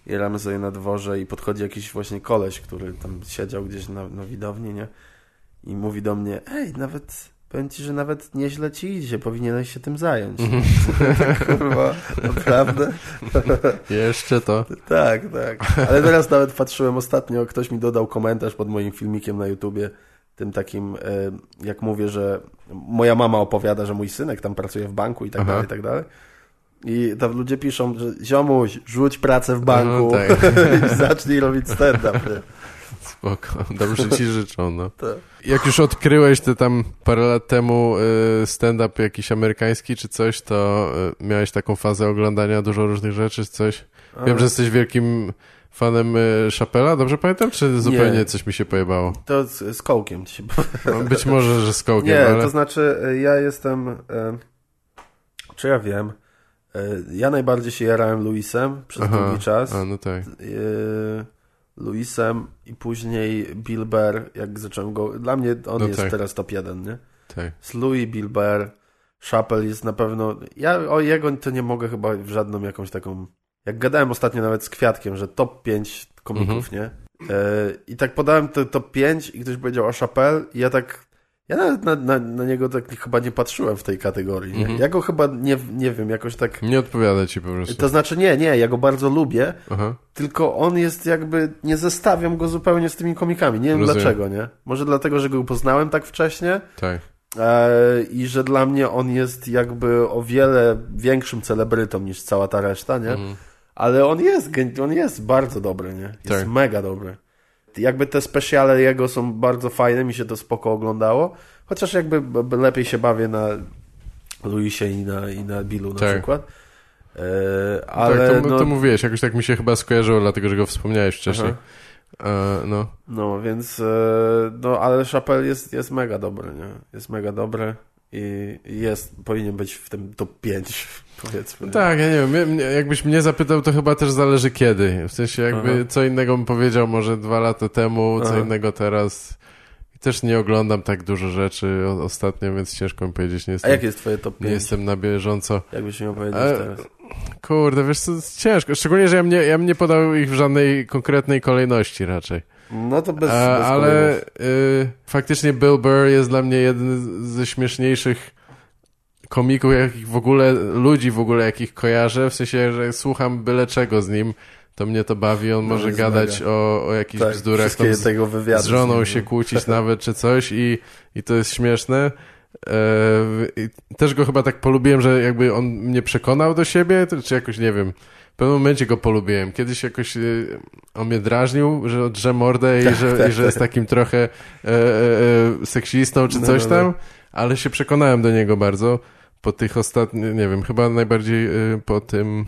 i sobie na dworze i podchodzi jakiś właśnie koleś, który tam siedział gdzieś na, na widowni, nie? I mówi do mnie, ej, nawet, powiem ci, że nawet nieźle ci idzie, powinieneś się tym zająć. Mhm. Kurwa, naprawdę? Jeszcze to. tak, tak. Ale teraz nawet patrzyłem ostatnio, ktoś mi dodał komentarz pod moim filmikiem na YouTubie, tym takim, e, jak mówię, że moja mama opowiada, że mój synek tam pracuje w banku i tak Aha. dalej, i tak dalej. I tam ludzie piszą, że ziomuś, rzuć pracę w banku no, tak. i zacznij robić stand-up. Spoko, dobrze ci życzą, no. Tak. Jak już odkryłeś te tam parę lat temu y, stand-up jakiś amerykański czy coś, to y, miałeś taką fazę oglądania dużo różnych rzeczy, czy coś? Wiem, że jesteś wielkim fanem y, Chapela, dobrze pamiętam? Czy zupełnie nie. coś mi się pojebało? To z, z kołkiem ci no, Być może, że z kołkiem, Nie, ale... to znaczy ja jestem... Czy ja wiem? Ja najbardziej się jarałem Luisem przez Aha, długi czas. A, no tak. Luisem i później Bill Bear, jak zacząłem go... Dla mnie on no jest tak. teraz top 1, nie? Tak. Z Louis, Bill Bear, Chappelle jest na pewno... Ja o jego to nie mogę chyba w żadną jakąś taką... Jak gadałem ostatnio nawet z Kwiatkiem, że top 5 komików, mhm. nie? E, I tak podałem to top 5 i ktoś powiedział o Chappelle i ja tak ja nawet na, na, na, niego tak chyba nie patrzyłem w tej kategorii. Nie? Mhm. Ja go chyba nie, nie wiem, jakoś tak. Nie odpowiada ci po prostu. To znaczy, nie, nie, ja go bardzo lubię, Aha. tylko on jest jakby. Nie zestawiam go zupełnie z tymi komikami. Nie wiem Rozumiem. dlaczego, nie? Może dlatego, że go poznałem tak wcześnie. Tak. E, I że dla mnie on jest jakby o wiele większym celebrytą niż cała ta reszta, nie? Mhm. Ale on jest, on jest bardzo dobry, nie? Jest tak. mega dobry jakby te specjale jego są bardzo fajne, mi się to spoko oglądało, chociaż jakby lepiej się bawię na Luisie i na, i na Billu na tak. przykład. E, ale tak, to, no... to mówiłeś, jakoś tak mi się chyba skojarzyło, dlatego że go wspomniałeś wcześniej. E, no. no, więc e, no, ale Chappelle jest, jest mega dobry, nie? Jest mega dobry i jest, powinien być w tym top 5, powiedzmy. Tak, ja nie wiem, jakbyś mnie zapytał, to chyba też zależy kiedy. W sensie jakby Aha. co innego bym powiedział może dwa lata temu, Aha. co innego teraz. I też nie oglądam tak dużo rzeczy ostatnio, więc ciężko mi powiedzieć. Nie jestem, A jakie jest twoje top 5? Nie jestem na bieżąco. Jakbyś miał powiedzieć A, teraz? Kurde, wiesz co, ciężko. Szczególnie, że ja mnie, ja mnie podał ich w żadnej konkretnej kolejności raczej. No to bez, bez Ale y, faktycznie Bill Burr jest dla mnie jeden ze śmieszniejszych komików, jakich w ogóle, ludzi w ogóle, jakich kojarzę, w sensie, że słucham byle czego z nim, to mnie to bawi, on No, może gadać mega. o, o jakichś Tak, bzdurach, tam z, tego wywiadu. z żoną nim, się kłócić nawet, czy coś i, i to jest śmieszne. E, też go chyba tak polubiłem, że jakby on mnie przekonał do siebie, czy jakoś, nie wiem, w pewnym momencie go polubiłem. Kiedyś jakoś e, on mnie drażnił, że drze mordę i, że, tak, i że jest takim trochę e, seksistą, czy No, coś no, tam, no. ale się przekonałem do niego bardzo. Po tych ostatnich, nie wiem, chyba najbardziej po tym,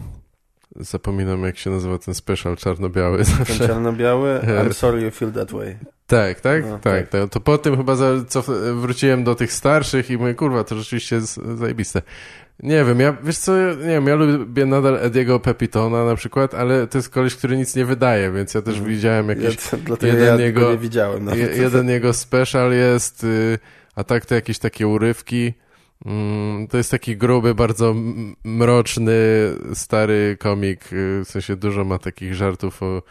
zapominam jak się nazywa ten special czarno-biały. Ten zawsze. czarno-biały, I'm sorry you feel that way. Tak, tak, No, tak, tak. To po tym chyba za, co, wróciłem do tych starszych i mówię, kurwa, to rzeczywiście jest zajebiste. Nie wiem, ja, wiesz co, nie wiem, ja lubię nadal Ediego Pepitona na przykład, ale to jest koleś, który nic nie wydaje, więc ja też widziałem Ja, jakiś, to, dlatego jeden ja jego- go nie widziałem. Nawet. je, jeden jego special jest, y, a tak to jakieś takie urywki. Mm, to jest taki gruby, bardzo mroczny, stary komik, y, w sensie dużo ma takich żartów o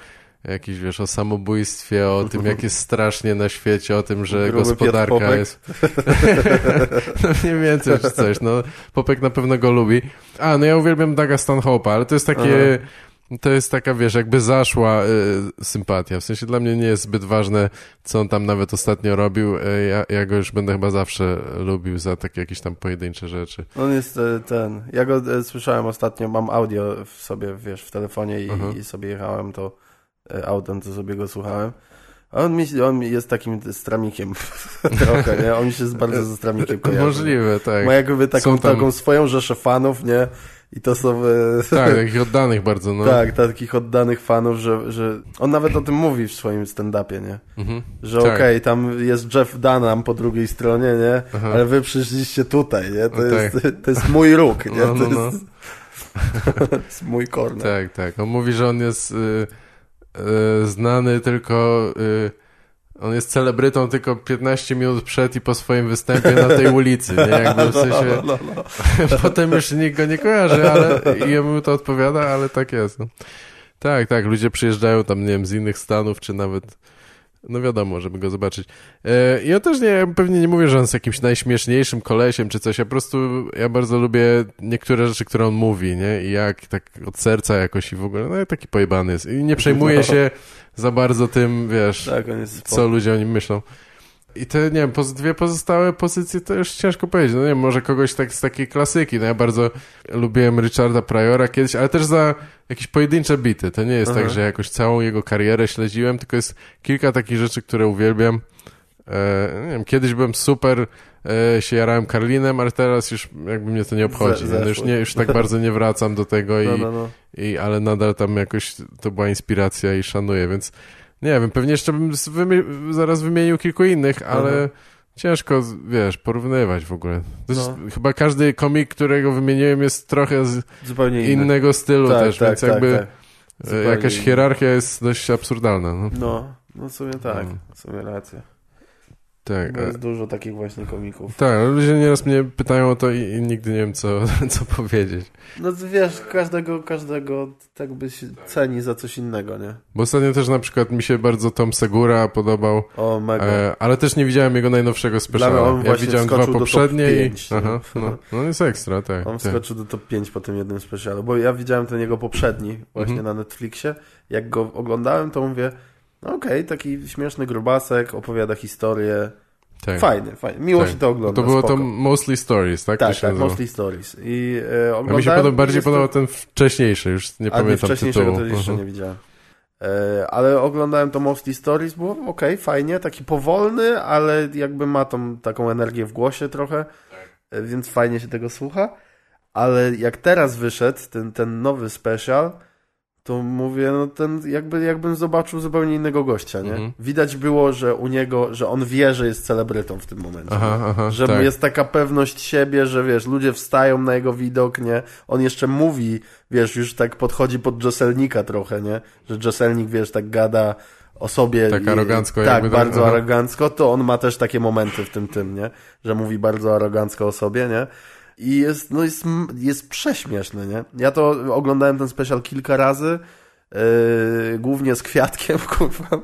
jakiś, wiesz, o samobójstwie, o tym, jak jest strasznie na świecie, o tym, że Gruby gospodarka jest... no mniej więcej czy coś, no. Popek na pewno go lubi. A, no ja uwielbiam Daga Stanhope'a, ale to jest takie... To jest taka, wiesz, jakby zaszła y, sympatia. W sensie dla mnie nie jest zbyt ważne, co on tam nawet ostatnio robił. Y, ja, ja go już będę chyba zawsze lubił za takie jakieś tam pojedyncze rzeczy. On jest e, ten. Ja go słyszałem ostatnio, mam audio w sobie, wiesz, w telefonie i, Mhm. i sobie jechałem to autem, to sobie go słuchałem. A on, mi, on jest takim stramikiem trochę, nie? On mi się z- bardzo ze stramikiem kojarzy. Możliwe, tak. Ma jakby taką, taką swoją rzeszę fanów, nie? I to są... e, Tak, takich oddanych bardzo, no. Tak, takich oddanych fanów, że, że on nawet o tym mówi w swoim stand-upie, nie? Mhm. Że Tak. okej, tam jest Jeff Dunham po drugiej stronie, nie? Aha. Ale wy przyszliście tutaj, nie? To, No jest, to jest mój róg, nie? No, no, to, no. jest, to jest mój korner. Tak, tak. On mówi, że on jest y, y, znany tylko... Y, on jest celebrytą tylko 15 minut przed i po swoim występie na tej ulicy, nie? Jakby w sensie... No, no. Potem już nikt go nie kojarzy, ale i jemu to odpowiada, ale tak jest. No. Tak, tak, ludzie przyjeżdżają tam, nie wiem, z innych stanów, czy nawet, no wiadomo, żeby go zobaczyć. E, ja też nie, pewnie nie mówię, że on jest jakimś najśmieszniejszym kolesiem, czy coś, ja po prostu, ja bardzo lubię niektóre rzeczy, które on mówi, nie, i jak, tak od serca jakoś i w ogóle, no taki pojebany jest. I nie przejmuje się za bardzo tym, wiesz, Tak, co ludzie o nim myślą. I te, nie wiem, poz, dwie pozostałe pozycje to już ciężko powiedzieć. No nie wiem, może kogoś tak z takiej klasyki. No ja bardzo lubiłem Richarda Priora kiedyś, ale też za jakieś pojedyncze bity. To nie jest Aha. tak, że jakoś całą jego karierę śledziłem, tylko jest kilka takich rzeczy, które uwielbiam. E, nie wiem, kiedyś byłem super, e, się jarałem Karlinem, ale teraz już jakby mnie to nie obchodzi. No, już, nie, już tak bardzo nie wracam do tego i, No, no, no. i, ale nadal tam jakoś to była inspiracja i szanuję, więc nie wiem, pewnie jeszcze bym wymie- zaraz wymienił kilku innych, ale Mhm. ciężko, wiesz, porównywać w ogóle. No. Chyba każdy komik, którego wymieniłem jest trochę z Zupełnie inny. innego stylu tak, też, tak, więc tak, jakby tak. e, jakaś inny. hierarchia jest dość absurdalna. No. No, no w sumie tak, No. w sumie racja. Tak, Bo jest dużo takich właśnie komików. tak, ludzie nieraz mnie pytają o to i, i nigdy nie wiem, co, co powiedzieć. No wiesz, każdego, każdego tak by się ceni za coś innego, nie? Bo ostatnio też na przykład mi się bardzo Tom Segura podobał, O, mega. E, ale też nie widziałem jego najnowszego speciala. Ja widziałem dwa poprzednie i... pięć, no. Aha, no, no jest ekstra, tak. On tak. wskoczył do top 5 po tym jednym specjalu, bo ja widziałem ten jego poprzedni właśnie Mhm. na Netflixie. Jak go oglądałem, to mówię, no okej, taki śmieszny grubasek, opowiada historię. tak. Fajny, fajny. Miło Tak. się to ogląda, To było spoko. to Mostly Stories, tak? Tak, tak? Mostly Stories. I e, A mi się podoba, bardziej jest podobał ten wcześniejszy, już nie A nie pamiętam wcześniejszego tytułu. to jeszcze Mhm. nie widziałem. E, ale oglądałem to Mostly Stories, było okej, fajnie, taki powolny, ale jakby ma tą taką energię w głosie trochę, e, więc fajnie się tego słucha. Ale jak teraz wyszedł ten, ten nowy special, to mówię, no ten jakby, jakbym zobaczył zupełnie innego gościa, nie? Mhm. Widać było, że u niego, że on wie, że jest celebrytą w tym momencie. Aha, aha, Że tak. jest taka pewność siebie, że wiesz, ludzie wstają na jego widok, nie? On jeszcze mówi, wiesz, już tak podchodzi pod Joselnika trochę, nie? Że Joselnik, wiesz, tak gada o sobie. Tak i- arogancko Tak, jakby tak, bardzo aha. arogancko, to on ma też takie momenty w tym tym, nie? Że mówi bardzo arogancko o sobie, nie? I jest, no jest, jest prześmieszny, nie? Ja to oglądałem ten special kilka razy, yy, głównie z Kwiatkiem, kurwa,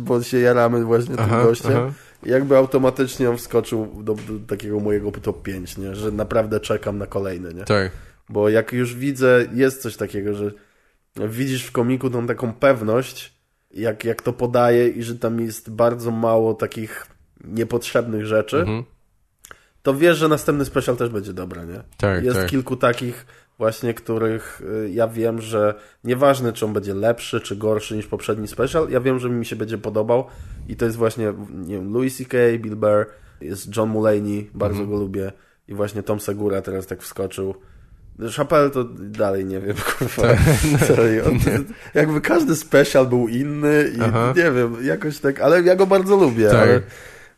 bo się jaramy właśnie tym Aha, gościem. aha. jakby automatycznie on wskoczył do, do takiego mojego top 5, nie? Że naprawdę czekam na kolejny, nie? Tak. Bo jak już widzę, jest coś takiego, że widzisz w komiku tą taką pewność, jak, jak to podaje i że tam jest bardzo mało takich niepotrzebnych rzeczy, Mhm. To wiesz, że następny special też będzie dobry, nie? Tak, jest tak. kilku takich właśnie, których y, ja wiem, że nieważne, czy on będzie lepszy, czy gorszy niż poprzedni special, ja wiem, że mi się będzie podobał i to jest właśnie, nie wiem, Louis C.K., Bill Burr, jest John Mulaney, bardzo Mhm. go lubię i właśnie Tom Segura teraz tak wskoczył. Chappelle to dalej nie wiem, kurwa. Tak. Sorry, on, jakby każdy special był inny i Aha. nie wiem, jakoś tak, ale ja go bardzo lubię, Tak. ale,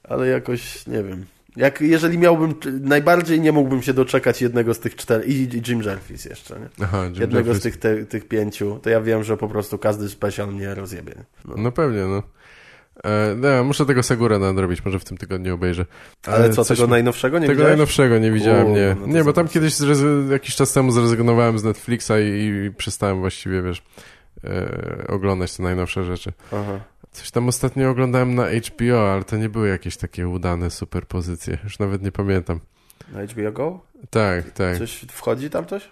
ale jakoś, nie wiem. Jak, jeżeli miałbym, najbardziej nie mógłbym się doczekać jednego z tych czterech, i, i Jim Jervis jeszcze, nie? Aha, Jim jednego Jeffries. z tych, te, tych pięciu, to ja wiem, że po prostu każdy special mnie rozjebie. No. No pewnie, no. E, no, muszę tego Segura nadrobić, może w tym tygodniu obejrzę. Ale co, coś tego mi- najnowszego nie Tego widziałeś? najnowszego nie widziałem, nie. no nie, bo tam kiedyś, zrezy- jakiś czas temu zrezygnowałem z Netflixa i, i przestałem właściwie, wiesz, e, oglądać te najnowsze rzeczy. Aha. Coś tam ostatnio oglądałem na HBO, ale to nie były jakieś takie udane superpozycje. Już nawet nie pamiętam. Na HBO Go? Tak, tak. Coś wchodzi tam coś?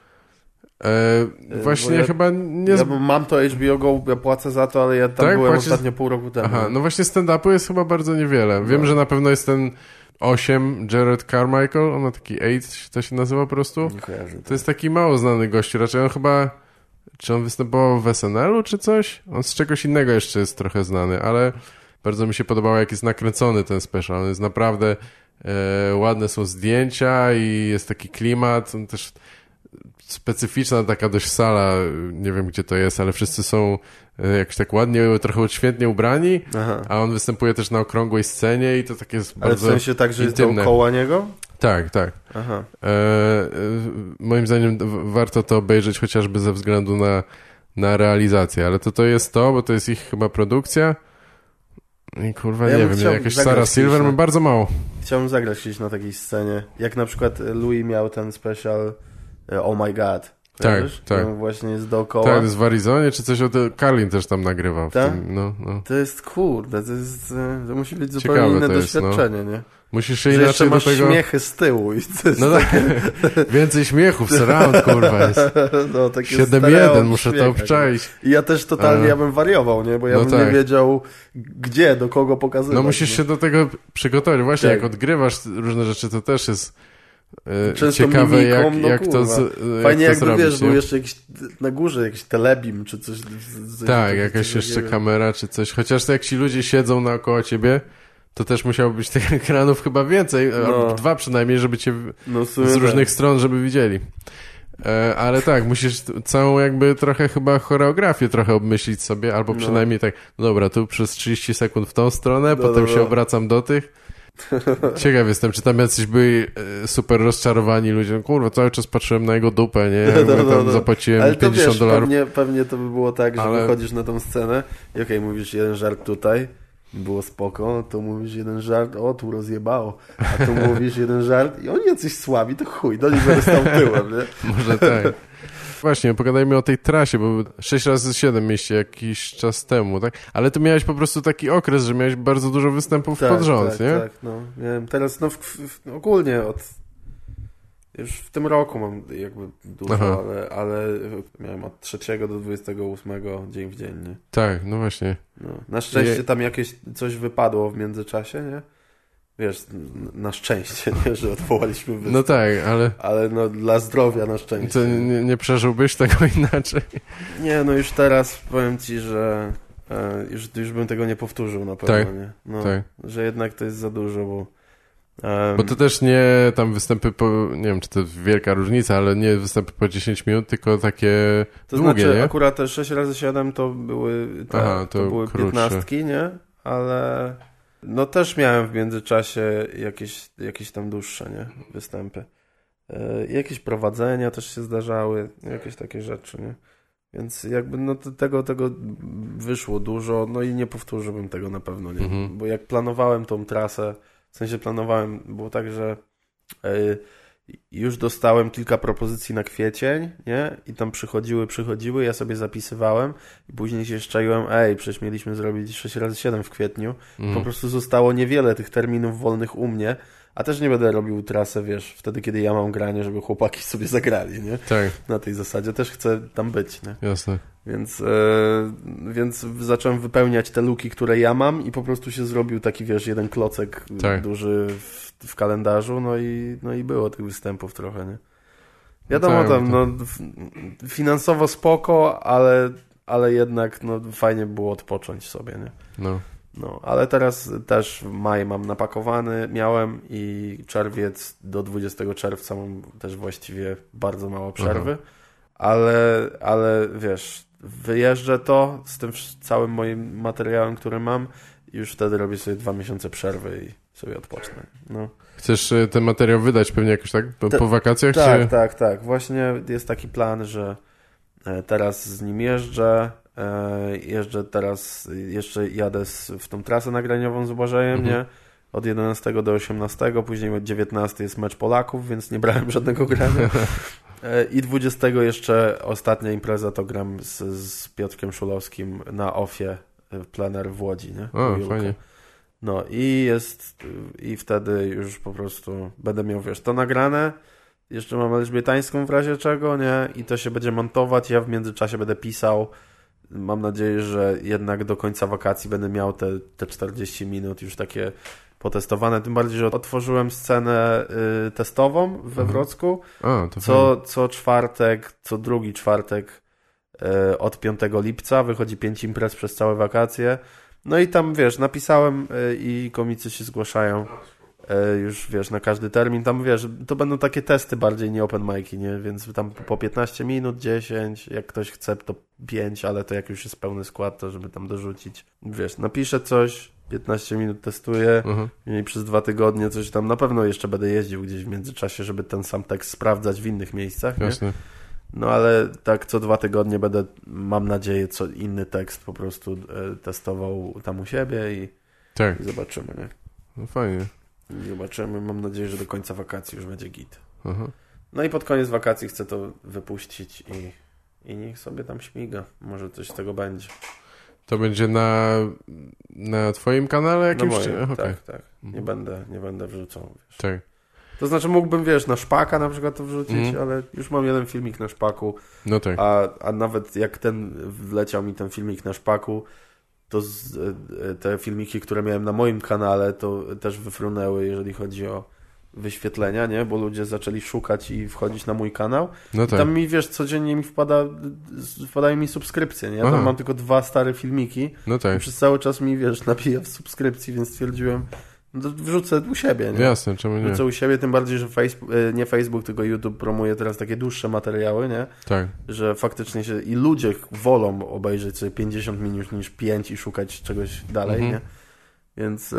E, bo właśnie ja- chyba nie... Ja mam to HBO Go, ja płacę za to, ale ja tam Tak? byłem Płacisz- ostatnio pół roku temu. Aha, no właśnie stand-upu jest chyba bardzo niewiele. Wiem, No. że na pewno jest ten 8 Jared Carmichael, on ma taki 8, to się nazywa po prostu. Nie kojarzę. To jest taki mało znany gościu, raczej on chyba... Czy on występował w SNL-u czy coś? On z czegoś innego jeszcze jest trochę znany, ale bardzo mi się podobało, jak jest nakręcony ten special. On jest naprawdę... E, ładne są zdjęcia i jest taki klimat. On też specyficzna taka dość sala, nie wiem gdzie to jest, ale wszyscy są e, jakoś tak ładnie, trochę odświętnie ubrani, Aha. a on występuje też na okrągłej scenie i to takie jest Ale w bardzo... sensie tak, że jest intymne. dookoła niego? Tak, tak. Aha. E, e, moim zdaniem warto to obejrzeć chociażby ze względu na, na realizację, ale to to jest to, bo to jest ich chyba produkcja i kurwa Ja nie wiem, jakaś Sarah Silver ma bardzo mało. Chciałbym zagrać kiedyś na takiej scenie. Jak na przykład Louis miał ten special e, Oh My God. Kojarzysz? tak. On właśnie jest dookoła. Tak, jest w Arizonie, czy coś o tym, Carlin też tam nagrywał. Tak? tym, no, no. To jest kurde, to jest, e, to musi być zupełnie Ciekawe inne to jest, no. doświadczenie, nie? Musisz się jeszcze inaczej do masz tego... śmiechy z tyłu i to jest No tak, więcej śmiechów, surround, kurwa, jest. no, takie 7-1, stereo muszę to obczaić. I ja też totalnie, A. ja bym wariował, nie? Bo ja No bym tak. nie wiedział gdzie, do kogo pokazywać. No musisz się do tego przygotować. Właśnie, Tak. jak odgrywasz różne rzeczy, to też jest Często ciekawe, mimiką, jak, no jak to, z, jak Fajnie to jakby, zrobić, wiesz, był jeszcze jakiś na górze jakiś telebim, czy coś. coś Tak, coś- jakaś coś jeszcze kamera, czy coś. Chociaż jak ci ludzie siedzą naokoło ciebie, to też musiało być tych ekranów chyba więcej, No. albo dwa przynajmniej, żeby cię No, z tak. różnych stron, żeby widzieli. E, ale tak, musisz całą jakby trochę chyba choreografię trochę obmyślić sobie, albo No. przynajmniej tak, no dobra, tu przez 30 sekund w tą stronę, No, potem się obracam do tych. Ciekaw jestem, czy tam jacyś byli e, super rozczarowani ludzie. No Kurwa, cały czas patrzyłem na jego dupę, nie? No, no, tam no. zapłaciłem Ale to 50 wiesz, dolarów. pewnie, pewnie to by było tak, że Ale- wychodzisz na tą scenę i okej, mówisz jeden żart tutaj, było spoko, to mówisz jeden żart, o tu rozjebało, a tu mówisz jeden żart i oni jacyś słabi, to chuj, do nich będę stał tyłem, nie? Może tak. Właśnie, pogadajmy o tej trasie, bo 6 razy 7 mieście jakiś czas temu, tak? Ale ty miałeś po prostu taki okres, że miałeś bardzo dużo występów pod rząd, tak, nie? Tak, no. Miałem teraz, no w, w, ogólnie od... Już w tym roku mam jakby dużo, Aha. ale, ale miałem od 3 do 28 dzień w dzień, nie? Tak, no właśnie. No. Na szczęście Je- tam jakieś coś wypadło w międzyczasie, nie? Wiesz, na szczęście, nie? Że odwołaliśmy występ. No tak, ale Ale no dla zdrowia na szczęście. to nie, nie przeżyłbyś tego inaczej. Nie, no już teraz powiem ci, że e, już, już bym tego nie powtórzył na pewno, Tak, nie? No, tak. Że jednak to jest za dużo, bo... em, Bo to też nie tam występy po, nie wiem czy to wielka różnica, ale nie występy po 10 minut, tylko takie To długie, znaczy nie? akurat te 6 razy 7 to były te, Aha, to, to były krótsze. 15, nie? Ale no też miałem w międzyczasie jakieś, jakieś tam dłuższe, nie? Występy. E, jakieś prowadzenia też się zdarzały, jakieś takie rzeczy, nie? Więc jakby no tego, tego wyszło dużo, no i nie powtórzyłbym tego na pewno, nie? Mhm. Bo jak planowałem tą trasę, w sensie planowałem, było tak, że e, już dostałem kilka propozycji na kwiecień, nie? I tam przychodziły, przychodziły, ja sobie zapisywałem i później się szczaiłem, ej, przecież mieliśmy zrobić 6 razy 7 w kwietniu. Mm. Po prostu zostało niewiele tych terminów wolnych u mnie, a też nie będę robił trasę, wiesz, wtedy, kiedy ja mam granie, żeby chłopaki sobie zagrali, nie? Tak. Na tej zasadzie też chcę tam być, nie? Jasne. Więc, e, więc zacząłem wypełniać te luki, które ja mam i po prostu się zrobił taki, wiesz, jeden klocek tak. duży w, w, kalendarzu, no i, no i było tych występów trochę, nie? Wiadomo, no tak, tam, no, finansowo spoko, ale, ale jednak, no, fajnie było odpocząć sobie, nie? No. No, ale teraz też maj mam napakowany, miałem i czerwiec do 20 czerwca mam też właściwie bardzo mało przerwy, Aha. ale, ale wiesz, wyjeżdżę to z tym całym moim materiałem, który mam i już wtedy robię sobie dwa miesiące przerwy i sobie odpocznę. No. Chcesz e, ten materiał wydać pewnie jakoś tak? Po, po wakacjach? Tak, czy... tak, tak. Właśnie jest taki plan, że e, teraz z nim jeżdżę, jeżdżę teraz, jeszcze jadę w tą trasę nagraniową z Błażejem, mhm. nie? Od 11 do 18, później od 19 jest mecz Polaków, więc nie brałem żadnego grania. I 20 jeszcze ostatnia impreza to gram z, z Piotrkiem Szulowskim na OFie plener w Łodzi, nie? O, fajnie. No i jest, i wtedy już po prostu będę miał, wiesz, to nagrane, jeszcze mam elżbietańską w razie czego, nie? I to się będzie montować, ja w międzyczasie będę pisał. Mam nadzieję, że jednak do końca wakacji będę miał te, te 40 minut już takie potestowane, tym bardziej, że otworzyłem scenę y, testową we mhm. Wrocku. A, co, co czwartek, co drugi czwartek y, od 5 lipca wychodzi 5 imprez przez całe wakacje. No i tam, wiesz, napisałem y, i komicy się zgłaszają już, wiesz, na każdy termin. Tam, wiesz, to będą takie testy bardziej, nie open mic'i, nie? Więc tam po 15 minut, 10, jak ktoś chce, to 5, ale to jak już jest pełny skład, to żeby tam dorzucić. Wiesz, napiszę coś, 15 minut testuję uh-huh. i przez dwa tygodnie coś tam, na pewno jeszcze będę jeździł gdzieś w międzyczasie, żeby ten sam tekst sprawdzać w innych miejscach, Jasne. Nie? No ale tak co dwa tygodnie będę, mam nadzieję, co inny tekst po prostu e, testował tam u siebie i, tak. i zobaczymy, nie? No fajnie. Zobaczymy, mam nadzieję, że do końca wakacji już będzie git. Aha. No i pod koniec wakacji chcę to wypuścić i, i niech sobie tam śmiga. Może coś z tego będzie. To będzie na, na twoim kanale jakimś? Na moim, okay. tak, tak. Nie, mhm. będę, nie będę wrzucał. Wiesz. Tak. To znaczy mógłbym, wiesz, na szpaka na przykład to wrzucić, mm. ale już mam jeden filmik na szpaku. No tak. A, a nawet jak ten wleciał mi ten filmik na szpaku, to z, e, te filmiki, które miałem na moim kanale, to też wyfrunęły, jeżeli chodzi o wyświetlenia, nie? Bo ludzie zaczęli szukać i wchodzić na mój kanał. No tak. I tam mi, wiesz, codziennie mi wpada, wpadają mi subskrypcje, nie? Ja tam mam tylko dwa stare filmiki. No tak. I przez cały czas mi, wiesz, napija w subskrypcji, więc stwierdziłem, wrzucę u siebie. Nie? Jasne, czemu nie? Wrzucę u siebie, tym bardziej, że Facebook, e, nie Facebook, tylko YouTube promuje teraz takie dłuższe materiały, nie? Tak. Że faktycznie się i ludzie wolą obejrzeć sobie 50 minut niż 5 i szukać czegoś dalej, mhm. nie? Więc yy,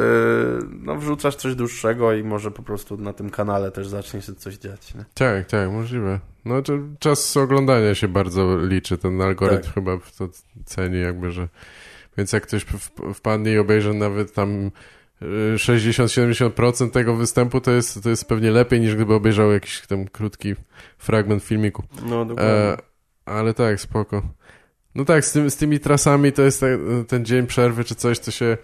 no wrzucasz coś dłuższego i może po prostu na tym kanale też zacznie się coś dziać, nie? Tak, tak, możliwe. No to czas oglądania się bardzo liczy, ten algorytm tak. chyba to ceni jakby, że... Więc jak ktoś wpadnie i obejrzy nawet tam 60-70% tego występu to jest, to jest pewnie lepiej niż gdyby obejrzał jakiś tam krótki fragment filmiku. No, dokładnie. E, ale tak, spoko. No tak, z, tym, z tymi trasami to jest ten, ten dzień przerwy czy coś, co się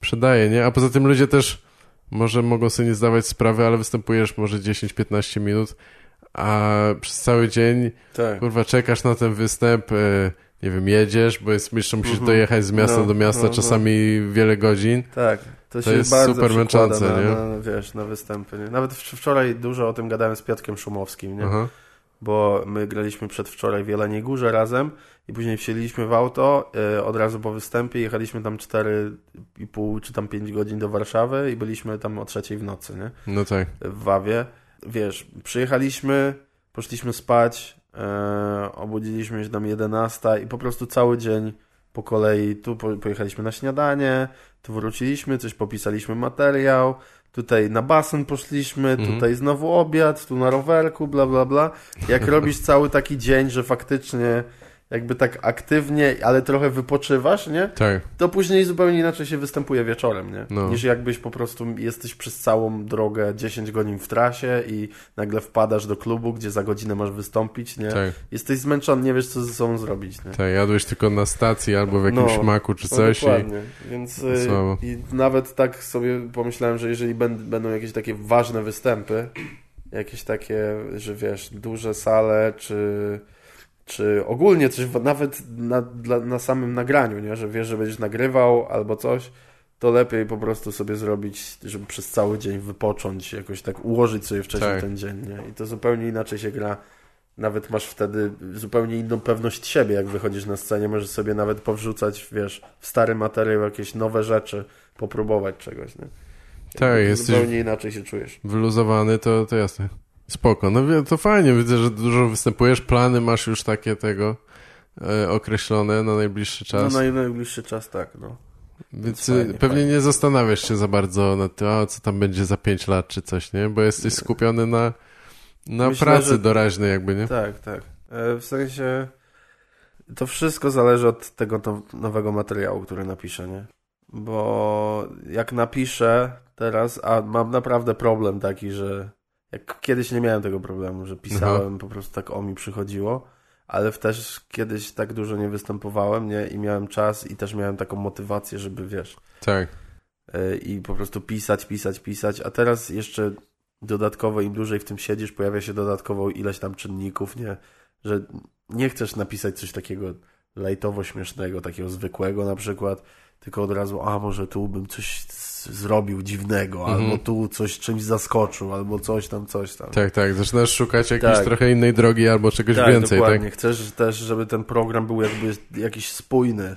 przydaje, nie? A poza tym ludzie też może mogą sobie nie zdawać sprawy, ale występujesz może 10-15 minut, a przez cały dzień tak. kurwa czekasz na ten występ, e, nie wiem, jedziesz, bo jest, jeszcze musisz mhm. dojechać z miasta no, do miasta, no, no. czasami no. wiele godzin. Tak. To, to jest super męczące, na, nie? Na, wiesz, na występy. Nie? Nawet wczoraj dużo o tym gadałem z Piotkiem Szumowskim, nie? Aha. Bo my graliśmy przedwczoraj w Jeleniej Górze razem i później wsiedliśmy w auto y, od razu po występie, jechaliśmy tam 4,5 czy tam 5 godzin do Warszawy i byliśmy tam o trzeciej w nocy, nie? No tak. W Wawie. Wiesz, przyjechaliśmy, poszliśmy spać, y, obudziliśmy się tam 11 i po prostu cały dzień po kolei tu pojechaliśmy na śniadanie, tu wróciliśmy, coś popisaliśmy materiał, tutaj na basen poszliśmy, mhm. tutaj znowu obiad, tu na rowerku, bla bla bla. Jak robisz cały taki dzień, że faktycznie jakby tak aktywnie, ale trochę wypoczywasz, nie? Tak. To później zupełnie inaczej się występuje wieczorem, nie? No. Niż jakbyś po prostu jesteś przez całą drogę 10 godzin w trasie i nagle wpadasz do klubu, gdzie za godzinę masz wystąpić, nie? Tak. Jesteś zmęczony, nie wiesz co ze sobą zrobić, nie? Tak, jadłeś tylko na stacji albo w jakimś No, maku czy No, coś. i... dokładnie. Więc y, Słabo. i nawet tak sobie pomyślałem, że jeżeli będ, będą jakieś takie ważne występy, jakieś takie, że wiesz, duże sale, czy, czy ogólnie coś, nawet na, dla, na samym nagraniu, nie? że wiesz, że będziesz nagrywał albo coś, to lepiej po prostu sobie zrobić, żeby przez cały dzień wypocząć, jakoś tak ułożyć sobie wcześniej Tak. ten dzień. Nie? I to zupełnie inaczej się gra. Nawet masz wtedy zupełnie inną pewność siebie, jak wychodzisz na scenie. Możesz sobie nawet powrzucać, wiesz, w stary materiał jakieś nowe rzeczy, popróbować czegoś, nie? Tak, jesteś- Zupełnie inaczej się czujesz. wyluzowany, to, to jasne. Spoko. No to fajnie, widzę, że dużo występujesz, plany masz już takie tego e, określone na najbliższy czas. No na najbliższy czas tak, no. Więc fajnie, y, pewnie fajnie. nie zastanawiasz się za bardzo nad tym, a co tam będzie za 5 lat czy coś, nie? Bo jesteś skupiony na, na Myślę, pracy że- doraźnej jakby, nie? Tak, tak. E, W sensie to wszystko zależy od tego now- nowego materiału, który napiszę, nie? Bo jak napiszę teraz, a mam naprawdę problem taki, że jak kiedyś nie miałem tego problemu, że pisałem, po prostu tak o mi przychodziło, ale też kiedyś tak dużo nie występowałem, nie? I miałem czas i też miałem taką motywację, żeby, wiesz, Tak. e, i po prostu pisać, pisać, pisać, a teraz jeszcze dodatkowo im dłużej w tym siedzisz, pojawia się dodatkowo ileś tam czynników, nie? Że nie chcesz napisać coś takiego lajtowo śmiesznego, takiego zwykłego na przykład, tylko od razu, a może tu bym coś zrobił dziwnego, Mhm. albo tu coś czymś zaskoczył, albo coś tam, coś tam. Tak, tak. Zaczynasz szukać jakiejś Tak. trochę innej drogi albo czegoś tak, więcej, dokładnie. tak? Chcesz też, żeby ten program był jakby jakiś spójny.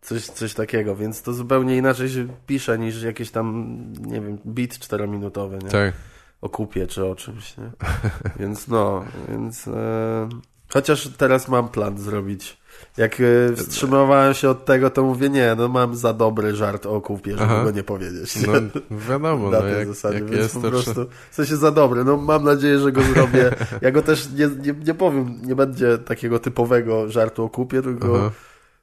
Coś, coś takiego, więc to zupełnie inaczej się pisze niż jakieś tam, nie wiem, beat czterominutowy, nie? Tak. O kupie czy o czymś, nie? Więc no, więc... E... Chociaż teraz mam plan zrobić. Jak e, wstrzymywałem się od tego, to mówię, nie, no mam za dobry żart o kupie, żeby Aha. go nie powiedzieć. No wiadomo, na no tej jak, zasadzie, jak więc jest po to... prostu, w sensie za dobry, no mam nadzieję, że go zrobię. Ja go też nie, nie, nie powiem, nie będzie takiego typowego żartu o kupie, tylko Aha,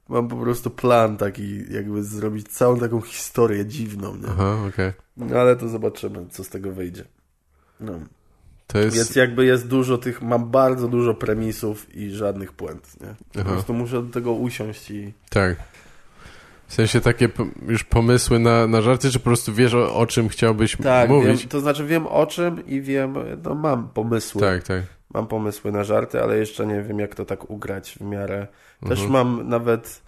mam po prostu plan taki, jakby zrobić całą taką historię dziwną, nie? aha okej. No ale to zobaczymy, co z tego wyjdzie. No. Jest... Więc jakby jest dużo tych, mam bardzo dużo premisów i żadnych puent, nie? Po Aha. prostu muszę do tego usiąść i... Tak. W sensie takie już pomysły na, na żarty, czy po prostu wiesz o, o czym chciałbyś Tak, mówić? wiem, to znaczy wiem o czym i wiem, no mam pomysły. Tak, tak. Mam pomysły na żarty, ale jeszcze nie wiem, jak to tak ugrać w miarę. Też Mhm. mam nawet,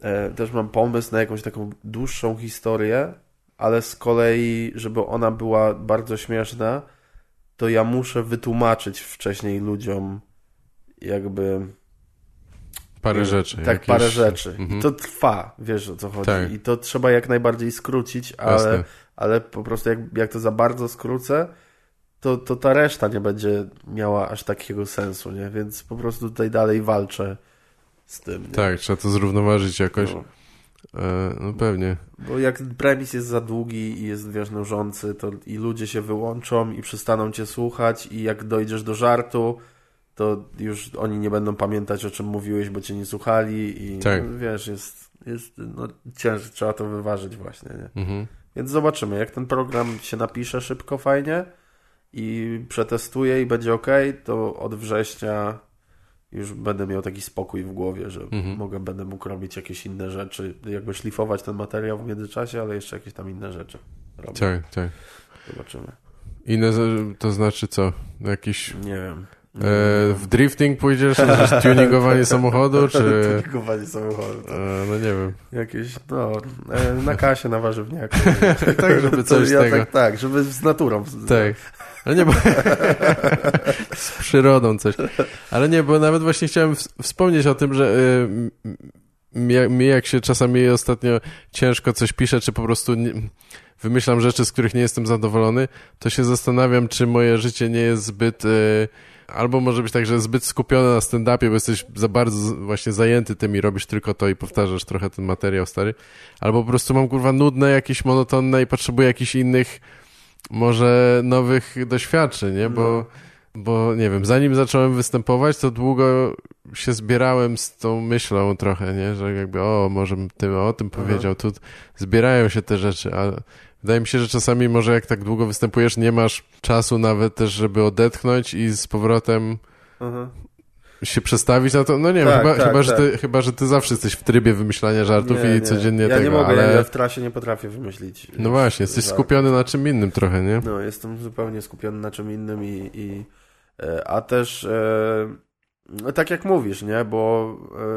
e, też mam pomysł na jakąś taką dłuższą historię, ale z kolei, żeby ona była bardzo śmieszna, to ja muszę wytłumaczyć wcześniej ludziom jakby Parę rzeczy. Tak, jakieś- parę rzeczy. Mhm. I to trwa, wiesz o co chodzi. Tak. I to trzeba jak najbardziej skrócić, ale, Jasne. ale po prostu jak, jak to za bardzo skrócę, to, to ta reszta nie będzie miała aż takiego sensu, nie? Więc po prostu tutaj dalej walczę z tym. Nie? Tak, trzeba to zrównoważyć jakoś. No, no pewnie. bo jak premis jest za długi i jest, wiesz, nużący, to i ludzie się wyłączą i przestaną cię słuchać i jak dojdziesz do żartu, to już oni nie będą pamiętać, o czym mówiłeś, bo cię nie słuchali i Tak. no, wiesz, jest, jest no, ciężko, trzeba to wyważyć właśnie, nie? Mhm. Więc zobaczymy, jak ten program się napisze szybko, fajnie i przetestuję i będzie ok, to od września już będę miał taki spokój w głowie, że Mhm. mogę, będę mógł robić jakieś inne rzeczy, jakby szlifować ten materiał w międzyczasie, ale jeszcze jakieś tam inne rzeczy robię. Tak, tak. Zobaczymy. Inne to znaczy co? Jakiś... Nie wiem. E, w drifting pójdziesz? Tuningowanie samochodu, czy... Tuningowanie samochodu. E, no nie wiem. Jakieś, no, e, na kasie, na warzywniaku. Tak, żeby coś ja tego. Tak, tak, żeby z naturą. Tak. Ale nie, bo... z przyrodą coś. Ale nie, bo nawet właśnie chciałem ws- wspomnieć o tym, że y, mi jak się czasami ostatnio ciężko coś pisze, czy po prostu nie, wymyślam rzeczy, z których nie jestem zadowolony, to się zastanawiam, czy moje życie nie jest zbyt... Y, Albo może być tak, że zbyt skupione na stand-upie, bo jesteś za bardzo właśnie zajęty tym i robisz tylko to i powtarzasz trochę ten materiał stary. Albo po prostu mam kurwa nudne, jakieś monotonne i potrzebuję jakichś innych może nowych doświadczeń, nie? Bo bo nie wiem, zanim zacząłem występować, to długo się zbierałem z tą myślą trochę, nie, że jakby o, może tym o tym powiedział, tu zbierają się te rzeczy, ale wydaje mi się, że czasami może jak tak długo występujesz, nie masz czasu nawet też, żeby odetchnąć i z powrotem Aha. się przestawić na to, no nie wiem, Tak, chyba, tak, chyba, Że tak. ty, chyba, że ty zawsze jesteś w trybie wymyślania żartów i codziennie ja tego, nie mogę, ale... ja w trasie nie potrafię wymyślić. No właśnie, jesteś żartów. skupiony na czym innym trochę, nie? No, jestem zupełnie skupiony na czym innym i, i e, a też e, no, tak jak mówisz, nie, bo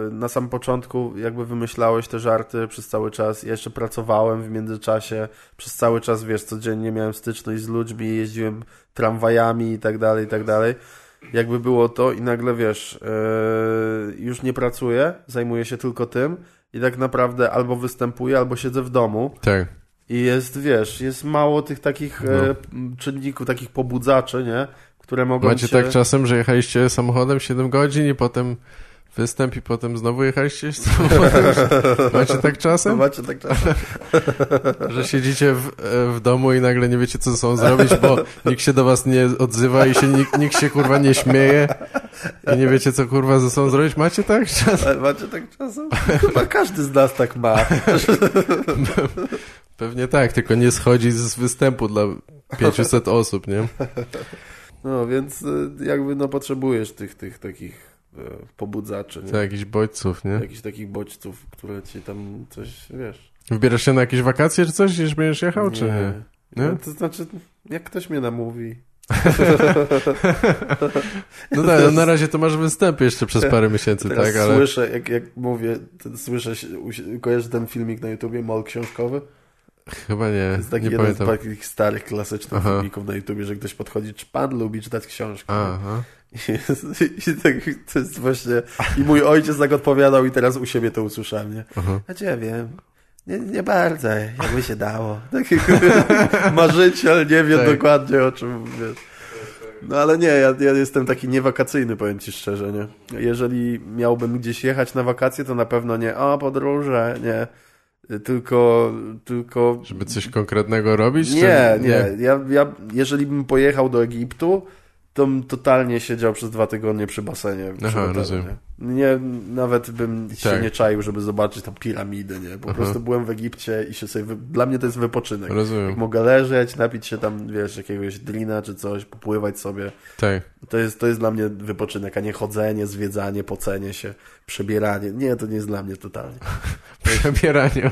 e, na samym początku jakby wymyślałeś te żarty przez cały czas, ja jeszcze pracowałem w międzyczasie, przez cały czas, wiesz, codziennie miałem styczność z ludźmi, jeździłem tramwajami i tak dalej, i tak dalej. Jakby było to i nagle, wiesz, e, już nie pracuję, zajmuję się tylko tym i tak naprawdę albo występuję, albo siedzę w domu Tak. i jest, wiesz, jest mało tych takich No. e, czynników, takich pobudzaczy, nie? Które mogą Macie cię... tak czasem, że jechaliście samochodem 7 godzin i potem występ i potem znowu jechaliście samochodem? Macie tak No, czasem? macie tak czasem. Że siedzicie w, w domu i nagle nie wiecie, co ze sobą zrobić, bo nikt się do was nie odzywa i się nikt, nikt się kurwa nie śmieje i nie wiecie, co kurwa ze sobą zrobić? Macie tak czasem? Ale macie tak czasem? Chyba każdy z nas tak ma. Pewnie tak, tylko nie schodzi z występu dla 500 osób, nie? No, więc e, jakby no potrzebujesz tych, tych takich e, pobudzaczy, nie? To jakichś bodźców, nie? Jakichś takich bodźców, które ci tam coś, wiesz... Wybierasz się na jakieś wakacje czy coś, już będziesz jechał, czy nie? Nie? No, to znaczy, jak ktoś mnie namówi... No tak, no na razie to masz występ jeszcze przez parę miesięcy, Teraz tak, ale... słyszę, jak, jak mówię, słyszę, kojarzysz ten filmik na YouTubie, Mol książkowy? Chyba nie, To jest taki nie jeden pamiętam. z takich starych, klasycznych Aha. filmików na YouTubie, że ktoś podchodzi, czy pan lubi czytać książki? Aha. I, i tak, to jest właśnie... I mój ojciec tak odpowiadał i teraz u siebie to usłyszałem, nie? Aha. Znaczy ja wiem, nie, nie bardzo, jakby się dało. Taki marzyciel, nie wie Tak. dokładnie o czym, wiesz. No ale nie, ja, ja jestem taki niewakacyjny, powiem ci szczerze, nie? Jeżeli miałbym gdzieś jechać na wakacje, to na pewno nie, o podróże, nie. Tylko, tylko Żeby coś konkretnego robić? nie, czy... nie. Ja, ja, jeżeli bym pojechał do Egiptu, to bym totalnie siedział przez dwa tygodnie przy basenie. Aha, rozumiem. Nie? Nie, nawet bym się Tak. nie czaił, żeby zobaczyć tam piramidy, nie? Po Aha. prostu byłem w Egipcie i się sobie... Wy... Dla mnie to jest wypoczynek. Rozumiem. Jak mogę leżeć, napić się tam, wiesz, jakiegoś drina czy coś, popływać sobie. Tak. To jest, to jest dla mnie wypoczynek, a nie chodzenie, zwiedzanie, pocenie się, przebieranie. Nie, to nie jest dla mnie totalnie. Przebieranie.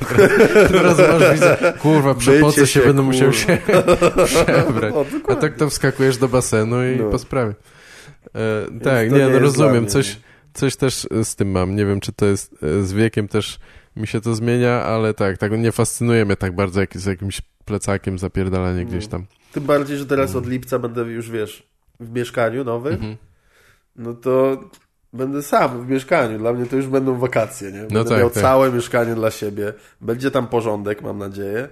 Teraz masz widzę, kurwa, przepocę się, się, będę musiał kurwa. się przebrać. O, A tak to wskakujesz do basenu i No. po sprawie. E, tak, nie, no rozumiem. Coś, coś też z tym mam. Nie wiem, czy to jest e, z wiekiem też mi się to zmienia, ale tak, tak nie fascynuje mnie tak bardzo jak z jakimś plecakiem zapierdalanie No. gdzieś tam. Tym bardziej, że teraz od lipca będę już, wiesz, w mieszkaniu nowym. Mhm. no to będę sam w mieszkaniu. Dla mnie to już będą wakacje, nie? Będę No tak, miał tak. całe mieszkanie dla siebie. Będzie tam porządek, mam nadzieję.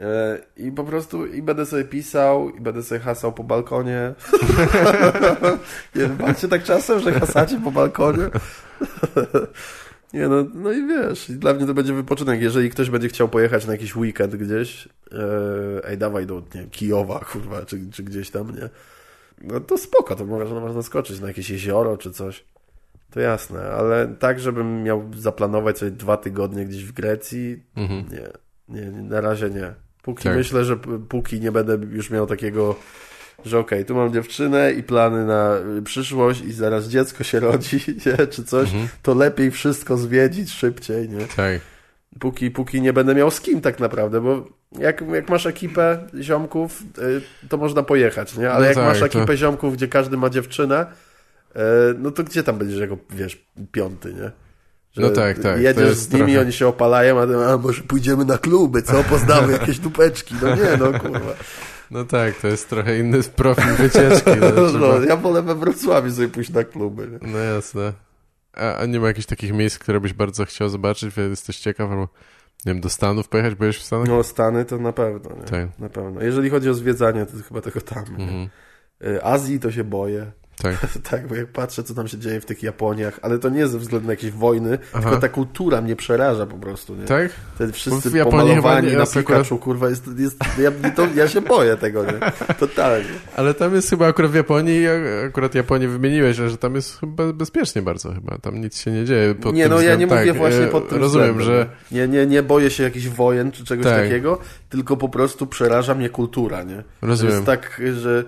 E, I po prostu i będę sobie pisał, i będę sobie hasał po balkonie. nie macie tak czasem, że hasacie po balkonie? Nie no, no i wiesz, i dla mnie to będzie wypoczynek. Jeżeli ktoś będzie chciał pojechać na jakiś weekend gdzieś, e, ej, dawaj do nie, Kijowa, kurwa, czy, czy gdzieś tam, nie? No to spoko, to można, można skoczyć na jakieś jezioro czy coś. To jasne, ale tak, żebym miał zaplanować sobie dwa tygodnie gdzieś w Grecji, Mhm. nie, nie na razie nie. Póki Tak. myślę, że póki nie będę już miał takiego, że okej, tu mam dziewczynę i plany na y, przyszłość i zaraz dziecko się rodzi, nie, czy coś, Mhm. to lepiej wszystko zwiedzić szybciej, nie? Tak. Póki, póki nie będę miał z kim tak naprawdę, bo jak, jak masz ekipę ziomków, y, to można pojechać, nie? Ale No jak tak, masz to- ekipę ziomków, gdzie każdy ma dziewczynę, y, no to gdzie tam będziesz jako, wiesz, piąty, nie? Że No tak, tak, Jedziesz z nimi, trochę- oni się opalają, a, ty, a może pójdziemy na kluby, co? Poznamy jakieś dupeczki. No nie, no kurwa. No tak, to jest trochę inny profil wycieczki. No, No, ja wolę we Wrocławiu sobie pójść na kluby. Nie? no jasne. A, a nie ma jakichś takich miejsc, które byś bardzo chciał zobaczyć? Jesteś ciekaw, albo nie wiem, do Stanów pojechać? Byłeś w Stanach? No Stany to na pewno, nie? Tak. Na pewno. Jeżeli chodzi o zwiedzanie, to chyba tylko tam. Mhm. Y, Azji to się boję. Tak. tak, bo jak patrzę, co tam się dzieje w tych Japoniach, ale to nie ze względu na jakieś wojny, Aha. tylko ta kultura mnie przeraża po prostu, nie? Tak? Te wszyscy pomalowani na Pikachu, akurat... kurwa, jest, jest, ja, to, ja się boję tego, nie? Totalnie. Ale tam jest chyba akurat w Japonii, akurat Japonię wymieniłeś, że tam jest chyba bezpiecznie bardzo chyba, tam nic się nie dzieje. Pod nie, no ja nie tak, mówię właśnie pod tym Rozumiem, względem. że... Nie, nie, nie boję się jakichś wojen czy czegoś tak. takiego, tylko po prostu przeraża mnie kultura, nie? Rozumiem. To jest tak, że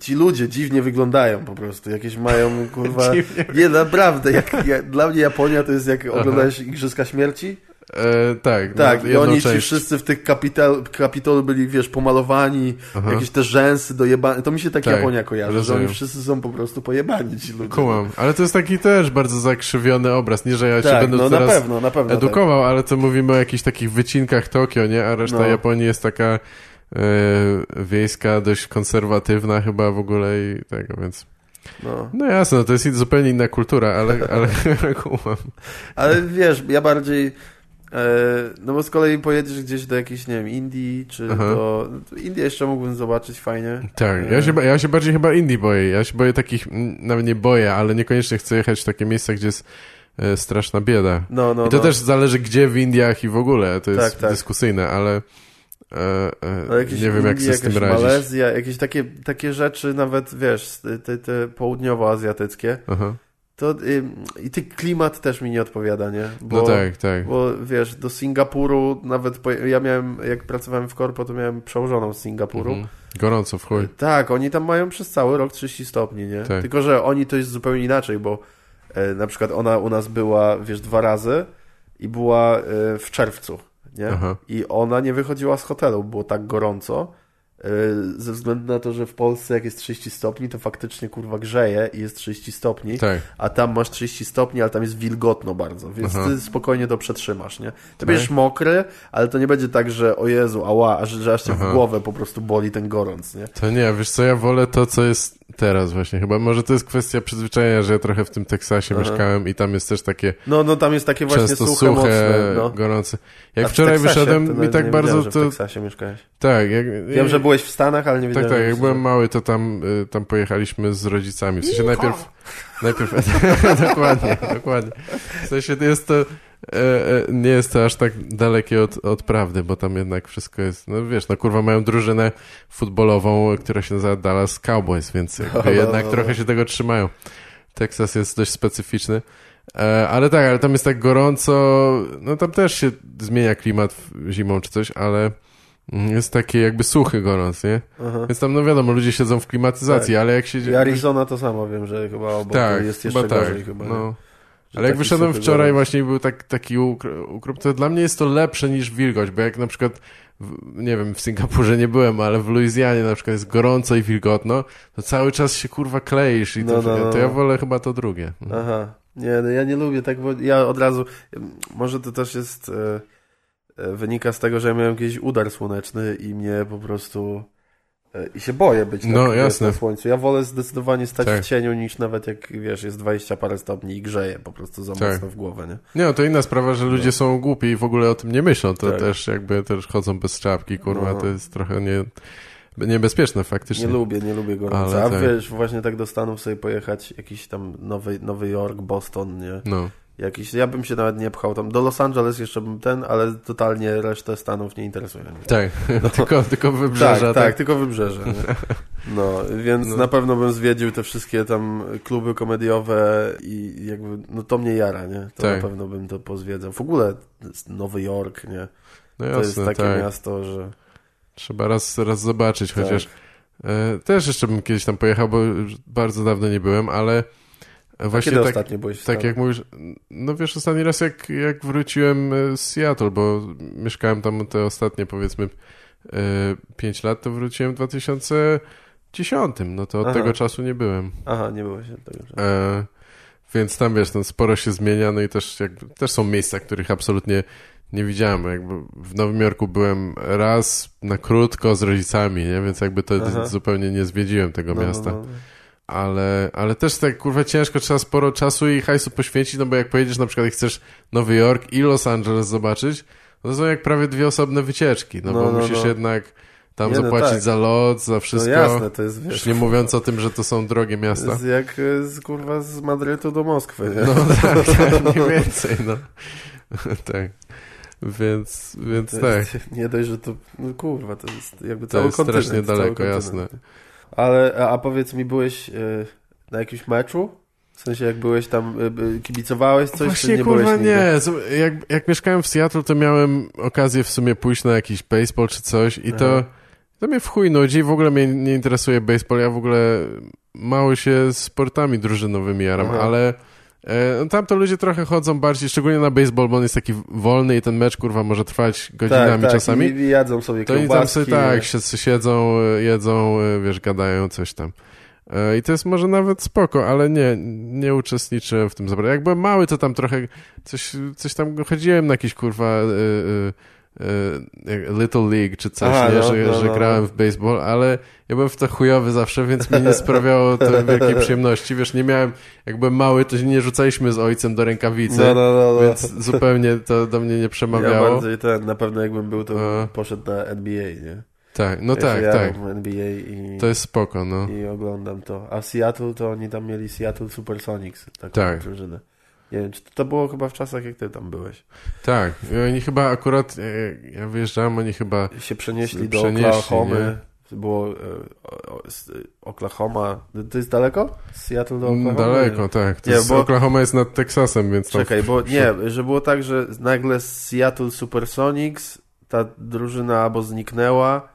ci ludzie dziwnie wyglądają po prostu. Jakieś mają, kurwa... nie, naprawdę. Jak, jak, dla mnie Japonia to jest jak oglądałeś Igrzyska Śmierci. E, tak. Tak, no, i oni ci wszyscy w tych kapital, kapitolu byli, wiesz, pomalowani, Aha. jakieś te rzęsy dojebane. To mi się tak, tak Japonia kojarzy, rozumiem. że oni wszyscy są po prostu pojebani ci ludzie. Kumam, ale to jest taki też bardzo zakrzywiony obraz. Nie, że ja tak, się będę no, teraz na pewno, na pewno, edukował, tak. ale to mówimy o jakichś takich wycinkach Tokio, nie? A reszta no. Japonii jest taka wiejska, dość konserwatywna chyba w ogóle i tego, więc... No, no jasne, to jest zupełnie inna kultura, ale, ale kumam. Ale wiesz, ja bardziej... E, no bo z kolei pojedziesz gdzieś do jakiejś, nie wiem, Indii, czy Aha. do... Indię jeszcze mógłbym zobaczyć fajnie. Tak, ja się, ja się bardziej chyba Indii boję. Ja się boję takich, nawet nie boję, ale niekoniecznie chcę jechać w takie miejsca, gdzie jest e, straszna bieda. No, no, I to no. też zależy gdzie w Indiach i w ogóle, to jest tak, tak. dyskusyjne, ale... E, e, nie wiem, jak się z tym radzić. Malezja, jakieś takie, takie rzeczy, nawet wiesz, te, te południowoazjatyckie. Aha. To y, i ty klimat też mi nie odpowiada, nie? Bo, no tak, tak. Bo wiesz, do Singapuru nawet po, ja miałem, jak pracowałem w korpo, to miałem przełożoną z Singapuru. Mhm. Gorąco w chuj. Tak, oni tam mają przez cały rok 30 stopni, nie? Tak. Tylko, że oni to jest zupełnie inaczej, bo e, na przykład ona u nas była, wiesz, dwa razy i była e, w czerwcu nie? Aha. I ona nie wychodziła z hotelu, było tak gorąco, e, ze względu na to, że w Polsce jak jest 30 stopni, to faktycznie kurwa grzeje i jest 30 stopni, tak. a tam masz 30 stopni, ale tam jest wilgotno bardzo, więc Aha. ty spokojnie to przetrzymasz, nie? Ty tak. będziesz mokry, ale to nie będzie tak, że o Jezu, ała, że, że aż cię Aha. w głowę po prostu boli ten gorąc, nie? To nie, wiesz co, ja wolę to, co jest teraz właśnie chyba. Może to jest kwestia przyzwyczajenia, że ja trochę w tym Teksasie Aha. mieszkałem i tam jest też takie... No, no tam jest takie właśnie suche, suche mocne, no. gorące. Jak a wczoraj Teksasie, wyszedłem, mi tak bardzo... Wiedziałem, to... w Teksasie mieszkałeś. Tak. Jak... Wiem, że byłeś w Stanach, ale nie wiedziałem. Tak, tak. Jak byłem mały, to tam, y, tam pojechaliśmy z rodzicami. W sensie najpierw... Najpierw... dokładnie, dokładnie. W sensie jest to nie jest to aż tak dalekie od, od prawdy, bo tam jednak wszystko jest, no wiesz, no kurwa mają drużynę futbolową, która się nazywa Dallas Cowboys, więc no, jednak no, trochę się tego trzymają. Teksas jest dość specyficzny. E, ale tak, ale tam jest tak gorąco, no tam też się zmienia klimat zimą czy coś, ale jest taki jakby suchy gorąc, nie? Aha. Więc tam, no wiadomo, ludzie siedzą w klimatyzacji, tak. ale jak się... I Arizona to samo wiem, że chyba obok tak, jest jeszcze chyba gorzej tak, chyba. No. Ale jak wyszedłem wczoraj właśnie był tak, taki ukrup, to dla mnie jest to lepsze niż wilgoć, bo jak na przykład nie wiem, w Singapurze nie byłem, ale w Luizjanie na przykład jest gorąco i wilgotno, to cały czas się kurwa kleisz i to, no, no, to ja no. wolę chyba to drugie. Aha. Nie, no ja nie lubię tak, bo ja od razu, może to też jest, e, e, wynika z tego, że ja miałem jakiś udar słoneczny i mnie po prostu I się boję być tak, no, jasne. na słońcu. Ja wolę zdecydowanie stać tak. w cieniu niż nawet jak, wiesz, jest 20 parę stopni i grzeje po prostu za tak. mocno w głowę, nie? Nie, no to inna sprawa, że ludzie no. są głupi i w ogóle o tym nie myślą. To tak. też jakby też chodzą bez czapki, kurwa, no. to jest trochę nie, niebezpieczne faktycznie. Nie lubię, nie lubię gorąca. A tak. wiesz, właśnie tak do Stanów sobie pojechać, jakiś tam Nowy, Nowy Jork, Boston, nie? No. Jakiś, ja bym się nawet nie pchał tam. Do Los Angeles jeszcze bym ten, ale totalnie resztę Stanów nie interesuje. Tak, no. tylko, tylko wybrzeża. Tak, tak, tak tylko wybrzeże. No, więc no. na pewno bym zwiedził te wszystkie tam kluby komediowe i jakby, no to mnie jara, nie? To tak. na pewno bym to pozwiedzał. W ogóle Nowy Jork, nie? No jasne, to jest takie tak. miasto, że... Trzeba raz, raz zobaczyć, chociaż tak. e, też jeszcze bym kiedyś tam pojechał, bo bardzo dawno nie byłem, ale Właśnie kiedy tak, ostatnio byłeś w Tak jak mówisz, no wiesz, ostatni raz jak, jak wróciłem e, z Seattle, bo mieszkałem tam te ostatnie powiedzmy 5 e, lat, to wróciłem w 2010, no to od Aha. tego czasu nie byłem. Aha, nie byłeś od tego czasu. E, więc tam wiesz, no, sporo się zmienia, no i też, jakby, też są miejsca, których absolutnie nie widziałem. Jakby w Nowym Jorku byłem raz na krótko z rodzicami, nie? więc jakby to Aha. zupełnie nie zwiedziłem tego no, no miasta. No, no ale, ale też tak kurwa ciężko, trzeba sporo czasu i hajsu poświęcić, no bo jak pojedziesz na przykład chcesz Nowy Jork i Los Angeles zobaczyć, no to są jak prawie dwie osobne wycieczki, no, no bo no, musisz no. jednak tam Nie, no zapłacić tak. za lot, za wszystko. No jasne, to jest, Już wiesz, nie mówiąc o tym, że to są drogie to miasta. jest jak e, z, kurwa z Madrytu do Moskwy, nie? No tak, tak, mniej więcej, no. tak. Więc, więc To tak. jest, nie dość, że to, no kurwa, to jest jakby To cały jest kontynent. strasznie daleko, jasne. Ale, a, powiedz mi, byłeś e, na jakimś meczu? W sensie, jak byłeś tam, e, kibicowałeś coś, czy Właśnie nie kurwa byłeś nigdy? nie. Jak, jak mieszkałem w Seattle, to miałem okazję w sumie pójść na jakiś baseball czy coś i to, Aha. to mnie w chuj nudzi. W ogóle mnie nie interesuje baseball. Ja w ogóle mało się sportami drużynowymi jaram, Aha. ale tam to ludzie trochę chodzą bardziej, szczególnie na baseball, bo on jest taki wolny i ten mecz kurwa może trwać godzinami tak, tak, czasami. I, i jadzą sobie To oni tam kiełbaski. sobie tak, siedzą, e, jedzą, e, wiesz, gadają coś tam. E, I to jest może nawet spoko, ale nie, nie uczestniczyłem w tym za bardzo. Jak byłem mały, to tam trochę coś, coś tam chodziłem na jakiś kurwa e, e, e, Little League czy coś, Aha, nie? no, że, no, że no. grałem w baseball, ale ja byłem w to chujowy zawsze, więc mi nie sprawiało to wielkiej przyjemności. Wiesz, nie miałem, jak byłem mały, to nie rzucaliśmy z ojcem do rękawicy, No, no, więc zupełnie to do mnie nie Ja przemawiało. bardziej ten, na pewno jakbym był, to A. poszedł na NBA, nie? Tak, no Ja tak, się tak. NBA i, To jest spoko, no. i oglądam to. A Seattle to oni tam mieli Seattle Supersonics, taką Tak. drużynę. Nie wiem, czy to, to było chyba w czasach, jak ty tam byłeś. Tak, oni chyba akurat, e, ja wyjeżdżałem, oni chyba, Się przenieśli do Przenieśli, Oklahomy. Było e, Oklahoma. To jest daleko? Z Seattle do Oklahoma? Mm, daleko, tak. To Nie, jest, bo- Oklahoma jest nad Teksasem, więc. Czekaj, bo nie, że było tak, że nagle z Seattle Supersonics ta drużyna albo zniknęła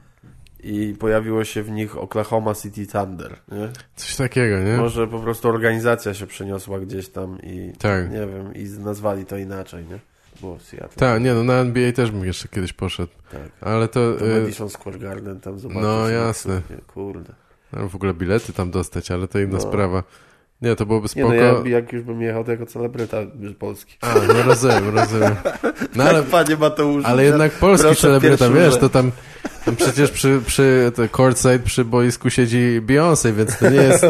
i pojawiło się w nich Oklahoma City Thunder, nie? Coś takiego, nie? Może po prostu organizacja się przeniosła gdzieś tam i Tak. nie wiem, i nazwali to inaczej, nie? Było Seattle. Tak, nie no, na NBA też bym jeszcze kiedyś poszedł, tak. ale to... To e, Madison Square Garden tam zobaczyć. No, sobie, jasne. Kurde. no, w ogóle bilety tam dostać, ale to inna No. sprawa. Nie, to byłoby Nie spoko. no, ja, jak już bym jechał, to jako celebryta z Polski. A, no rozumiem, rozumiem. No ale, Panie Mateuszu. ale jednak polski celebryta, wiesz, to tam, tam przecież przy, przy courtside przy boisku siedzi Beyoncé, więc to nie jest,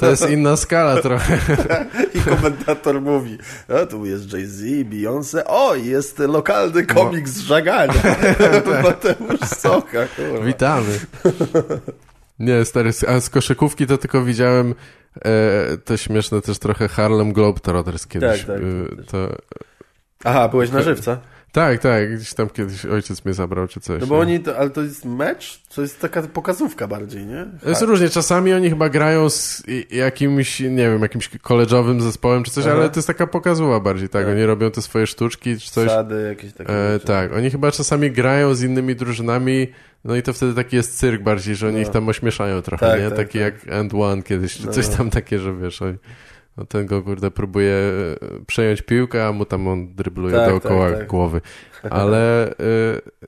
to jest inna skala trochę. I komentator mówi, a tu jest Jay-Z, Beyoncé, o, jest lokalny komik z żagania. Mateusz Socha, kurwa. Witamy. Nie, stary, a z koszykówki to tylko widziałem e, to śmieszne też trochę Harlem Globetrotters kiedyś. Tak, tak, e, to, Aha, byłeś na żywca? Tak, tak, gdzieś tam kiedyś ojciec mnie zabrał czy coś. No bo nie? oni, to, ale to jest mecz? To jest taka pokazówka bardziej, nie? Jest różnie, czasami oni chyba grają z jakimś, nie wiem, jakimś koleżowym zespołem czy coś, Aha. ale to jest taka pokazuwa bardziej, tak? Tak. Oni robią te swoje sztuczki czy coś. Sady jakieś takie E, tak, oni chyba czasami grają z innymi drużynami, no i to wtedy taki jest cyrk bardziej, że oni No. ich tam ośmieszają trochę, Tak, nie? tak, taki tak. jak End One kiedyś, czy No, coś no. tam takie, że wiesz, oni, no ten go kurde próbuje przejąć piłkę, a mu tam on drybluje Tak, dookoła tak, tak. głowy. Ale e,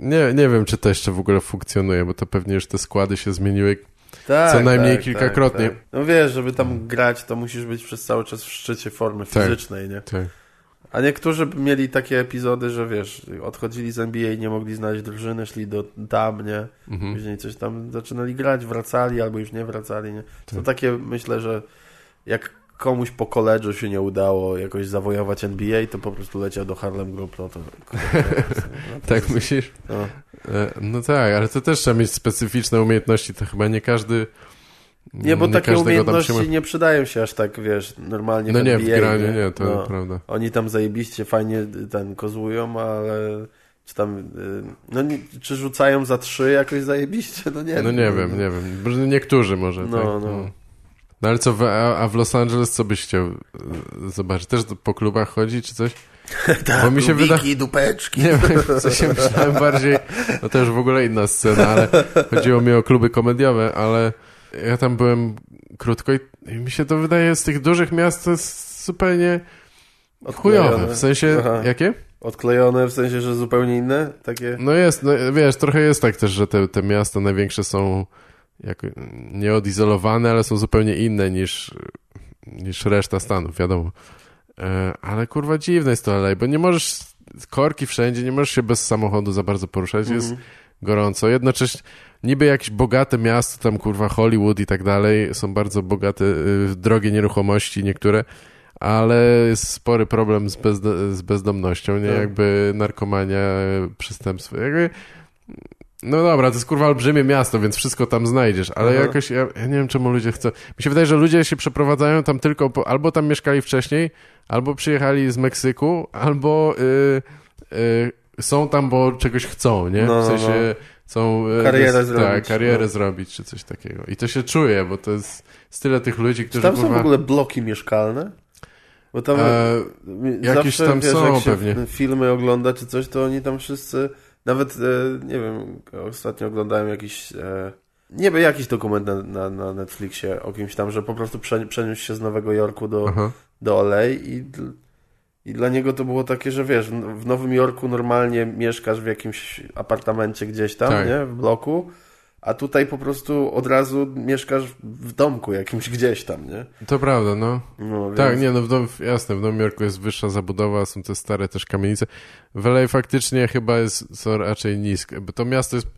nie, nie wiem, czy to jeszcze w ogóle funkcjonuje, bo to pewnie już te składy się zmieniły. Tak, co najmniej tak, kilkakrotnie. Tak, tak. No wiesz, żeby tam grać, to musisz być przez cały czas w szczycie formy Tak. fizycznej, nie? Tak. A niektórzy mieli takie epizody, że wiesz, odchodzili z NBA i nie mogli znaleźć drużyny, szli do tam, nie? Mhm. Później coś tam zaczynali grać, wracali albo już nie wracali, nie? To Tak. takie, myślę, że jak komuś po koledżu się nie udało jakoś zawojować NBA, to po prostu leciał do Harlem Group, no to... no to Tak myślisz? no. E, No tak, ale to też trzeba mieć specyficzne umiejętności, to chyba nie każdy... Nie, bo takie każdego tam umiejętności się nie przydają się aż tak, wiesz, normalnie No w nie, NBA, w graniu nie, to No. prawda. Oni tam zajebiście fajnie ten kozłują, ale czy tam, y, no nie, czy rzucają za trzy jakoś zajebiście? No nie No nie wiem, nie wiem. Niektórzy może, No, tak. no. No ale co, w, a, w Los Angeles co byś chciał e, zobaczyć? Też po klubach chodzi, czy coś? Tak, Bo mi się wyda- dupeczki. Nie wiem, co się myślałem bardziej, no to już w ogóle inna scena, ale chodziło mi o kluby komediowe, ale ja tam byłem krótko i, i mi się to wydaje z tych dużych miast to jest zupełnie chujowe. W sensie, Aha. jakie? Odklejone w sensie, że zupełnie inne? Takie... No jest, no wiesz, trochę jest tak też, że te, te miasta największe są jak, nieodizolowane, ale są zupełnie inne niż, niż reszta Stanów, wiadomo. E, ale kurwa dziwne jest to LA, bo nie możesz, korki wszędzie, nie możesz się bez samochodu za bardzo poruszać, jest Mhm. gorąco. Jednocześnie niby jakieś bogate miasto, tam kurwa Hollywood i tak dalej, są bardzo bogate, y, drogie nieruchomości niektóre, ale jest spory problem z, bezdo- z bezdomnością, nie? Tak. Jakby narkomania, przestępstwo. Jakby No dobra, to jest kurwa olbrzymie miasto, więc wszystko tam znajdziesz, ale Aha. jakoś, ja, ja nie wiem czemu ludzie chcą. Mi się wydaje, że ludzie się przeprowadzają tam tylko, po, albo tam mieszkali wcześniej, albo przyjechali z Meksyku, albo y, y, są tam, bo czegoś chcą, nie? No, w no, sensie są... y, Karierę jest- zrobić, Tak, karierę no. zrobić, czy coś takiego. I to się czuje, bo to jest, jest tyle tych ludzi, Czy którzy tam są kurwa... w ogóle bloki mieszkalne? Bo tam E, mi- jakieś zawsze, tam wiesz, są jak pewnie. filmy ogląda czy coś, to oni tam wszyscy, nawet e, nie wiem, ostatnio oglądałem jakiś, e, nie wiem, jakiś dokument na, na, na Netflixie o kimś tam, że po prostu prze, przeniósł się z Nowego Jorku do, Aha. do LA i, i dla niego to było takie, że wiesz, w w Nowym Jorku normalnie mieszkasz w jakimś apartamencie gdzieś tam, Tak. nie, w bloku, a tutaj po prostu od razu mieszkasz w domku jakimś gdzieś tam, nie? To prawda, no. No, Tak, więc- nie, no w dom, jasne, w Nowym Jorku jest wyższa zabudowa, są te stare też kamienice. W LA faktycznie chyba jest, są raczej niskie, bo to miasto jest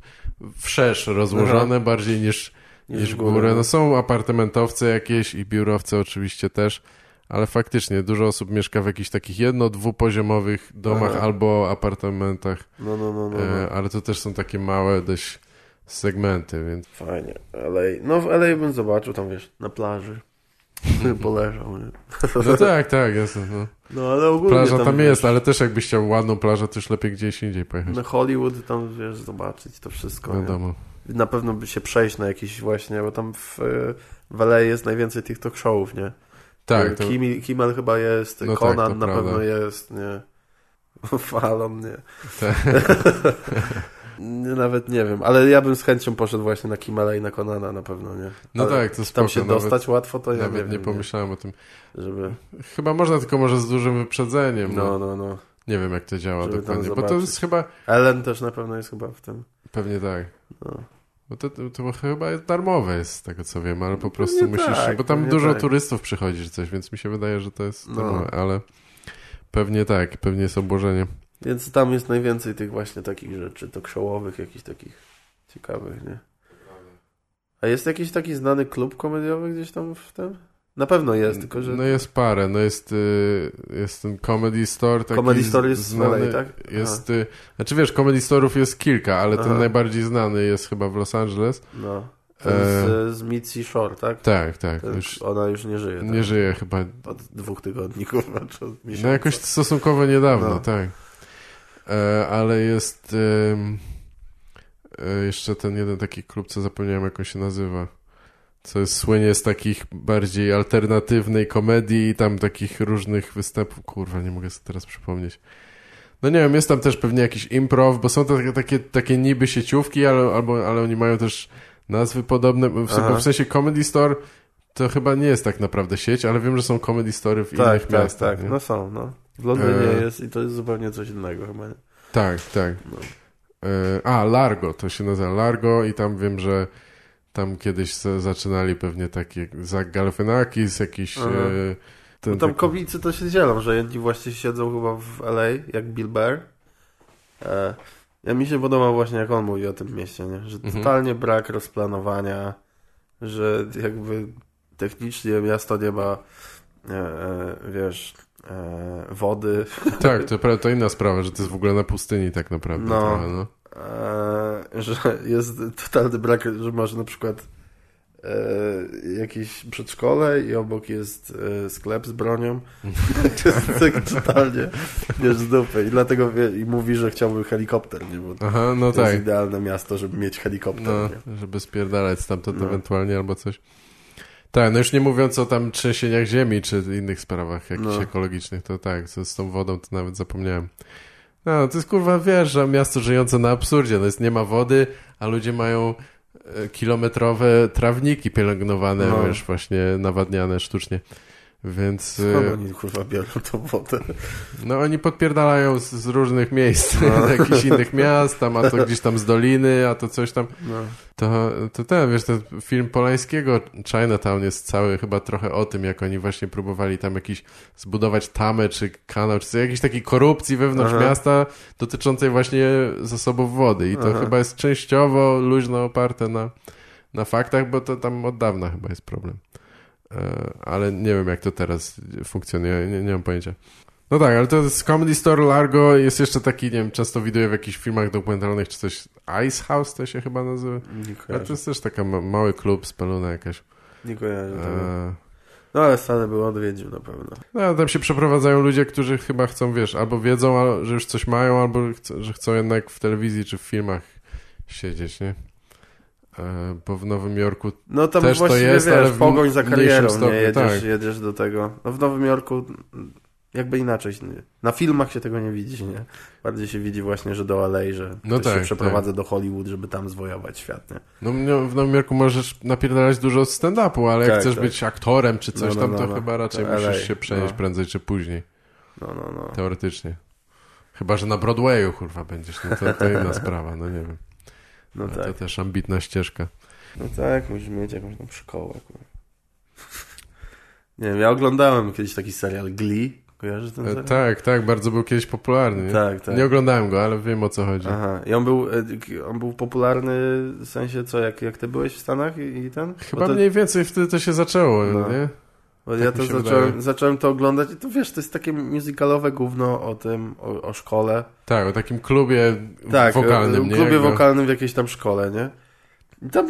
wszerz rozłożone bardziej niż, Niż niż w w górę, górę. no. No są apartamentowce jakieś i biurowce oczywiście też, ale faktycznie dużo osób mieszka w jakichś takich jedno-, dwupoziomowych domach Aha. albo apartamentach, No, no, no, no. e, no. ale to też są takie małe dość segmenty, więc Fajnie. LA. No w LA bym zobaczył tam, wiesz, na plaży. Poleżał, nie? no tak, tak, jasne, no. No ale ogólnie Plaża tam wiesz, jest, ale też jakbyś chciał ładną plażę, to już lepiej gdzieś indziej pojechać. Na Hollywood tam, wiesz, zobaczyć to wszystko. nie? Wiadomo. Na pewno by się przejść na jakiś właśnie, bo tam w, w LA jest najwięcej tych talk showów, nie? Tak, to, Kim, Kimmel chyba jest, No tak, Conan to na prawda. pewno jest, nie? Fallon, nie? tak. nie? Nawet nie wiem, ale ja bym z chęcią poszedł właśnie na Kimmela i na Conana na pewno, nie? No Ale tak, to Tam spoko, się nawet, dostać łatwo, to ja nawet nie nie, pomyślałem o tym. nie? Żeby... Chyba można, tylko może z dużym wyprzedzeniem. No. No, no, no. Nie wiem, jak to działa Żeby tam dokładnie, bo to jest chyba, Ellen też na pewno jest chyba w tym. pewnie tak. No. Bo to, to, to chyba jest darmowe jest, z tego co wiem, ale po prostu pewnie musisz, tak, bo tam dużo tak. turystów przychodzi czy coś, więc mi się wydaje, że to jest No. darmowe, ale pewnie tak, pewnie jest obłożenie. Więc tam jest najwięcej tych właśnie takich rzeczy, talk showowych, jakichś takich ciekawych, nie? A jest jakiś taki znany klub komediowy gdzieś tam w tym? Na pewno jest, tylko że... No jest parę, no jest, y, jest ten Comedy Store taki Comedy Store jest znany, LA, tak? Jest, y, znaczy wiesz, Comedy Store'ów jest kilka, ale ten Aha. najbardziej znany jest chyba w Los Angeles. No. Ten E, z, z Mitzi Shore, tak? Tak, tak, Ten, już Ona już nie żyje. nie tak? żyje chyba, Od dwóch tygodni, kurwa, czy od miesiąca. no jakoś stosunkowo niedawno, No. tak. E, ale jest e, jeszcze ten jeden taki klub, co zapomniałem jak on się nazywa. Co jest, słynie z takich bardziej alternatywnej komedii i tam takich różnych występów. Kurwa, nie mogę sobie teraz przypomnieć. No nie wiem, jest tam też pewnie jakiś improv, bo są to takie, takie, takie niby sieciówki, ale, albo, ale oni mają też nazwy podobne. W, Aha. w sensie Comedy Store to chyba nie jest tak naprawdę sieć, ale wiem, że są Comedy Story w Tak, innych tak, miastach. tak. nie? No są, no. W Londynie E. jest i to jest zupełnie coś innego chyba. nie? Tak, tak. No. E, A, Largo, to się nazywa Largo i tam wiem, że tam kiedyś za- zaczynali pewnie takie Zach Galifianakis, jakiś... E, ten No tam taki- komicy to się dzielą, że jedni właśnie siedzą chyba w LA, jak Bill Burr. E, ja mi się podoba właśnie, jak on mówi o tym mieście, nie? że Mhm. totalnie brak rozplanowania, że jakby technicznie miasto nie ma, e, e, wiesz, wody. Tak, to, to inna sprawa, że to jest w ogóle na pustyni tak naprawdę. No. Trochę, no. E, że jest totalny brak, że masz na przykład e, jakieś przedszkole i obok jest e, sklep z bronią. to jest tak totalnie wiesz, z dupy. I dlatego wie, i mówi, że chciałby helikopter, nie? Bo Aha, no to tak. jest idealne miasto, żeby mieć helikopter. No, żeby spierdalać stamtąd No. ewentualnie albo coś. Tak, no już nie mówiąc o tam trzęsieniach ziemi, czy innych sprawach jakichś No. ekologicznych, to tak, co z tą wodą to nawet zapomniałem. No, to jest kurwa, wiesz, że miasto żyjące na absurdzie, no jest, nie ma wody, a ludzie mają e, kilometrowe trawniki pielęgnowane, No. wiesz, właśnie nawadniane sztucznie. Więc Skąd e, oni kurwa biorą tą wodę? no oni podpierdalają z, z różnych miejsc, No. z jakichś innych miast, tam, a to gdzieś tam z doliny, a to coś tam. No. To, to ten, wiesz, ten film Polańskiego, Chinatown jest cały chyba trochę o tym, jak oni właśnie próbowali tam jakiś zbudować tamę czy kanał, czy jakiejś takiej korupcji wewnątrz Aha. miasta dotyczącej właśnie zasobów wody i to Aha. chyba jest częściowo luźno oparte na, na faktach, bo to tam od dawna chyba jest problem. E, ale nie wiem, jak to teraz funkcjonuje, nie, nie mam pojęcia. No tak, ale to jest Comedy Store Largo, jest jeszcze taki, nie wiem, często widuję w jakichś filmach dokumentalnych czy coś, Ice House to się chyba nazywa. Nie Ale to jest też taka ma mały klub, spalona jakaś. Nie kojarzę. E, No ale Stany był odwiedził na pewno. no, tam się przeprowadzają ludzie, którzy chyba chcą, wiesz, albo wiedzą, że już coś mają, albo że chcą jednak w telewizji czy w filmach siedzieć, nie? E, bo w Nowym Jorku No tam Też to jest, wiesz, ale w pogoń za karierą, stopniu, nie? Jedziesz, tak. jedziesz do tego. No w Nowym Jorku jakby inaczej. Na filmach się tego nie widzi, nie? Bardziej się widzi właśnie, że do LA, że No ktoś się tak, przeprowadza do Hollywood, żeby tam zwojować świat, nie? No w Nowym Jorku możesz napierdalać dużo stand-upu, ale jak Tak, chcesz tak. być aktorem czy coś No, no, tam, no, to no. chyba raczej To musisz LA, się przenieść no. prędzej czy później. No, no, no. Teoretycznie. Chyba, że na Broadwayu, kurwa, będziesz. No to, to inna sprawa, no nie wiem. No Ale To tak. też ambitna ścieżka. No tak, musisz mieć jakąś tam szkołę. Nie wiem, ja oglądałem kiedyś taki serial Glee. Kojarzysz ten E, serial? tak, tak, bardzo był kiedyś popularny. Nie? Tak, tak. Nie oglądałem go, ale wiem o co chodzi. Aha, i on był, e, on był popularny w sensie co, jak, jak ty byłeś w Stanach i, i ten? Chyba to, mniej więcej wtedy to się zaczęło, No. nie? Bo tak ja to zacząłem, wydaje. zacząłem to oglądać i to wiesz, to jest takie musicalowe gówno o tym, o, o szkole. Tak, o takim klubie Tak, wokalnym, nie? klubie Jakby- wokalnym w jakiejś tam szkole, nie? I tam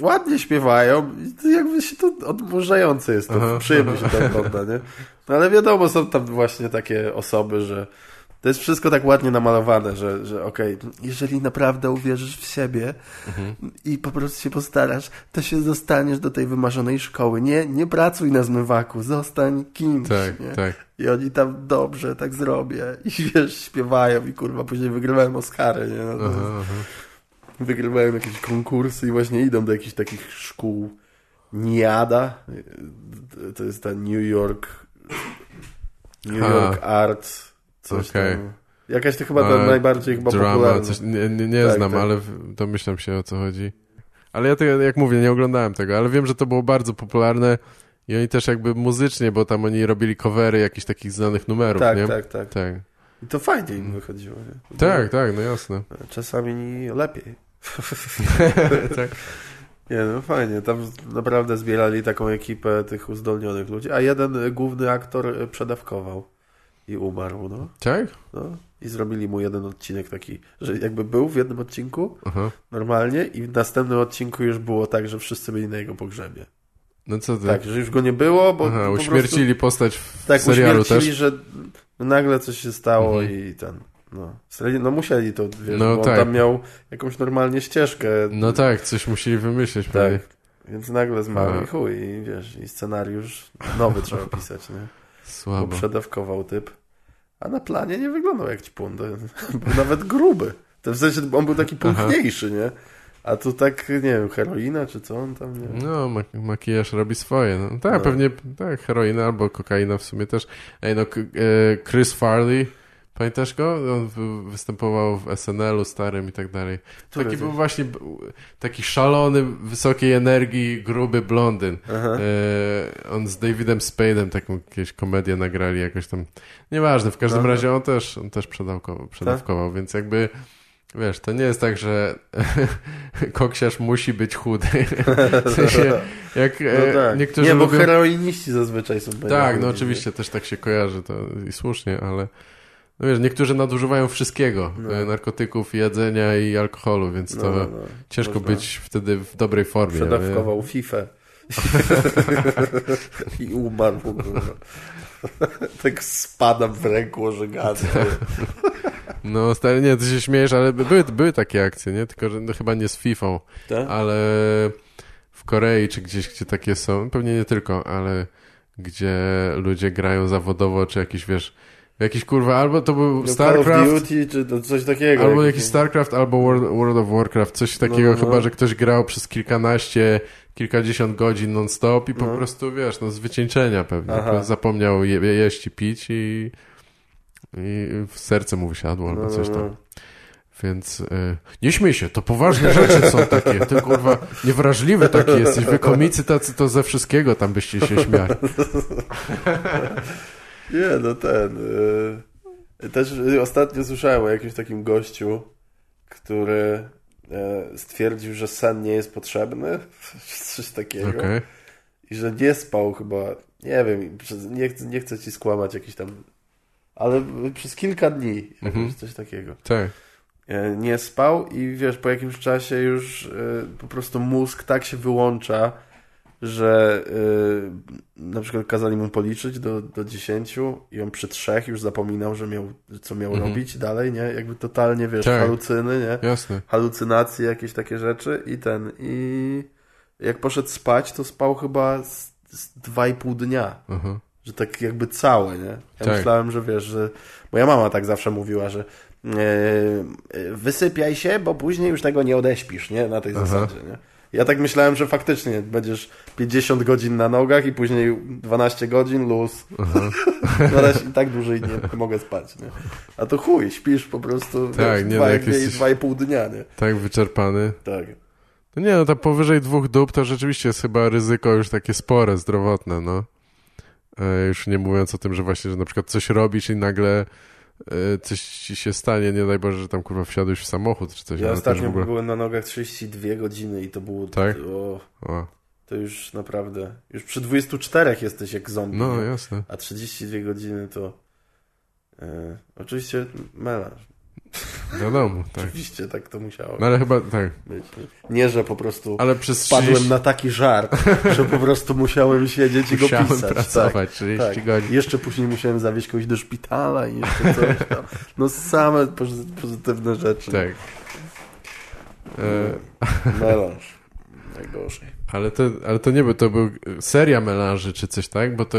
ładnie śpiewają i jakby się to odmurzające jest, to Aha. przyjemnie się to ogląda, nie? No ale wiadomo, są tam właśnie takie osoby, że to jest wszystko tak ładnie namalowane, że, że okej, jeżeli naprawdę uwierzysz w siebie Mhm. i po prostu się postarasz, to się zostaniesz do tej wymarzonej szkoły. Nie, nie pracuj na zmywaku, zostań kimś, Tak, nie? tak. I oni tam dobrze, tak zrobię. I wiesz, śpiewają i kurwa, później wygrywają Oscary, nie? No, Aha, aha. Wygrywają jakieś konkursy i właśnie idą do jakichś takich szkół NIADA. To jest ta New York New Ha. York Art coś Okej. tam. Jakaś to chyba ta A, najbardziej chyba Drama, popularna. coś, nie, nie, nie Tak, znam, tak. ale domyślam się o co chodzi. Ale ja tego, jak mówię, nie oglądałem tego, ale wiem, że to było bardzo popularne i oni też jakby muzycznie, bo tam oni robili covery jakichś takich znanych numerów, Tak, nie? tak, tak. Tak, I to fajnie im wychodziło. Nie? tak, tak, no jasne. Czasami lepiej. tak. Nie, no fajnie. Tam naprawdę zbierali taką ekipę tych uzdolnionych ludzi, a jeden główny aktor przedawkował i umarł, no. Tak? no. I zrobili mu jeden odcinek taki, że jakby był w jednym odcinku Aha. normalnie i w następnym odcinku już było tak, że wszyscy byli na jego pogrzebie. No co ty? Tak, że już go nie było, bo Aha, po uśmiercili postać w prostu, tak, serialu uśmiercili, też. że nagle coś się stało Mhm. i ten, no. No musieli to, wiesz, No bo tak. on tam miał jakąś normalnie ścieżkę. No tak, coś musieli wymyślić pewnie. Tak. Więc nagle zmarł i chuj, i wiesz, i scenariusz nowy trzeba pisać, nie? Bo Słabo. przedawkował typ. A na planie nie wyglądał jak ćpun. Był nawet gruby. To w sensie on był taki pulchniejszy, nie? A tu tak, nie wiem, heroina czy co on tam, nie No, mak makijaż robi swoje. No, tak, No. pewnie tak, heroina albo kokaina w sumie też. Ej, no, e, Chris Farley, pamiętasz go? On wy- występował w SNL-u starym i tak dalej. Który Taki był właśnie taki szalony, wysokiej energii, gruby blondyn. Aha. E, on z Davidem Spade'em taką jakieś komedię nagrali jakoś tam. Nieważne, w każdym No. razie on też, on też przedawkował, przedawkował więc jakby wiesz, to nie jest tak, że koksiarz musi być chudy. w sensie, jak No e, tak. niektórzy nie, bo lubią... heroiniści zazwyczaj są Tak, no oczywiście też tak się kojarzy to i słusznie, ale no wiesz, niektórzy nadużywają wszystkiego, No. e, narkotyków, jedzenia i alkoholu, więc to No, no, no. ciężko Można. być wtedy w dobrej formie. Przedawkował FIFA. I umarł. tak spadam w ręku ożegany. No stary, nie, ty się śmiejesz, ale by- były, były takie akcje, nie? Tylko, że no, chyba nie z FIFA, Tak? ale w Korei czy gdzieś, gdzie takie są, pewnie nie tylko, ale gdzie ludzie grają zawodowo, czy jakiś, wiesz, jakiś kurwa, albo to był No, StarCraft, Duty, czy to coś takiego. albo Jakiś- StarCraft, albo World, World of Warcraft, coś takiego no, no. chyba, że ktoś grał przez kilkanaście, kilkadziesiąt godzin non-stop i po No. prostu, wiesz, no z wycieńczenia pewnie, zapomniał je, jeść i pić i, i w serce mu wysiadło albo No, no, coś tam. no. Więc y, nie śmiej się, to poważne rzeczy są takie. Ty kurwa niewrażliwy taki jesteś. Wy komicy tacy to ze wszystkiego tam byście się śmiali. Nie, no ten. y, też ostatnio słyszałem o jakimś takim gościu, który y, stwierdził, że sen nie jest potrzebny. Coś takiego. Okej. I że nie spał chyba, nie wiem, nie, chcę- nie chcę ci skłamać, jakieś tam ale przez kilka dni, mhm. coś takiego. Tak. E, nie spał i wiesz, po jakimś czasie już y, po prostu mózg tak się wyłącza, że y, na przykład kazali mu policzyć do, do 10 i on przy trzech już zapominał, że miał, co miał mhm. robić dalej, nie? Jakby totalnie, wiesz, tak. halucyny, nie? Jasne. Halucynacje, jakieś takie rzeczy i ten, i jak poszedł spać, to spał chyba z, z dwa i pół dnia. Mhm. Że tak jakby całe, nie? Ja tak. myślałem, że wiesz, że... Moja mama tak zawsze mówiła, że e, wysypiaj się, bo później już tego nie odeśpisz, nie? Na tej Aha. zasadzie, nie? Ja tak myślałem, że faktycznie będziesz 50 godzin na nogach i później 12 godzin luz. no ale tak dłużej nie mogę spać, nie? A to chuj, śpisz po prostu tak, wiesz, nie, dwa, no, jesteś... dwa i pół dnia, nie? Tak wyczerpany. Tak. No nie, no to powyżej dwóch dób to rzeczywiście jest chyba ryzyko już takie spore, zdrowotne, no. E, już nie mówiąc o tym, że właśnie, że na przykład coś robisz i nagle coś ci się stanie, nie daj Boże, że tam kurwa wsiadłeś w samochód czy coś. Ja ostatnio ogóle... byłem na nogach 32 godziny i to było... Tak? O, o. To już naprawdę... Już przy 24 jesteś jak zombie. No, jasne. A 32 godziny to... E, oczywiście melanż. Wiadomo, tak. Oczywiście tak to musiało no, ale chyba tak. być. Nie, że po prostu ale przez spadłem 30... na taki żart, że po prostu musiałem siedzieć i go pisać. Musiałem pracować tak, 30 tak. godzin. Jeszcze później musiałem zawieźć kogoś do szpitala i jeszcze coś tam. No same pozytywne rzeczy. Tak. E... Melanż. Najgorzej. Ale to, ale to nie był, to był seria melanży czy coś, tak? Bo to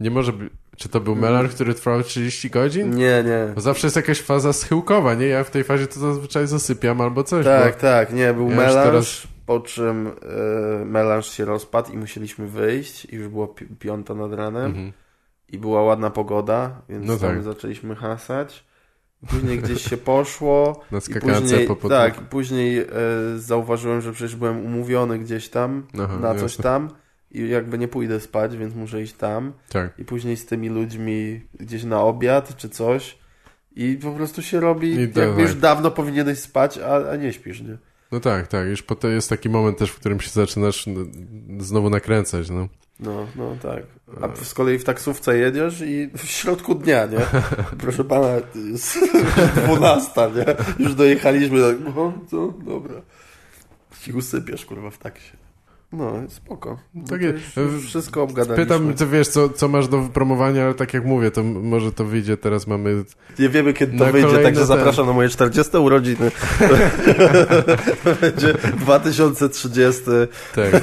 nie może być czy to był melanż, który trwał 30 godzin? Nie, nie. Bo zawsze jest jakaś faza schyłkowa, nie? Ja w tej fazie to zazwyczaj zasypiam albo coś. Tak, tak, nie, był ja melanż, teraz... po czym y, melanż się rozpadł i musieliśmy wyjść i już było pi piąta nad ranem mhm. i była ładna pogoda, więc no tak. zaczęliśmy hasać. Później gdzieś się poszło. Na skakance po potoku. Tak, później y, zauważyłem, że przecież byłem umówiony gdzieś tam Aha, na coś jasne. tam i jakby nie pójdę spać, więc muszę iść tam. Tak. I później z tymi ludźmi gdzieś na obiad czy coś. I po prostu się robi, I jakby tak. już dawno powinieneś spać, a, a nie śpisz, nie? No tak, tak. Już potem jest taki moment też, w którym się zaczynasz znowu nakręcać, no. No, no tak. A z kolei w taksówce jedziesz i w środku dnia, nie? Proszę pana, jest 12, nie? Już dojechaliśmy, tak, no, co? Dobra. I usypiasz, kurwa, w taksie. No, spoko. No tak jest. Wszystko obgadaliśmy. Pytam, co wiesz, co, co masz do wypromowania, ale tak jak mówię, to może to wyjdzie, teraz mamy... Nie wiemy, kiedy to wyjdzie, także zapraszam na moje 40 urodziny. będzie 2030. Tak.